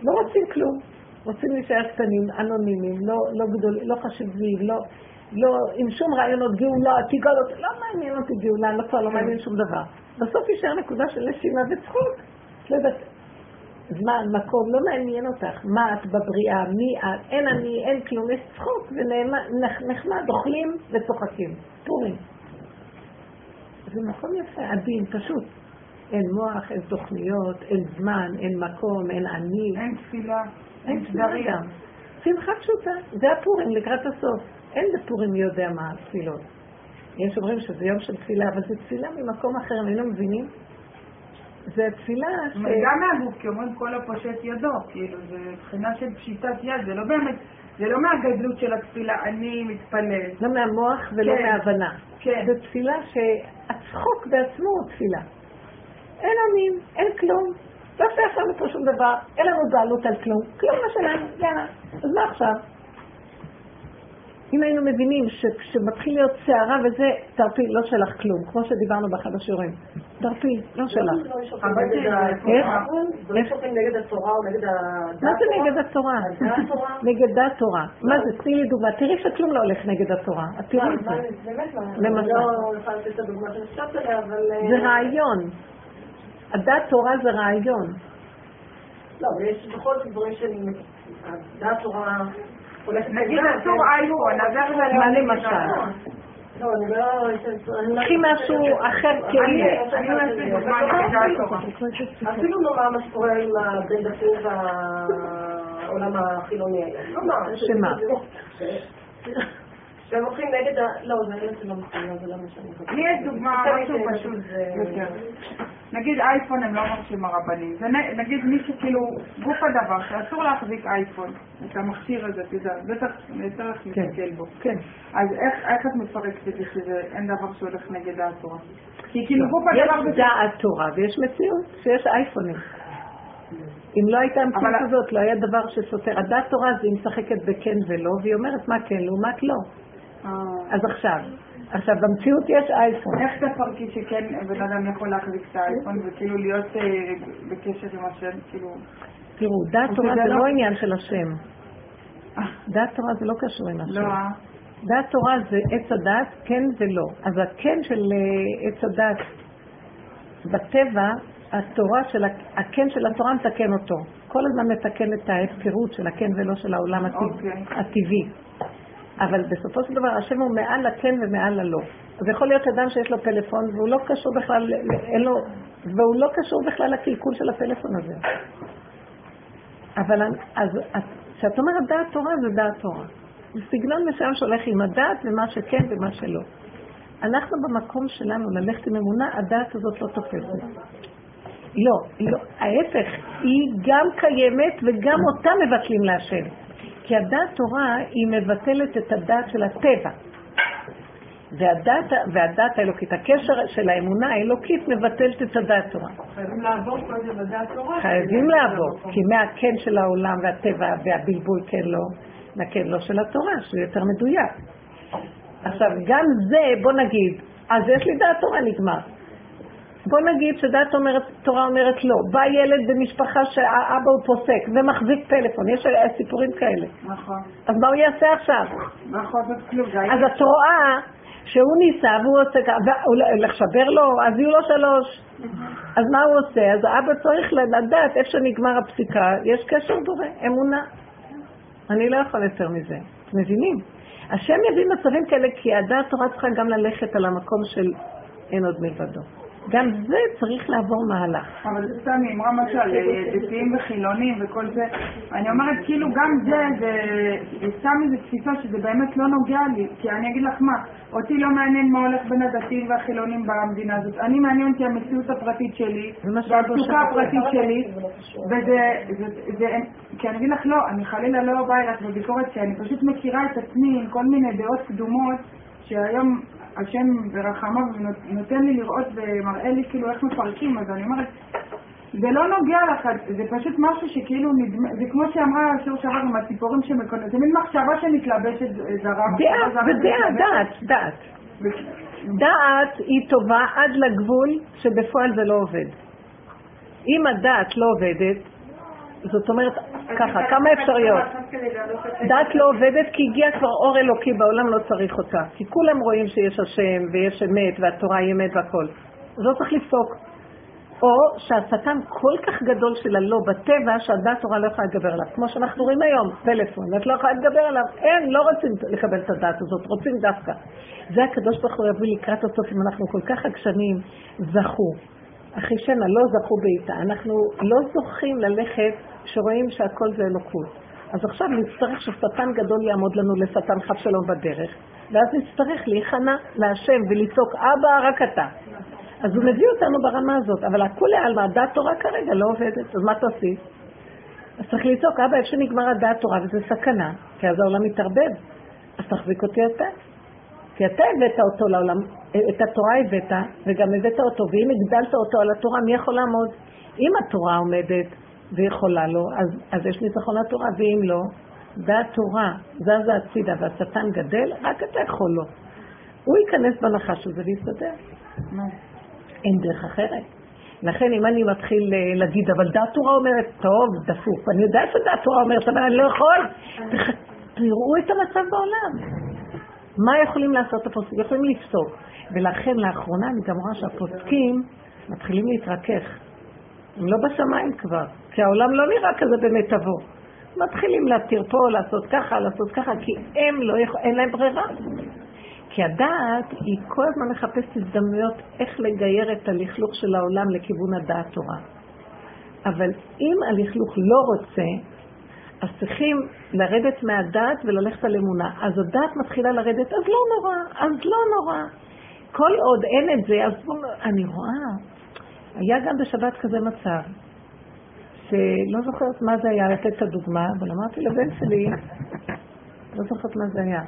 לא רוצים כלום, רוצים להישאר קטנים, אנונימיים, לא, לא גדולים, לא חשובים, לא, לא עם שום רעיונות גאולה, תגאל אותי, לא מעניין אותי גאולה, לא כבר לא מעניין שום דבר. בסוף יישאר נקודה של נשימה וצחוק. לא יודעת, זמן, מקום, לא מעניין אותך מה את בבריאה, מי את, אין אני, אין כלום, יש צחוק ונחמד, אוכלים וצוחקים. פורים. זה מקום יפה, עדין, פשוט. אין מוח, אין תוכניות, אין זמן, אין מקום, אין אני. אין תפילה, אין תפילה. גם. שמחה פשוטה, זה הפורים לקראת הסוף. אין בפורים מי יודע מה התפילות. יש אומרים שזה יום של תפילה, אבל זה תפילה ממקום אחר, הם לא מבינים. זה תפילה ש... גם מהגוף, כי אומרים כל הפושט ידו, כאילו, זה מבחינה של פשיטת יד, זה לא באמת, זה לא מהגדלות של התפילה, אני מתפלל. לא מהמוח ולא כן. מההבנה. כן. זו תפילה שהצחוק בעצמו הוא תפילה. אין עמים, אין כלום. לא שייך לנו פה שום דבר, אין לנו בעלות על כלום. כלום לא שלנו, יאללה. אז מה עכשיו? אם היינו מבינים שכשמתחיל להיות סערה וזה, תרפי, לא שלך כלום, כמו שדיברנו באחד השיעורים. תרפי, לא שלך. לא איך? לא נגד התורה או נגד הדת. מה זה נגד התורה? נגד דת תורה. מה זה? תני לי דוגמה. תראי שכלום לא הולך נגד התורה. את תראי את מה, זה. באמת לא. למשל. לא. אה, זה רעיון. הדת תורה זה רעיון. לא, אבל יש בכל זאת דברים שאני... הדת תורה. נגיד אסור. אייפון, אז איך זה... מה לא למשל? אני לא... לא- קחי משהו אחר כאילו. לא התורה. אפילו נאמר מה שקורה עם הבין דתי והעולם החילוני היום. שמה? שהם הולכים נגד ה... לא, זה לא נכון, זה לא משנה. לי יש דוגמה משהו פשוט זה-. נגיד אייפון הם לא מרשים הרבנים. זה נגיד מי שכאילו, גוף הדבר, שאסור להחזיק אייפון, את המכשיר הזה, אתה יודע, בטח יותר איך כן. להסתכל בו. כן. אז איך את מפרקת את זה שזה אין דבר שהולך נגד התורה? כי כאילו גוף הדבר... יש דעת תורה ויש מציאות שיש אייפונים. אם לא הייתה המציאות הזאת, לא היה דבר שסותר. הדעת תורה זה היא משחקת בכן ולא, והיא אומרת מה כן לעומת לא. אה, אז עכשיו, עכשיו במציאות יש אייפון. איך תפרקי שכן בן אדם יכול להחזיק את האייפון וכאילו להיות אה, בקשר עם השם, כאילו... תראו, דעת תורה זה לא- לא עניין של השם. אה, דעת תורה זה לא קשור עם השם. לא? דעת תורה זה עץ הדת, כן ולא. אז הכן של עץ הדת, בטבע, התורה של, הכן של התורה מתקן אותו. כל הזמן מתקן את ההפקרות של הכן ולא של העולם הטבע- אוקיי. הטבעי. אבל בסופו של דבר השם הוא מעל לכן ומעל ללא. אז יכול להיות אדם שיש לו פלאפון והוא לא קשור בכלל, אין לו, והוא לא קשור בכלל לקלקול של הפלאפון הזה. אבל אז את- כשאת אומרת דעת תורה זה דעת תורה. זה סגנון מסוים שהולך עם הדעת ומה שכן ומה שלא. אנחנו במקום שלנו ללכת עם אמונה, הדעת הזאת לא תופסת. לא, לא, ההפך, היא גם קיימת וגם אותה מבטלים להשם. כי הדעת תורה היא מבטלת את הדעת של הטבע. והדת, והדת האלוקית, הקשר של האמונה האלוקית מבטלת את הדעת תורה. חייבים לעבור קודם לדעת תורה. חייבים לעבור, כי מהכן של העולם והטבע והבלבול כן לא, מהכן לא של התורה, שהוא יותר מדויק. עכשיו, גם זה, בוא נגיד, אז יש לי דעת תורה נגמר. בוא נגיד שדעת אומרת, תורה אומרת לא. בא ילד במשפחה שהאבא הוא פוסק ומחזיק פלאפון, יש סיפורים כאלה. נכון. אז מה הוא יעשה עכשיו? לא כלום, זה היה... אז את רואה שהוא ניסה והוא עושה ככה, ואולי לחבר לו, אז יהיו לו שלוש. אז מה הוא עושה? אז האבא צריך לדעת איפה שנגמר הפסיקה, יש קשר בורא, אמונה. אני לא יכול יותר מזה. אתם מבינים? השם מביא מצבים כאלה כי הדעת תורה צריכה גם ללכת על המקום של אין עוד מלבדו. גם זה צריך לעבור מהלך. אבל זה סתם היא אמרה משהו על אה, דתיים וחילונים וכל זה. אני אומרת, כאילו גם זה, זה זה סתם איזו תפיסה שזה באמת לא נוגע לי. כי אני אגיד לך מה, אותי לא מעניין מה הולך בין הדתיים והחילונים במדינה הזאת. אני מעניין אותי המציאות הפרטית שלי, חושבת. הפרטית שלי, וזה, זה, זה, כי אני אגיד לך לא, אני חלילה לא באה אלייך בביקורת, כי אני פשוט מכירה את עצמי עם כל מיני דעות קדומות, שהיום השם ברחמיו נותן לי לראות ומראה לי כאילו איך מפרקים, אז אני אומרת, זה לא נוגע לך, זה פשוט משהו שכאילו נדמה, זה כמו שאמרה שור שעבר עם הציפורים שמקוננות, זה מין מחשבה שמתלבשת זרה. דעת, זרה ודעה, שמתלבשת. דעת, דעת. דעת היא טובה עד לגבול שבפועל זה לא עובד. אם הדעת לא עובדת, זאת אומרת, ככה, כמה אפשרויות. דעת לא עובדת כי הגיע כבר אור אלוקי בעולם, לא צריך אותה. כי כולם רואים שיש השם ויש אמת והתורה היא אמת והכל. אז לא צריך לפסוק. או שהשטן כל כך גדול של הלא בטבע, שהדעת תורה לא יכולה להתגבר עליו. כמו שאנחנו רואים היום, טלפון, את לא יכולה להתגבר עליו. אין, לא רוצים לקבל את הדעת הזאת, רוצים דווקא. זה הקדוש ברוך הוא יביא לקראת הסוף, אם אנחנו כל כך עקשנים, זכו. אחי שנה לא זכו בעיטה. אנחנו לא זוכים ללכת שרואים שהכל זה אלוקות. אז עכשיו נצטרך ששטן גדול יעמוד לנו לשטן חף שלום בדרך, ואז נצטרך להיכנע להשם ולצעוק, אבא, רק אתה. אז הוא מביא אותנו ברמה הזאת, אבל הכולי עלמא, הדעת תורה כרגע לא עובדת, אז מה תעשי? אז צריך לצעוק, אבא, איפה שנגמר הדעת תורה, וזה סכנה, כי אז העולם מתערבב. אז תחזיק אותי אתה. כי אתה הבאת אותו לעולם, את התורה הבאת, וגם הבאת אותו, ואם הגדלת אותו על התורה, מי יכול לעמוד? אם התורה עומדת ויכולה לו, אז, אז יש ניצחון לתורה, ואם לא, דעת תורה זזה הצידה והשטן גדל, רק אתה יכול לו. הוא ייכנס בנחש הזה ויסתדר. אין דרך אחרת. לכן אם אני מתחיל אה, להגיד, אבל דעת תורה אומרת, טוב, דפוק, אני יודעת שדעת תורה אומרת, אבל אני לא יכול. תראו את המצב בעולם. מה יכולים לעשות הפוסקים? יכולים לפסוק. ולכן לאחרונה אני גם רואה שהפוסקים מתחילים להתרכך. הם לא בשמיים כבר, כי העולם לא נראה כזה במיטבו. מתחילים להתיר פה, לעשות ככה, לעשות ככה, כי הם לא יכול, אין להם ברירה. כי הדעת היא כל הזמן מחפשת הזדמנויות איך לגייר את הלכלוך של העולם לכיוון הדעת תורה. אבל אם הלכלוך לא רוצה, אז צריכים לרדת מהדעת וללכת על אמונה. אז הדעת מתחילה לרדת, אז לא נורא, אז לא נורא. כל עוד אין את זה, אז אני רואה, היה גם בשבת כזה מצב, שלא זוכרת מה זה היה לתת את הדוגמה, אבל אמרתי לבן שלי, לא זוכרת מה זה היה.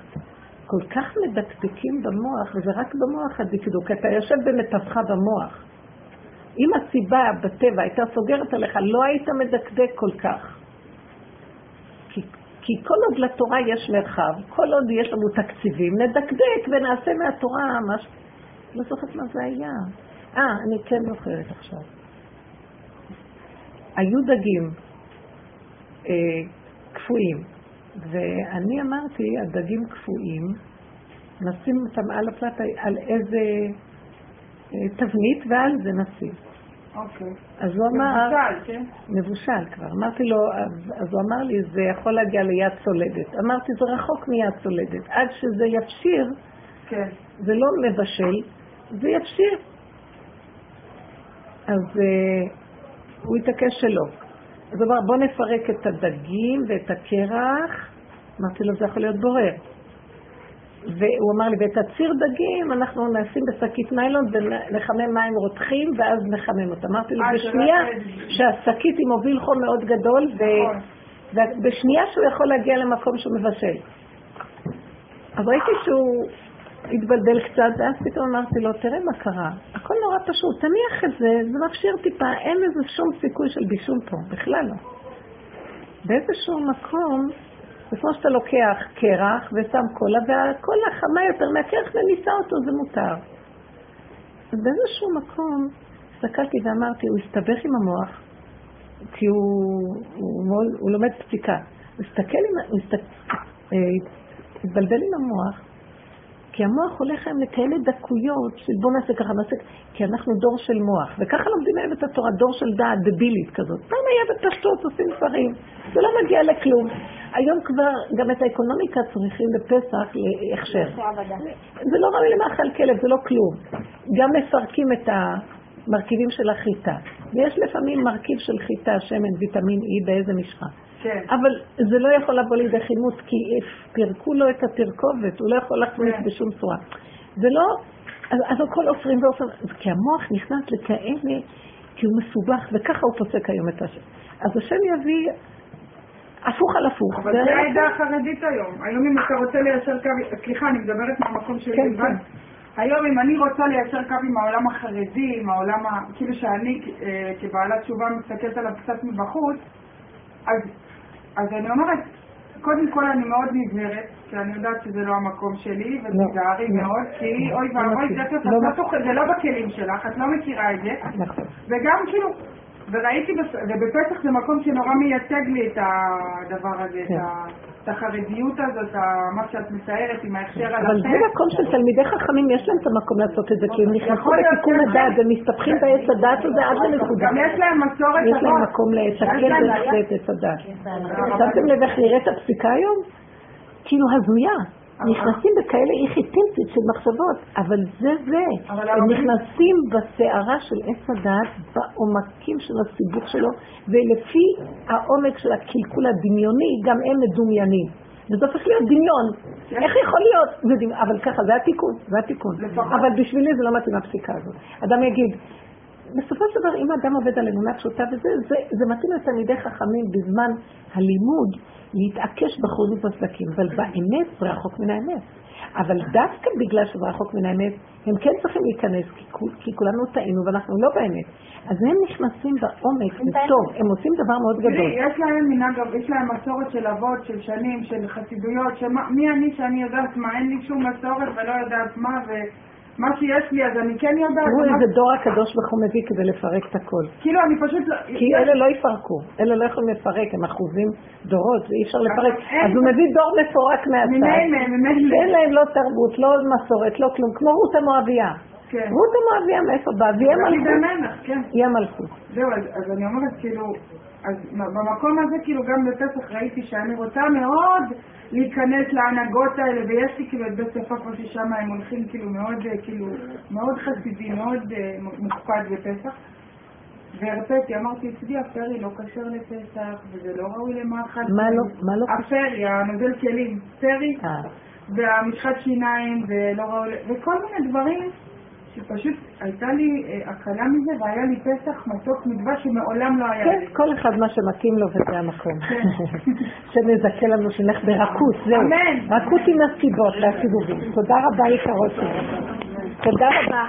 כל כך מדקדקים במוח, וזה רק במוח הדקדוק, אתה יושב במיטבך במוח. אם הסיבה בטבע הייתה סוגרת עליך, לא היית מדקדק כל כך. כי, כל עוד לתורה יש מרחב, כל עוד יש לנו תקציבים, נדקדק ונעשה מהתורה ממש... לא זוכרת מה זה היה. אה, אני כן זוכרת עכשיו. היו דגים אה, קפואים, ואני אמרתי, הדגים קפואים, נשים אותם על הפלטה, על איזה אה, תבנית, ועל זה נשים. אוקיי. אז הוא אמר... מבושל, כן? מבושל כבר. אמרתי לו, אז, אז הוא אמר לי, זה יכול להגיע ליד צולדת. אמרתי, זה רחוק מיד צולדת. עד שזה יפשיר, כן. זה לא מבשל, זה יפשיר. אז uh, הוא התעקש שלא. אז הוא אמר, בוא נפרק את הדגים ואת הקרח. אמרתי לו, זה יכול להיות בורר. והוא אמר לי, ואת הציר דגים אנחנו נשים בשקית ניילון ונחמם מים רותחים ואז נחמם אותם. אמרתי לו, אה, בשנייה שהשקית היא מוביל חום מאוד גדול, ו- נכון. ובשנייה שהוא יכול להגיע למקום שהוא מבשל. אז ראיתי שהוא התבלבל קצת, ואז פתאום אמרתי לו, תראה מה קרה, הכל נורא פשוט, תניח את זה, זה מפשיר טיפה, אין לזה שום סיכוי של בישול פה, בכלל לא. באיזשהו מקום, כמו שאתה לוקח קרח ושם קולה, והקולה חמה יותר מהקרח וניסה אותו, זה מותר. אז באיזשהו מקום הסתכלתי ואמרתי, הוא הסתבך עם המוח, כי הוא, הוא, מאוד- הוא לומד פסיקה. הוא הסתכל עם, הוא הסתכל, אה, התבלבל עם המוח, כי המוח הולך היום לכאלה דקויות של בוא נעשה ככה, נעשה כי אנחנו דור של מוח, וככה לומדים היום את התורה, דור של דעת דבילית כזאת. פעם היה בפשטות, עושים דברים, זה לא מגיע לכלום. היום כבר גם את האקונומיקה צריכים בפסח להכשר. זה לא ראוי למאכל כלב, זה לא כלום. גם מפרקים את המרכיבים של החיטה. ויש לפעמים מרכיב של חיטה, שמן, ויטמין E באיזה משחה. כן. אבל זה לא יכול לבוא לידי חימוץ, כי פירקו לו את התרכובת, הוא לא יכול להחמיץ כן. בשום צורה. זה לא, אז, אז הכל עופרים ועופרים, כי המוח נכנס לכאלה, כי הוא מסובך, וככה הוא פוסק היום את השם. אז השם יביא הפוך על הפוך. אבל זה- העדה החרדית היום. היום אם אתה רוצה ליישר קו, סליחה, אני מדברת מהמקום שלי כן. כן. היום אם אני רוצה ליישר קו עם העולם החרדי, עם העולם, ה- כאילו שאני אה, כבעלת תשובה מסתכלת עליו קצת מבחוץ, אז, אז אני אומרת, קודם כל אני מאוד נזהרת, כי אני יודעת שזה לא המקום שלי, ותיזהרי לא. מאוד, כי אוי לא ואבוי, לא לא זה לא בכלים שלך, את לא מכירה את זה. נכון. וגם כאילו, וראיתי, בפ- ובפסח זה מקום שנורא מייצג לי את הדבר הזה, כן. את החרדיות הזאת, מה שאת מתארת עם ההכשר על אבל זה. מקום של תלמידי חכמים, יש להם את המקום לעשות את זה, כי הם נכנסו לתיקון הדעת להם- ומסתבכים בעץ הדעת הזה עד לנקודה. גם יש להם מסורת יש להם. מקום לתקן ולעשות את עץ הדעת. שמתם לב איך נראית הפסיקה היום? כאילו הזויה. נכנסים בכאלה איכיטימצית של מחשבות, אבל זה זה. הם נכנסים בסערה של עץ הדעת, בעומקים של הסיבוך שלו, ולפי העומק של הקלקול הדמיוני, גם הם מדומיינים. וזה הופך להיות דמיון. איך יכול להיות? זה דמיון. אבל ככה, זה התיקון, זה התיקון. אבל בשבילי זה לא מתאים הפסיקה הזאת. אדם יגיד, בסופו של דבר, אם אדם עובד על אמונה פשוטה וזה, זה, זה מתאים לתלמידי חכמים בזמן הלימוד להתעקש בחוזות בסדקים, אבל באמת זה רחוק מן האמת. אבל דווקא בגלל שזה רחוק מן האמת, הם כן צריכים להיכנס, כי, כול- כי כולנו טעינו ואנחנו לא באמת. אז הם נכנסים בעומק, זה טוב, הם עושים דבר מאוד גדול. תראי, יש להם מנהג, יש להם מסורת של אבות, של שנים, של חסידויות, שמי אני שאני יודעת מה, אין לי שום מסורת ולא יודעת מה, ו... מה שיש לי, אז אני כן יודעת. תראו איזה דור הקדוש ברוך הוא מביא כדי לפרק את הכל. כאילו, אני פשוט לא... כי אלה לא יפרקו, אלה לא יכולים לפרק, הם אחוזים דורות, ואי אפשר לפרק. אז הוא מביא דור מפורק מהצד, ממילא, ממילא. שאין להם לא תרבות, לא מסורת, לא כלום, כמו רות המואביה. כן. רות המואביה מאיפה באה? והיא המלכות. כן. היא המלכות. זהו, אז אני אומרת, כאילו, אז במקום הזה, כאילו, גם בפסח ראיתי שאני רוצה מאוד להיכנס להנהגות האלה, ויש לי כאילו את בית צפה פה ששם הם הולכים כאילו מאוד, אה, כאילו, מאוד חסידי, מאוד אה, מוקפד בפסח. והרציתי, אמרתי, אצלי הפרי לא כשר לפסח, וזה לא ראוי למאכל. מה לא- מה לא? הפרי, הנוזל כלים, פרי, אה, והמשחת שיניים, ולא ראוי, וכל מיני דברים שפשוט הייתה לי אה, הקלה מזה, והיה לי פסח מתוק מדבש שמעולם לא היה כן, לי. כל אחד מה שמתאים לו וזה המקום. כן. שנזכה לנו, שנלך ברכות, זהו. אמן. רכות עם הסיבות והסיבובים. תודה רבה יקרות. תודה רבה.